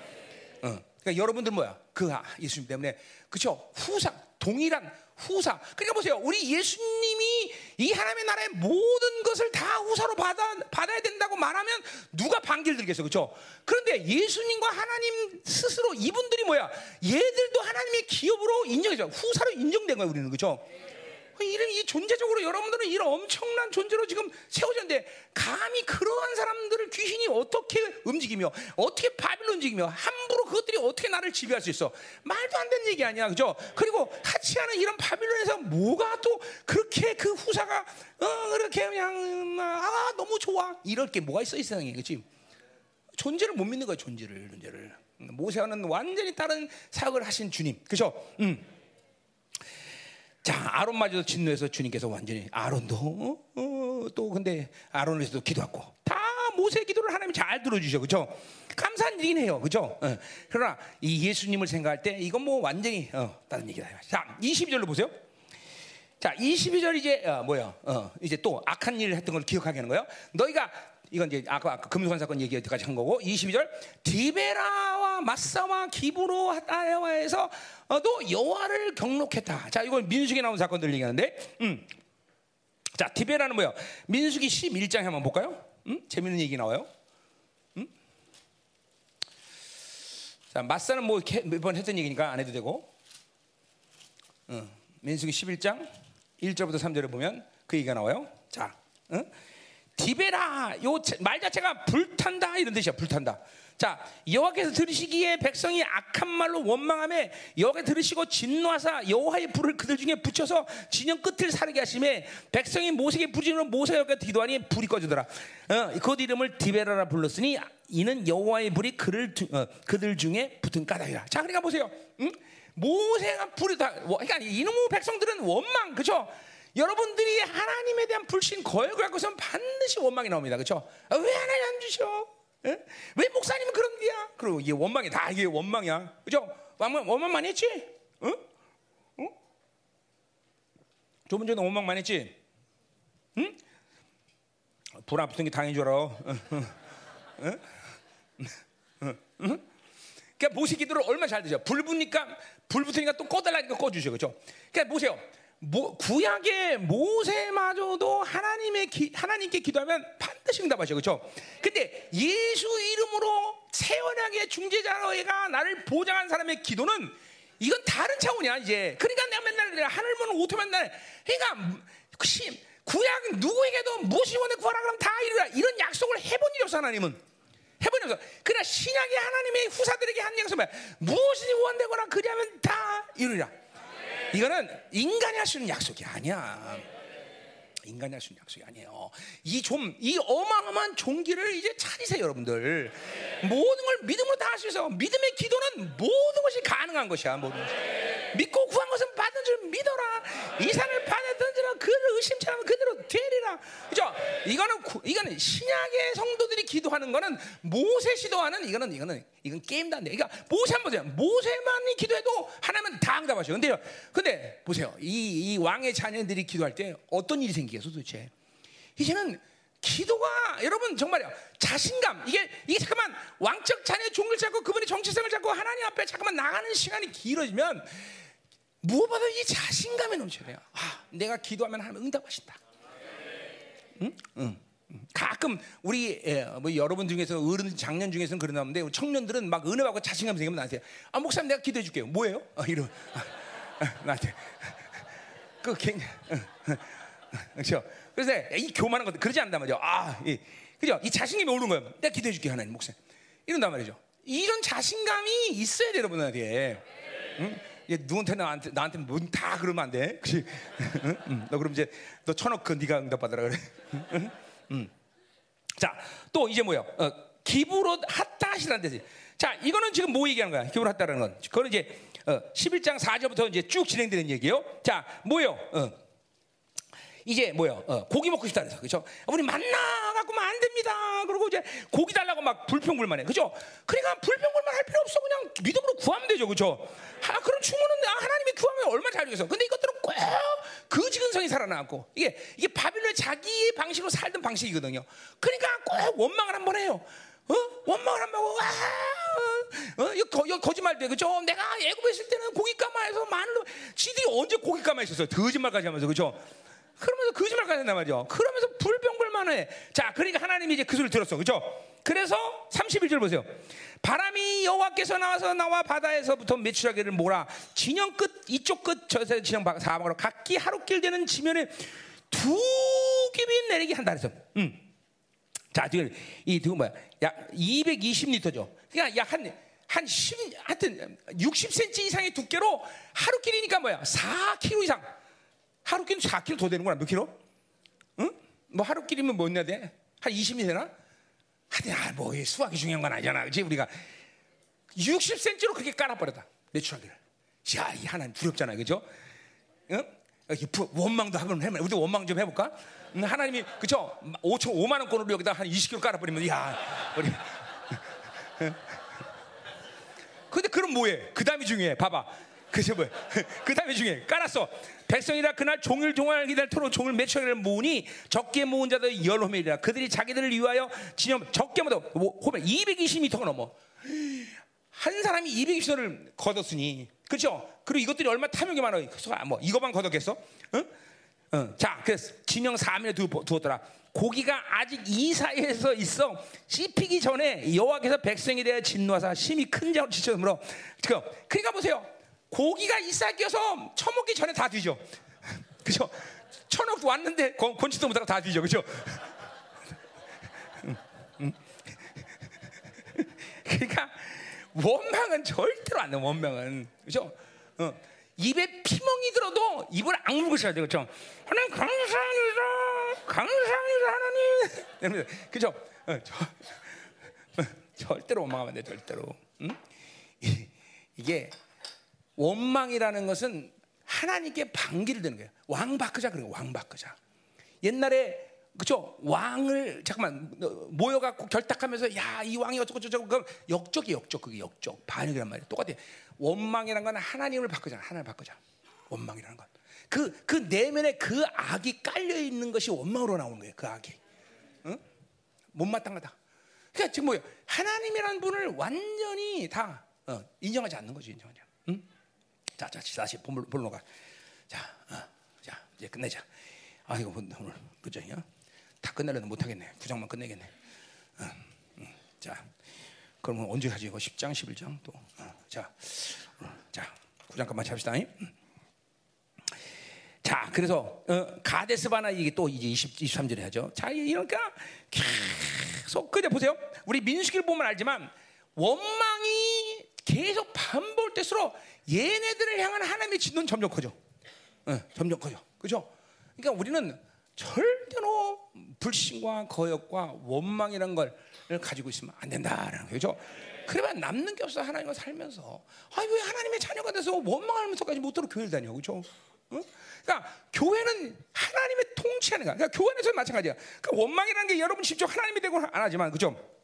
어. 그러니까 여러분들 뭐야? 그 예수님 때문에 그쵸? 후상 동일한 후사. 그러니까 보세요. 우리 예수님이 이 하나님의 나라의 모든 것을 다 후사로 받아, 받아야 된다고 말하면 누가 반기를 들겠어. 그렇죠? 그런데 예수님과 하나님 스스로 이분들이 뭐야? 얘들도 하나님의 기업으로 인정해줘. 후사로 인정된 거야, 우리는. 그렇죠? 이런 이 존재적으로 여러분들은 이런 엄청난 존재로 지금 세워졌는데 감히 그러한 사람들을 귀신이 어떻게 움직이며 어떻게 바빌로 움직이며 함부로 그것들이 어떻게 나를 지배할 수 있어? 말도 안 되는 얘기 아니야. 그죠? 그리고 같이 하는 이런 바빌론에서 뭐가 또 그렇게 그 후사가 어 그렇게 그냥 아 너무 좋아. 이럴 게 뭐가 있어 이 세상에. 그렇지 존재를 못 믿는 거야 존재를 존재를. 모세와는 완전히 다른 사역을 하신 주님. 그죠? 음. 자, 아론마저도 진노해서 주님께서 완전히 아론도 어, 어, 또 근데 아론을 위해서도 기도하고 다 모세 기도를 하나님 잘 들어주셔, 그죠? 감사한 일이긴 해요, 그죠? 어. 그러나 이 예수님을 생각할 때 이건 뭐 완전히 어, 다른 얘기다. 자, 22절로 보세요. 자, 22절 이제 어, 뭐야? 어, 이제 또 악한 일을 했던 걸 기억하게 하는 거예요. 너희가 이건 이제 아까, 아까 금수관 사건 얘기까지 한 거고 22절 디베라와 마사와 기브로 하다야와에서 어, 또 여호와를 경록했다. 자, 이건 민수기 나온 사건들 얘기하는데, 음. 자, 디베라는 뭐야? 민수기 11장에 한번 볼까요? 음? 재밌는 얘기 나와요. 음? 자, 마사는 뭐 몇 번 했던 얘기니까 안 해도 되고. 어, 민수기 11장 1절부터 3절에 보면 그 얘기가 나와요. 자, 어? 디베라 요 말 자체가 불탄다 이런 뜻이야. 불탄다. 자, 여호와께서 들으시기에 백성이 악한 말로 원망함에 여호와께 들으시고 진노하사 여호와의 불을 그들 중에 붙여서 진영 끝을 사르게 하심에 백성이 모세에게 부르짖으 모세가 기도하니 불이 꺼지더라. 어, 그 이름을 디베라라 불렀으니 이는 여호와의 불이 그를 어, 그들 중에 붙은 까닭이라. 자, 그러니까 보세요. 응? 모세가 불이 다 그러니까 이놈의 백성들은 원망 그죠? 여러분들이 하나님에 대한 불신 거역을 갖고선 반드시 원망이 나옵니다. 그렇죠? 왜 하나님 안 주셔? 에? 왜 목사님은 그런디야? 그리고 이게 원망이 다 이게 원망이야. 그죠? 원망, 많이 했지? 응? 응? 저번 주에 원망 많이 했지? 응? 불안 붙은 게 당연히 줄 알아. 그러니까 모세 기도를 얼마나 잘 드죠. 불 붙으니까 불 붙으니까 또 꺼달라니까 꺼주죠, 그렇죠? 그러니까 보세요. 모, 구약의 모세마저도 하나님의 기, 하나님께 기도하면 반드시 응답하셔, 그렇죠? 근데 예수 이름으로 새 언약의 중재자가 나를 보장한 사람의 기도는 이건 다른 차원이야 이제. 그러니까 내가 맨날 내가 하늘문 오토만 날, 그러니까 구약 누구에게도 무엇이 원해 구하라 그러면 다 이루라 이런 약속을 해본 일이 없어 하나님은. 해본 일이 없어. 그러나 신약의 하나님의 후사들에게 한 약속은 무엇이 원되거나 그리하면 다 이루리라. 이거는 인간이 할 수 있는 약속이 아니야. 인간이 할 수 있는 약속이 아니에요. 이 좀, 이 어마어마한 종기를 이제 차리세요, 여러분들. 모든 걸 믿음으로 다 할 수 있어. 믿음의 기도는 모든 것이 가능한 것이야, 모든 것이. 믿고 구한 것은 받은 줄 믿어라. 이 산을 받았던지라 그를 의심치 않으면 그대로 되리라. 그죠? 이거는, 이거는 신약의 성도들이 기도하는 거는 모세 시도하는 이거는, 이거는, 이건 게임도 안 돼. 그러니까 모세 한번 보세요. 모세만이 기도해도 하나님은 다 응답하셔. 근데요, 근데 보세요. 이, 이 왕의 자녀들이 기도할 때 어떤 일이 생기겠어 도대체? 이제는 기도가 여러분 정말요 자신감 이게 이게 잠깐만 왕적 자녀의 종을 잡고 그분의 정체성을 잡고 하나님 앞에 잠깐만 나가는 시간이 길어지면 무엇보다 이 자신감에 넘쳐야 돼요. 아, 내가 기도하면 하나님 응답하신다. 응? 응. 가끔 우리 예, 뭐 여러분 중에서 어른 장년 중에서는 그러는데 청년들은 막 은혜 받고 자신감 생기면 나한테 아 목사님 내가 기도해 줄게요. 뭐예요? 어, 이런 나한테 그 굉장히 그렇죠. 그래서 이 교만한 것들 그러지 않단 말이죠. 아, 이, 그죠? 이 자신감이 오는 거예요. 내가 기도해 줄게 하나님 목사님. 이런단 말이죠. 이런 자신감이 있어야 돼 여러분한테. 응? 누구한테 나한테 나한테 뭐다 그러면 안 돼. 그렇지? 응? 응. 너 그럼 이제 너 천억 그 네가 응답 받으라 그래. 응? 응. 자, 또 이제 뭐야? 어, 기부로 핫다시라는 데지. 자, 이거는 지금 뭐 얘기하는 거야? 기부로 핫다라는 건. 그거는 이제 어, 11장 4절부터 이제 쭉 진행되는 얘기예요. 자, 뭐요? 어. 이제 뭐야? 어, 고기 먹고 싶다 그래서 그죠? 우리 만나 갖고만 안 됩니다. 그리고 이제 고기 달라고 막 불평불만해, 그죠? 그러니까 불평불만 할 필요 없어. 그냥 믿음으로 구하면 되죠, 그죠? 아, 그런 충고는 하나님이 구하면 얼마나 잘 주겠어. 근데 이것들은 꼭 그지근성이 살아나고 이게 이게 바빌론 자기의 방식으로 살던 방식이거든요. 그러니까 꼭 원망을 한 번 해요. 어? 원망을 한번 하고 아, 어? 거, 이거 거짓말돼 그죠? 내가 애굽에 있을 때는 고기 까마에서 마늘로 지들이 언제 고기 까마 있었어요? 거짓말까지 하면서 그죠? 그러면서 거짓말까지 한단 말이죠. 그러면서 불평불만 해. 자, 그러니까 하나님이 이제 그 소리를 들었어. 그죠? 그래서 31절 보세요. 바람이 여호와께서 나와서 나와 바다에서부터 메추라기를 몰아 진영 끝 이쪽 끝 저세 진영 사방으로 각기 하루길 되는 지면에 두 깁이 내리게 한다 그래서. 음. 자, 지금 이 지금 뭐야? 약 220리터죠. 그러니까 약한 한 10, 하여튼 60cm 이상의 두께로 하루 길이니까 뭐야? 4kg 이상. 하루끼리 4kg 더 되는구나. 몇 킬로? 응? 뭐 하루 끼리면 뭐냐 돼? 한 20이 되나? 하여튼 아, 뭐 수학이 중요한 건 아니잖아. 그치? 우리가 60cm로 그렇게 깔아버렸다. 매출하기를. 야, 이 하나님 두렵잖아. 그죠? 응? 원망도 한번 해봐. 우리 원망 좀 해볼까? 응, 하나님이, 그쵸? 5천, 5만 원권으로 여기다 한 20kg 깔아버리면, 야, 우리. [laughs] 근데 그럼 뭐해? 그 다음이 중요해. 봐봐. 그죠 뭐야? [laughs] 그 다음에 중에 깔았어. 백성이라 그날 종일 종일 기다토록 종을 매초를 모으니 적게 모은 자들 열호멜이라 그들이 자기들을 위하여 진영 적게 모도 호멜 220m가 넘어. 한 사람이 220m를 걷었으니 그렇죠? 그리고 이것들이 얼마 탐욕이 많아. 뭐 이거만 걷었겠어? 응? 응. 자, 그래서 진영 4면에 두었더라. 고기가 아직 이 사이에서 있어 씹히기 전에 여호와께서 백성에 대해 진노하사 심히 큰 자로 지쳐으므로 그러니까 보세요. 고기가 이싹 끼어서 처먹기 전에 다 뒤져. [laughs] 그죠? 천억 왔는데 권치도 못하고 다 뒤져. 그죠? [laughs] 그러니까 원망은 절대로 안 돼. 원망은 그죠? 어. 입에 피멍이 들어도 입을 악물고 있어야 돼. 그죠? 하나님 감사합니다. 감사합니다 하나님. [laughs] 그죠? 어, 절대로 원망하면 안 돼. 절대로. 응? 이게 원망이라는 것은 하나님께 반기를 드는 거예요. 왕 바꾸자 그래요. 왕 바꾸자. 옛날에 그죠? 왕을 잠깐만 모여갖고 결탁하면서 야 이 왕이 어쩌고 저쩌고 그 역적이 역적 그게 역적 반역이란 말이야. 똑같아. 원망이란 건 하나님을 바꾸자. 하나님을 바꾸자. 원망이라는 건. 그, 그 내면에 그 악이 깔려 있는 것이 원망으로 나오는 거예요. 그 악이. 응? 못마땅하다. 그러니까 지금 뭐예요? 하나님이라는 분을 완전히 다 어, 인정하지 않는 거지. 인정하지. 응? 자, 자, 다시 본론 가. 자, 어, 자, 이제 끝내자. 아, 이거 오늘 그죠다 끝내려도 못 하겠네. 구장만 끝내겠네. 어, 음, 자, 그러면 언제 하지? 이거 10장, 11장 또. 어, 자, 어, 자, 구장까만 합시다. 음. 자, 그래서 어, 가데스바나 이게 또 이제 20, 23절에 하죠. 자, 이러니까 계속 그냥 보세요. 우리 민수기를 보면 알지만 원망이 계속 반복될수록 얘네들을 향한 하나님의 진노는 점점 커져. 어, 점점 커져. 그죠? 그러니까 우리는 절대로 불신과 거역과 원망이라는 걸 가지고 있으면 안 된다라는 거죠. 그러면 남는 게 없어 하나님과 살면서. 아니 왜 하나님의 자녀가 돼서 원망하면서까지 못 들어 교회를 다녀, 그렇죠? 어? 그러니까 교회는 하나님의 통치하는 거야. 그러니까 교회 안에서 마찬가지야. 그러니까 원망이라는 게 여러분 직접 하나님이 되고 안 하지만, 그죠?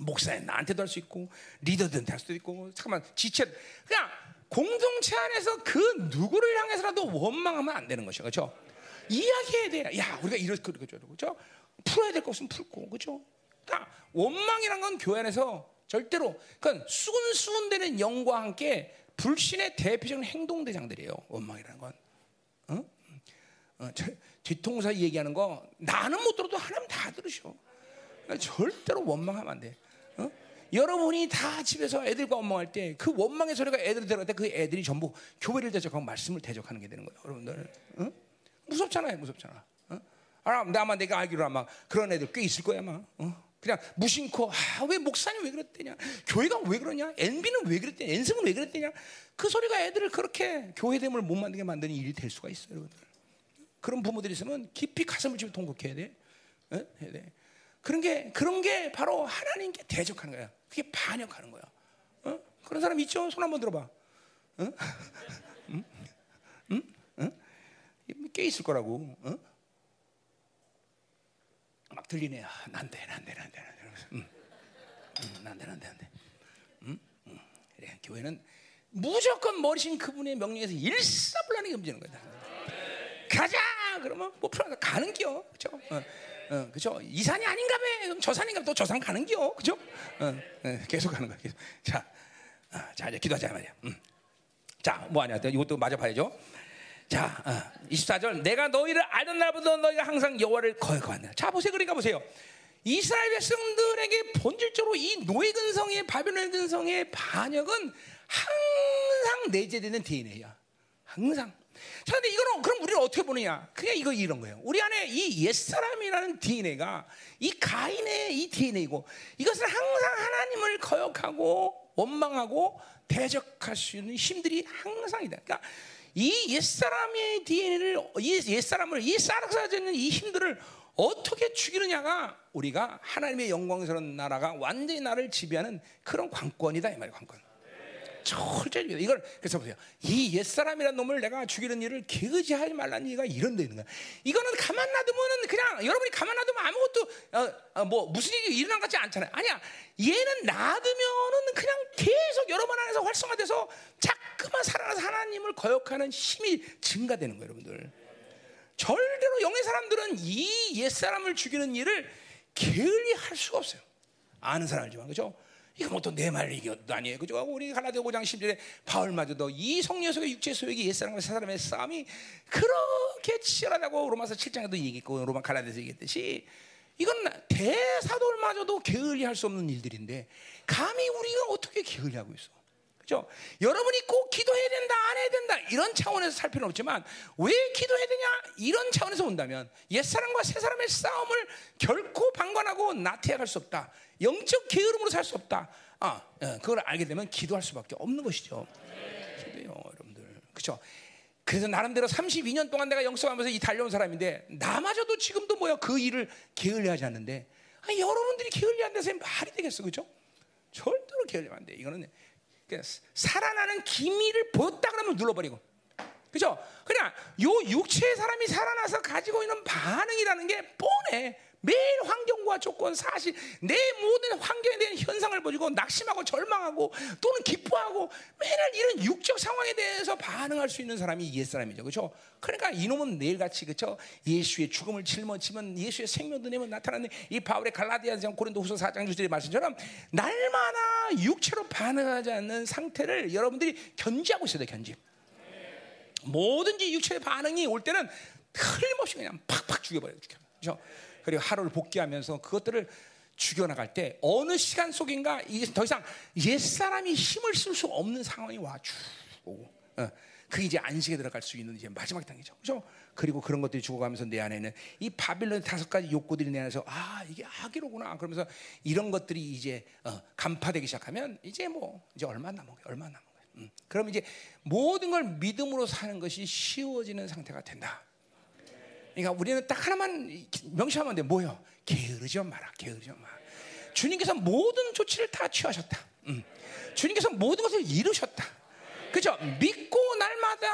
목사인 나한테도 할 수 있고 리더들한테 할 수도 있고 잠깐만 지체 그냥 공동체 안에서 그 누구를 향해서라도 원망하면 안 되는 것이죠 그렇죠 이야기해야 돼. 야, 우리가 이렇게 저러 그죠? 풀어야 될 것은 풀고, 그죠? 그러니까 원망이란 건 교회 안에서 절대로, 그러니까 수근수근되는 영과 함께 불신의 대표적인 행동 대장들이에요. 원망이라는 건. 어? 어, 저, 뒤통수 얘기하는 거 나는 못 들어도 하나님 다 들으셔. 그러니까 절대로 원망하면 안 돼. 어? 여러분이 다 집에서 애들과 원망할 때 그 원망의 소리가 애들이 들어갈 때 그 애들이 전부 교회를 대적하고 말씀을 대적하는 게 되는 거예요. 여러분들. 어? 무섭잖아요, 무섭잖아. 어? 아, 아마 내가 알기로 아마 그런 애들 꽤 있을 거야, 아마. 어? 그냥 무심코 아, 왜 목사님 왜 그랬대냐? 교회가 왜 그러냐? NB는 왜 그랬대냐? 엔성은 왜 그랬대냐? 그 소리가 애들을 그렇게 교회됨을 못 만들게 만드는 일이 될 수가 있어요, 여러분들. 그런 부모들이 있으면 깊이 가슴을 쥐고 통곡해야 돼. 어? 해야 돼. 그런 게 그런 게 바로 하나님께 대적하는 거야. 그게 반역하는 거야. 어? 그런 사람 있죠? 손 한번 들어봐. 어? 응? 응? 응? 꽤 있을 거라고. 어? 막 들리네. 아, 난데, 난데, 난데, 난데. 응. 응, 난데, 난데, 난데. 응? 응. 교회는 무조건 머리신 그분의 명령에서 일사불란하게 움직이는 거다. 가자! 그러면 뭐 풀어서 가는 겨. 그죠? 어, 어, 그죠? 이 산이 아닌가 봐. 그럼 저 산인가 또저 산 가는 겨. 그죠? 어, 어, 계속 가는 거야. 계속. 자, 어, 자, 이제 기도하자 말이야. 음. 자, 뭐 하냐? 이것도 맞아 봐야죠. 자, 어, 24절 내가 너희를 알던 날부터 너희가 항상 여호와를 거역하네. 자, 보세요. 그러니까 보세요. 이스라엘 백성들에게 본질적으로 이 노예 근성의 바벨론 근성의 반역은 항상 내재되는 DNA야. 항상. 자, 근데 이거는 그럼 우리는 어떻게 보느냐? 그냥 이거 이런 거예요. 우리 안에 이 옛사람이라는 DNA가 이 가인의 이 DNA고 이것은 항상 하나님을 거역하고 원망하고 대적할 수 있는 힘들이 항상이다. 그러니까 이 옛사람의 DNA를 이 옛사람을 이 쌀쌀해지는 이 힘들을 어떻게 죽이느냐가 우리가 하나님의 영광스러운 나라가 완전히 나를 지배하는 그런 관건이다 이 말이야 관건. 철저히 이걸 그래서 보세요. 이 옛사람이라는 놈을 내가 죽이는 일을 개의지하지 말라는 얘기가 이런 데 있는 거야. 이거는 가만 놔두면은 그냥 여러분이 가만 놔두면 아무것도 어, 어, 뭐 무슨 일이 일어난 것 같지 않잖아요. 아니야. 얘는 놔두면은 그냥 계속 여러분 안에서 활성화돼서 자꾸 그만큼만 살아나서 하나님을 거역하는 힘이 증가되는 거예요, 여러분들. 절대로 영의 사람들은 이 옛사람을 죽이는 일을 게을리 할 수가 없어요. 아는 사람이지만, 그죠? 이거 뭐또내 말을 이것도 아니에요. 그죠? 우리 갈라디아 5장 10절에 바울마저도 이 성령 속의 육체 소욕이 옛사람과 새사람의 싸움이 그렇게 치열하다고 로마서 7장에도 얘기했고 로마 갈라디아서 얘기했듯이 이건 대사돌마저도 게을리할 수 없는 일들인데 감히 우리가 어떻게 게을리하고 있어? 그죠? 여러분이 꼭 기도해야 된다, 안 해야 된다 이런 차원에서 살 필요는 없지만 왜 기도해야 되냐 이런 차원에서 본다면 옛사람과 새사람의 싸움을 결코 방관하고 나태해갈 수 없다. 영적 게으름으로 살 수 없다. 아, 어, 그걸 알게 되면 기도할 수밖에 없는 것이죠. 기도요, 여러분들. 그죠? 그래서 나름대로 32년 동안 내가 영성하면서 이 달려온 사람인데 나마저도 지금도 뭐야 그 일을 게을리 하지 않는데 아, 여러분들이 게을리한 데서 말이 되겠어, 그죠? 절대로 게을리하면 안 돼. 이거는 살아나는 기미를 보였다 그러면 눌러버리고. 그죠? 그냥 요 육체의 사람이 살아나서 가지고 있는 반응이라는 게 뻔해. 매일 환경과 조건, 사실 내 모든 환경에 대한 현상을 보여주고 낙심하고 절망하고 또는 기뻐하고 매일 이런 육적 상황에 대해서 반응할 수 있는 사람이 옛사람이죠. 그렇죠? 그러니까 이놈은 내일같이 그렇죠? 예수의 죽음을 짊어지면 예수의 생명도 내면 나타나는 이 바울의 갈라디아서 고린도후서 4장 6절의 말씀처럼 날마다 육체로 반응하지 않는 상태를 여러분들이 견지하고 있어야 돼, 견지. 뭐든지 육체의 반응이 올 때는 틀림없이 그냥 팍팍 죽여버려요. 죽여. 그렇죠? 그리고 하루를 복귀하면서 그것들을 죽여나갈 때 어느 시간 속인가 이제 더 이상 옛 사람이 힘을 쓸 수 없는 상황이 와쭉 오고 어. 그 이제 안식에 들어갈 수 있는 이제 마지막 단계죠. 그죠? 그리고 그런 것들이 죽어가면서 내 안에는 이 바빌론 다섯 가지 욕구들이 내 안에서 아 이게 악이로구나 그러면서 이런 것들이 이제 어, 간파되기 시작하면 이제 뭐 이제 얼마 남은 거야 얼마 남은 거야. 음. 그럼 이제 모든 걸 믿음으로 사는 것이 쉬워지는 상태가 된다. 그러니까 우리는 딱 하나만 명시하면 돼. 뭐요? 게으르지 마라. 게으르지 마라. 주님께서 모든 조치를 다 취하셨다. 음. 주님께서 모든 것을 이루셨다. 그죠? 믿고 날마다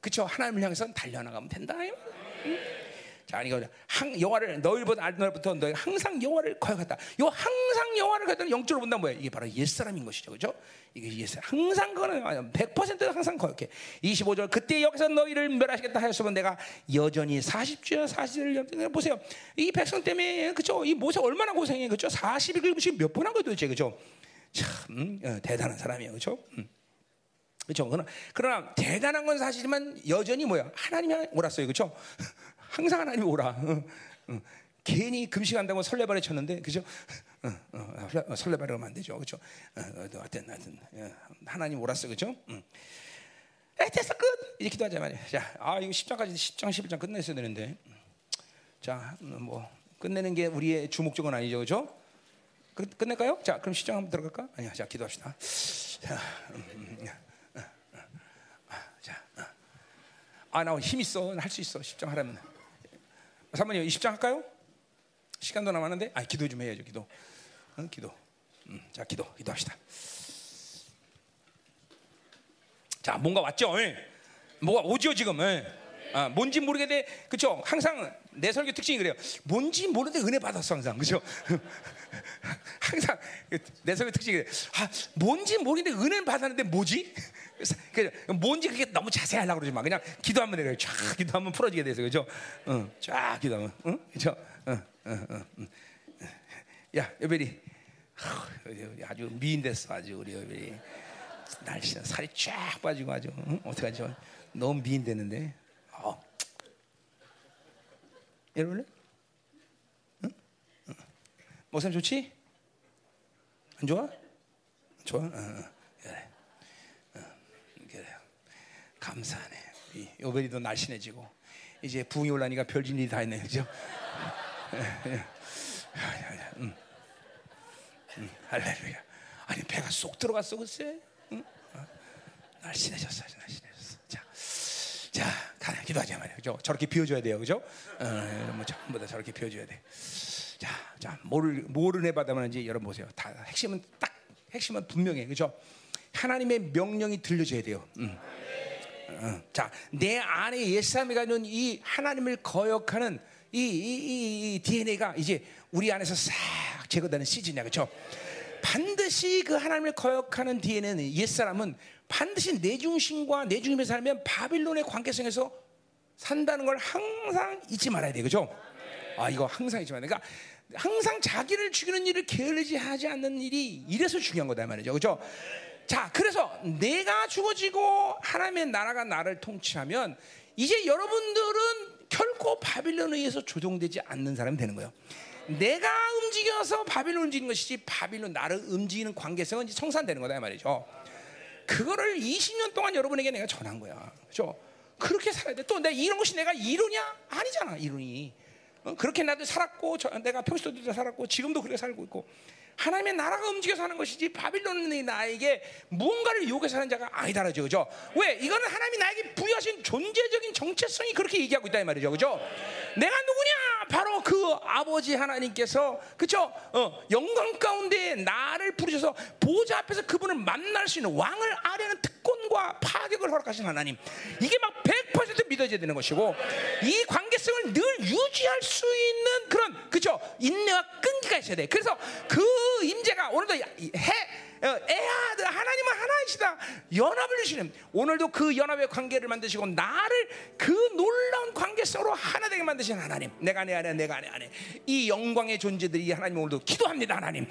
그죠? 하나님을 향해서 달려나가면 된다. 음. 자, 이거 항 여호와를 너희보다 알날부터 너희 항상 여호와를 거역했다. 요 항상 여호와를 거역했다는 영적으로 본다 뭐야? 이게 바로 옛사람인 것이죠. 그죠? 이게 옛사람. 항상 그거는 100% 항상 거역해. 25절 그때 여기서 너희를 멸하시겠다 하였으면 내가 여전히 40주야 40을 보세요. 이 백성 때문에 그죠? 이 모세 얼마나 고생해. 그죠? 40일 지금 몇번 한 거예요, 도대체. 그죠? 참 어, 대단한 사람이에요. 그죠? 음. 그렇죠. 그러나, 그러나 대단한 건 사실이지만 여전히 뭐야? 하나님이 옳았어요. 그렇죠? 항상 하나님이 오라. 어, 어. 괜히 금식한다고 설레발에 쳤는데, 그죠? 어, 설레발에 하면 안 되죠, 그죠? 하여튼, 하나님 오랐어, 그죠? 응. 에, 됐어, 끝! 이제 기도하자 말이야. 자, 아, 이거 10장까지, 10장, 11장 끝냈어야 되는데. 자, 뭐, 끝내는 게 우리의 주목적은 아니죠, 그죠? 끝, 끝낼까요? 자, 그럼 10장 한번 들어갈까? 아니야, 자, 기도합시다. 자, 음, 음, 음, 자, 아, 나 힘 있어. 할 수 있어. 10장 하려면. 사모님 20장 할까요? 시간도 남았는데? 아 기도 좀 해야죠 기도. 응, 기도. 음, 자 기도. 기도합시다. 자 뭔가 왔죠? 예. 뭐가 오죠 지금 예. 아, 뭔지 모르겠는데 그쵸? 항상 내 설교 특징이 그래요 뭔지 모르는데 은혜 받았어 항상 그죠 [laughs] 항상 내 설교 특징이 그래 아 뭔지 모르는데 은혜 받았는데 뭐지 그 뭔지 그게 너무 자세히 하려고 그러지 마. 그냥 기도하면 돼요. 쫙 기도하면 풀어지게 돼서 그죠? 응, 쫙 기도하면, 응, 그죠? 응, 응, 응, 응. 야, 여별이 아주 미인 됐어 아주 우리 여별이 날씨는 살이 쫙 빠지고 아주 응? 어떡하죠? 너무 미인 됐는데. 어. 이럴래? 응? 응. 목사님 좋지? 안 좋아? 좋아? 응, 응. 감사하네. 이 요벨이도 날씬해지고 이제 부흥이 올라니까 별진 일이 다 있네, 그죠? 음. 음, 할렐루야. 아니 배가 쏙 들어갔어, 글쎄. 응? 어? 날씬해졌어. 자, 자, 가나 기도하자 말이야, 그죠? 저렇게 비워줘야 돼요, 그죠? 어, 뭐 전부 다 저렇게 비워줘야 돼. 자, 자, 뭐를 뭐를 해받으면지 여러분 보세요. 다 핵심은 딱 핵심은 분명해, 그죠? 하나님의 명령이 들려줘야 돼요. 음. 자, 내 안에 옛사람이 가진 이 하나님을 거역하는 이, 이, 이, 이 DNA가 이제 우리 안에서 싹 제거되는 시즌이야, 그렇죠? 반드시 그 하나님을 거역하는 뒤에는 옛 사람은 반드시 내 중심과 내 중심에 살면 바빌론의 관계성에서 산다는 걸 항상 잊지 말아야 돼, 그죠? 아 이거 항상 잊지 말아야 돼. 그러니까 항상 자기를 죽이는 일을 게을리지 하지 않는 일이 이래서 중요한 거다 말이죠, 그죠? 자, 그래서 내가 죽어지고 하나님의 나라가 나를 통치하면 이제 여러분들은 결코 바빌론에 의해서 조종되지 않는 사람이 되는 거예요. 내가 움직여서 바빌론 움직이는 것이지 바빌론 나를 움직이는 관계성은 이제 청산되는 거다 이 말이죠. 그거를 20년 동안 여러분에게 내가 전한 거야. 그죠? 그렇게 살아야 돼. 또 내 이런 것이 내가 이루냐? 아니잖아, 이루니. 어, 그렇게 나도 살았고, 저, 내가 평소에도 살았고, 지금도 그렇게 살고 있고. 하나님의 나라가 움직여서 하는 것이지 바빌론이 나에게 무언가를 요구해서 하는 자가 아니다라죠, 그죠? 왜? 이거는 하나님이 나에게 부여하신 존재적인 정체성이 그렇게 얘기하고 있다 이 말이죠, 그죠? 내가 누구냐? 바로 그 아버지 하나님께서, 그죠? 어, 영광 가운데 나를 부르셔서 보좌 앞에서 그분을 만날 수 있는 왕을 아뢰는 특권과 파격을 허락하신 하나님. 이게 막 100% 믿어져야 되는 것이고, 이 관계성을 늘 유지할 수 있는 그런, 그죠? 인내와 끈기가 있어야 돼. 그래서 그 임재가 오늘도 해 어, 에아들 하나님은 하나이시다. 연합을 주시는 오늘도 그 연합의 관계를 만드시고 나를 그 놀라운 관계성으로 하나 되게 만드신 하나님. 내가 내 안에 내가 내 안에. 이 영광의 존재들이 하나님 오늘도 기도합니다 하나님.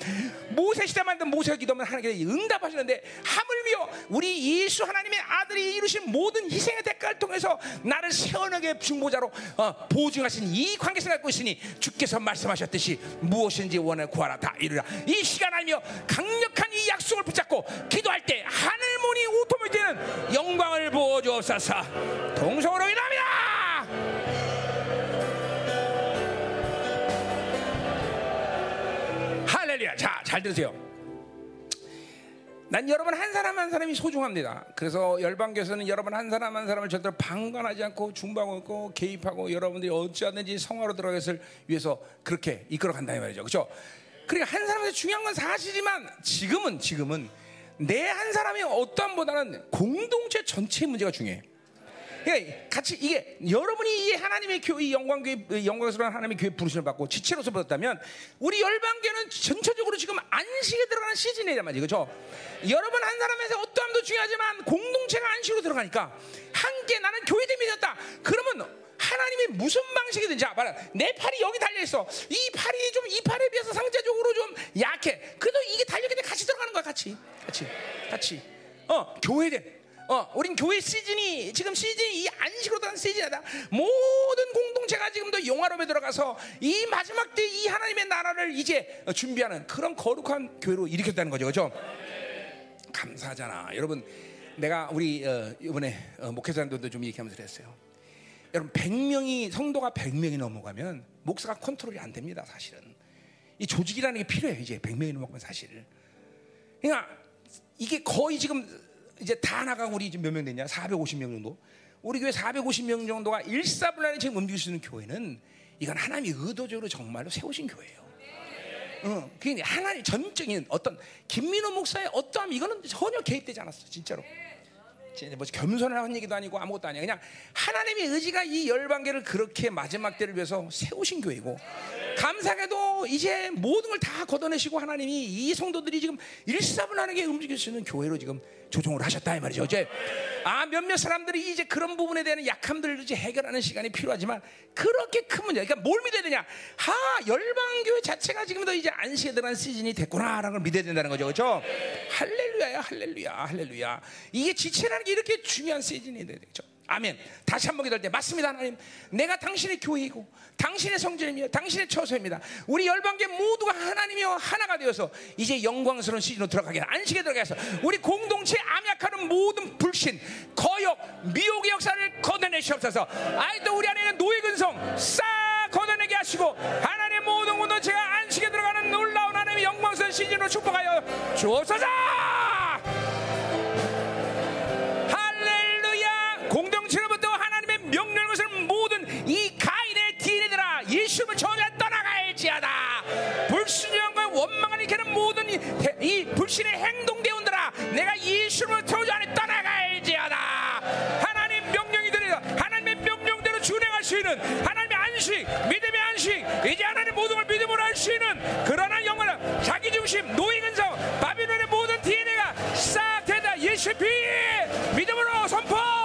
모세 시대 만든 모세가 기도하면 하나님께 응답하시는데 하물며 우리 예수 하나님의 아들이 이루신 모든 희생의 대가를 통해서 나를 세원하게 중보자로 어, 보증하신 이 관계성을 갖고 있으니 주께서 말씀하셨듯이 무엇인지 원을 구하라. 다 이르라. 이 시간 알며 강력한 이약 속을 붙잡고 기도할 때 하늘 문이 오토매티는 영광을 부어주옵소서 동성으로 인합니다 할렐루야 자잘 들으세요 난 여러분 한 사람 한 사람이 소중합니다. 그래서 열방교에서는 여러분 한 사람 한 사람을 절대로 방관하지 않고 중방하고 개입하고 여러분들이 어찌하든지 성화로 들어가기를 위해서 그렇게 이끌어 간다 이 말이죠. 그렇죠? 그러니까 한 사람한테 중요한 건 사실이지만 지금은 지금은 내 한 사람이 어떠함보다는 공동체 전체의 문제가 중요해. 그러니까 같이 이게 여러분이 이 하나님의 교회 영광교회 영광스러운 하나님의 교회 부르심을 받고 지체로서 받았다면 우리 열방교는 전체적으로 지금 안식에 들어가는 시즌이란 말이죠. 그렇죠? 여러분 한 사람에서 어떠함도 중요하지만 공동체가 안식으로 들어가니까 함께 나는 교회 됨이 되었다. 그러면 하나님이 무슨 방식이든 자, 봐라. 내 팔이 여기 달려 있어. 이 팔이 좀 이 팔에 비해서 상대적으로 좀 약해. 그래도 이게 때문에 같이 들어가는 거야, 같이, 같이, 같이. 어, 교회됨. 어, 우린 교회 시즌이 지금 시즌이 이 안식으로 된 시즌이다. 모든 공동체가 지금도 영화로에 들어가서 이 마지막 때 이 하나님의 나라를 이제 준비하는 그런 거룩한 교회로 일으켰다는 거죠, 그렇죠? 감사하잖아, 여러분. 내가 우리 어, 이번에 어, 목회자들도 좀 얘기하면서 그랬어요. 여러분 100명이 성도가 100명이 넘어가면 목사가 컨트롤이 안 됩니다, 사실은. 이 조직이라는 게 필요해요, 이제 100명이 넘어가면 사실. 그러니까 이게 거의 지금 이제 다 나가고 우리 지금 몇 명 됐냐? 450명 정도. 우리 교회 450명 정도가 일사분란에 지금 움직일 수 있는 교회는 이건 하나님이 의도적으로 정말로 세우신 교회예요. 어, 그게 하나님 전적인 어떤 김민호 목사의 어떠함 이거는 전혀 개입되지 않았어, 진짜로. 뭐 겸손을 한 얘기도 아니고 아무것도 아니야. 그냥 하나님의 의지가 이 열방계를 그렇게 마지막 때를 위해서 세우신 교회고 감사하게도 이제 모든 걸 다 걷어내시고 하나님이 이 성도들이 지금 일사분란하게 움직일 수 있는 교회로 지금 조종을 하셨다 이 말이죠. 이제 아 몇몇 사람들이 이제 그런 부분에 대한 약함들을 이제 해결하는 시간이 필요하지만 그렇게 큰 문제. 그러니까 뭘 믿어야 되냐? 하 열방 교회 자체가 지금도 이제 안식에 들어간 시즌이 됐구나라는 걸 믿어야 된다는 거죠. 그렇죠? 할렐루야야 할렐루야 할렐루야. 이게 지체라는 게 이렇게 중요한 시즌이 되죠. 아멘. 다시 한 번 기도할 때 맞습니다, 하나님. 내가 당신의 교회이고 당신의 성전입니다. 당신의 처소입니다. 우리 열방계 모두가 하나님이여 하나가 되어서 이제 영광스러운 시즌으로 들어가게 안식에 들어가서 우리 공동체 암약하는 모든 불신, 거역, 미혹의 역사를 걷어내시옵소서. 아이도 우리 안에 는 노예 근성 싹 걷어내게 하시고 하나님의 모든 공동체가 안식에 들어가는 놀라운 하나님의 영광스러운 시즌으로 축복하여 주옵소서. 명령하는 것을 모든 이 가인의 DNA들아 예수님을 저자 떠나가야지하다. 불순종과 원망을 일으키는 모든 이, 이 불신의 행동대운들아 내가 예수님을 저자 안에 떠나가야지하다. 하나님 명령이 되리라 하나님의 명령대로 준행할 수 있는 하나님의 안식 믿음의 안식 이제 하나님의 모든 걸 믿음으로 할 수 있는 그러한 영원한 자기중심 노인 근성 바빌론의 모든 DNA가 싹 되다. 예수의 피 믿음으로 선포!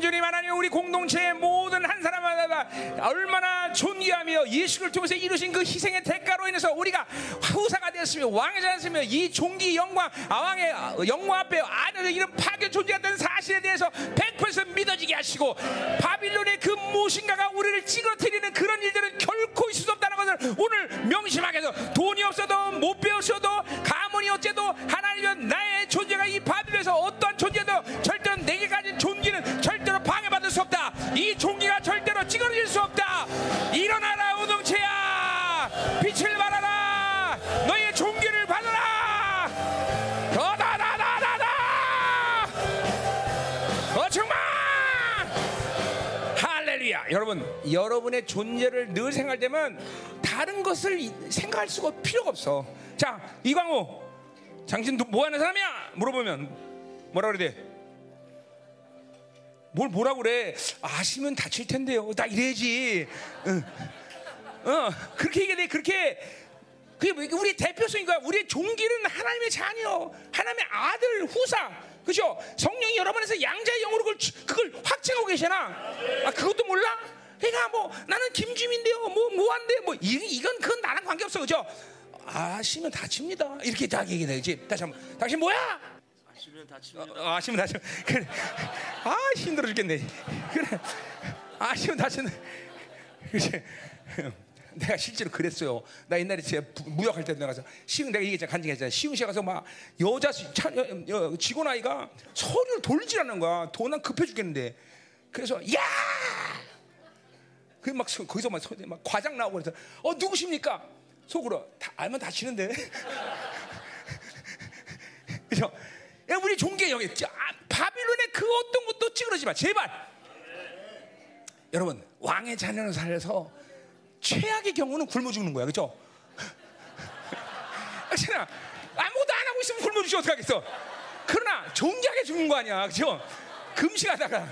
살아계신 주님 하나님 우리 공동체의 모든 한 사람마다 얼마나 존귀하며 예수를 통해서 이루신 그 희생의 대가로 인해서 우리가 후사가 되었으며 왕이 되었으며 이 종기 영광 아왕의 영광 앞에 아들의 이름 파괴 존재했다는 사실에 대해서 100% 믿어지게 하시고 바빌론의 그 무엇인가가 우리를 찌그러뜨리는 그런 일들은 결코 있을 수 없다는 것을 오늘 명심하게 해서 돈이 없어도 못 배웠어도 가문이 어째도 하나님은 나의 존재가 이 바빌론에서 어떠한 존재도 절대로 내게 가진 존귀는 절대로 방해받을 수 없다. 이 종기가 절대로 찌그러질 수 없다. 일어나라 우동체야. 빛을 발하라 여러분 여러분의 존재를 늘 생각되면 다른 것을 이- 생각할 수가 필요가 없어 자 이광호 당신 뭐 하는 사람이야 물어보면 뭐라 그래야 돼? 뭘 뭐라 그래? 아시면 다칠 텐데요. 나 이래야지. 응. 어, 그렇게 얘기해. 그렇게 그게 뭐 우리 대표성인 거야. 우리의 종기는 하나님의 자녀, 하나님의 아들, 후사. 그죠? 성령이 여러분에서 양자의 영으로 그걸, 그걸 확증하고 계시나? 아, 그것도 몰라? 그러니까 뭐 나는 김주민인데요. 뭐 뭐한데 뭐 이, 이건 그건 나랑 관계 없어. 그죠? 아시면 다칩니다. 이렇게 다 얘기해야지. 다시 한번. 당신 뭐야? 아시면 다칩니다. 어, 아시면 다시 [laughs] 그래 아 힘들어 죽겠네 그래 아시면 다시는 그치 [laughs] 내가 실제로 그랬어요. 나 옛날에 제 부- 무역할 때 나가서 시흥 내가 얘기했잖아 간증했잖아 시흥시에 가서 막 여자 시- 차, 여, 여, 직원 아이가 서류를 돌지라는 거야. 돈 급해 죽겠는데. 그래서 야! 그막 거기서 막, 서- 막 과장 나오고 그래서 어 누구십니까? 속으로 다 알면 다치는데. [laughs] 그죠? 야, 우리 종교 여기 아, 바빌론의 그 어떤 것도 찌그러지 마. 제발. 여러분 왕의 자녀를 살려서 최악의 경우는 굶어 죽는 거야, 그죠? [laughs] 그렇잖아. 아무것도 안 하고 있으면 굶어 죽지 어떡하겠어? 그러나 존귀하게 죽는 거 아니야, 그죠? 금식하다가.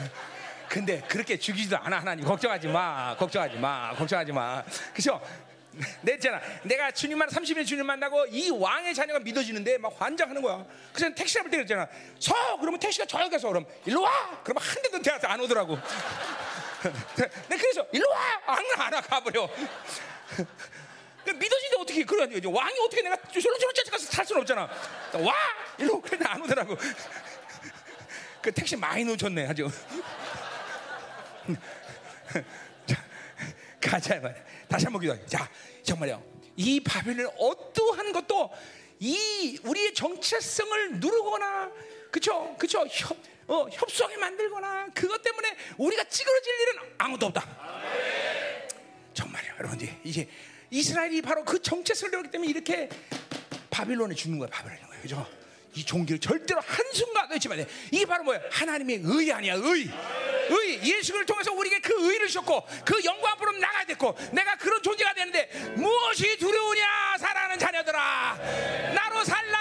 근데 그렇게 죽이지도 않아 하나님. 걱정하지 마. 걱정하지 마. 걱정하지 마. 그죠? 냈잖아. 내가 주님만 30일 주님 만나고 이 왕의 자녀가 믿어지는데 막 환장하는 거야. 그래서 택시 잡을 때 그랬잖아. 서! 그러면 택시가 저기 가서 그럼 일로 와! 그러면 한 대도 대한테 안 오더라고 내 그래서 일로 와안와 가버려. 그 믿어지는데 어떻게 이제 왕이 어떻게 내가 저런 저런 찾아가서 탈 수는 없잖아. 와! 일로 그래 안 오더라고. 그 택시 많이 놓쳤네 아주. 자, 가자 말이야. 다시 한번 기도해. 자, 정말요. 이 바벨론 어떠한 것도 이 우리의 정체성을 누르거나 그쵸? 그쵸? 협, 어, 협소하게 만들거나 그것 때문에 우리가 찌그러질 일은 아무도 없다. 정말요, 여러분들 이제 이스라엘이 바로 그 정체성을 배웠기 때문에 이렇게 바빌론에 죽는 거야, 바빌론에 거야, 그죠? 이 종기를 절대로 한 순간 놓지 말아야 돼. 이게 바로 뭐야? 하나님의 의 아니야, 의. 의. 예수를 통해서 우리에게 그 의를 주셨고, 그 영광 앞으로 나가야 됐고, 내가 그런 존재가 되는데, 무엇이 두려우냐, 사랑하는 자녀들아. 나로 살라,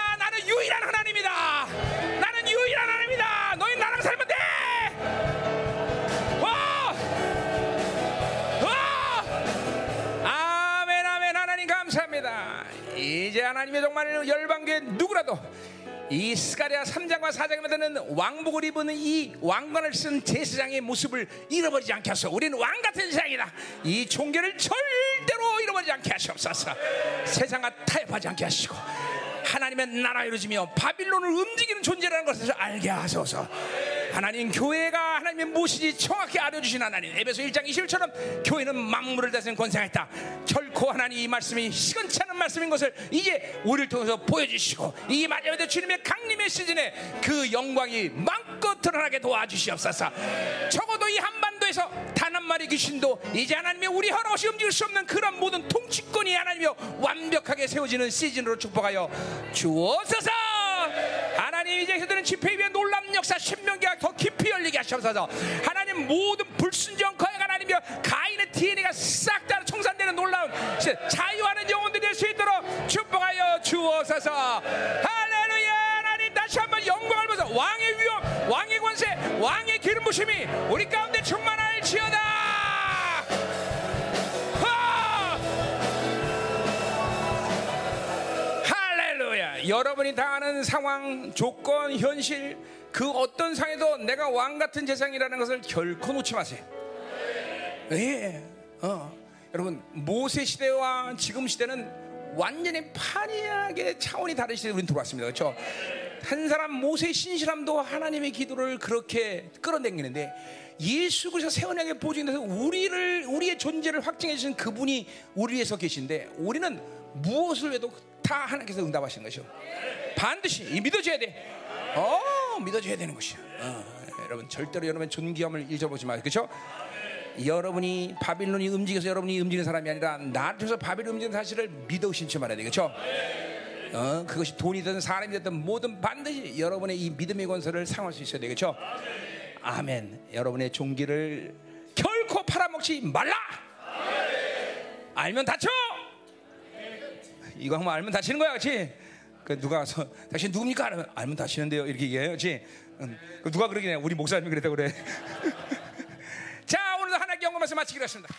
이제 하나님의 정말 열방교회 누구라도 이 스가랴 3장과 4장에 만드는 왕복을 입은 이 왕관을 쓴 제사장의 모습을 잃어버리지 않게 하소서. 우리는 왕 같은 세상이다. 이 종교를 절대로 잃어버리지 않게 하시옵소서. 세상과 타협하지 않게 하시고 하나님의 나라 이루어지며 바빌론을 움직이는 존재라는 것을 알게 하소서. 하나님 교회가 하나님의 무엇인지 정확히 알려주신 하나님. 에베소 1장 21처럼 교회는 만물을 다스리는 권세가 있다. 결코 하나님 이 말씀이 시건치 않은 말씀인 것을 이제 우리를 통해서 보여주시고 이 마지막에 주님의 강림의 시즌에 그 영광이 마음껏 드러나게 도와주시옵소서. 적어도 이 한반도에서 단 한 마리 귀신도 이제 하나님의 우리 허락 없이 움직일 수 없는 그런 모든 통치권이 하나님이여 완벽하게 세워지는 시즌으로 축복하여 주옵소서 하나님 이제 그들은 집회 위에 놀라운 역사 신명기가 더 깊이 열리게 하시옵소서. 하나님 모든 불순종 거액 하나님이여 가인의 DNA가 싹 다 청산되는 놀라운 시- 자유하는 영혼들이 될 수 있도록 축복하여 주옵소서. 할렐루야! 하나님 다시 한번 영광을 보소 왕의 위엄 왕의 권세 왕의 기름 부심이 우리 가운데 충만할지어다 여러분이 당하는 상황, 조건, 현실 그 어떤 상에도 내가 왕 같은 재상이라는 것을 결코 놓지 마세요. 예, 어, 여러분 모세 시대와 지금 시대는 완전히 판이하게 차원이 다른 시대에 우리는 들어왔습니다. 그렇죠? 한 사람 모세의 신실함도 하나님의 기도를 그렇게 끌어당기는데 예수 그리스도 새 언약의 보증에서 우리를 우리의 존재를 확증해 주신 그분이 우리 위해서 계신데 우리는 무엇을 해도 다 하나님께서 응답하신 것이요. 반드시 이 믿어줘야 돼. 어, 믿어줘야 되는 것이야. 어, 여러분 절대로 여러분 존귀함을 잊어보지 마세요. 그렇죠? 여러분이 바빌론이 움직여서 여러분이 움직이는 사람이 아니라 나를 통해서 바빌론 움직이는 사실을 믿어 신지 말아야 되겠죠? 어, 그것이 돈이든 사람이 됐든 뭐든 반드시 여러분의 이 믿음의 권세를 상할 수 있어야 되겠죠? 아멘. 여러분의 종기를 결코 팔아먹지 말라. 알면 다쳐. 이거 한번 알면 다치는 거야, 그렇지? 그 누가 와서 당신 누굽니까? 알면, 알면 다치는데요. 이렇게 얘기해요, 그렇지? 응. 그 누가 그러긴 해. 우리 목사님이 그랬다고 그래. [laughs] 자, 오늘도 하나님께 영광 말씀 마치기로 했습니다.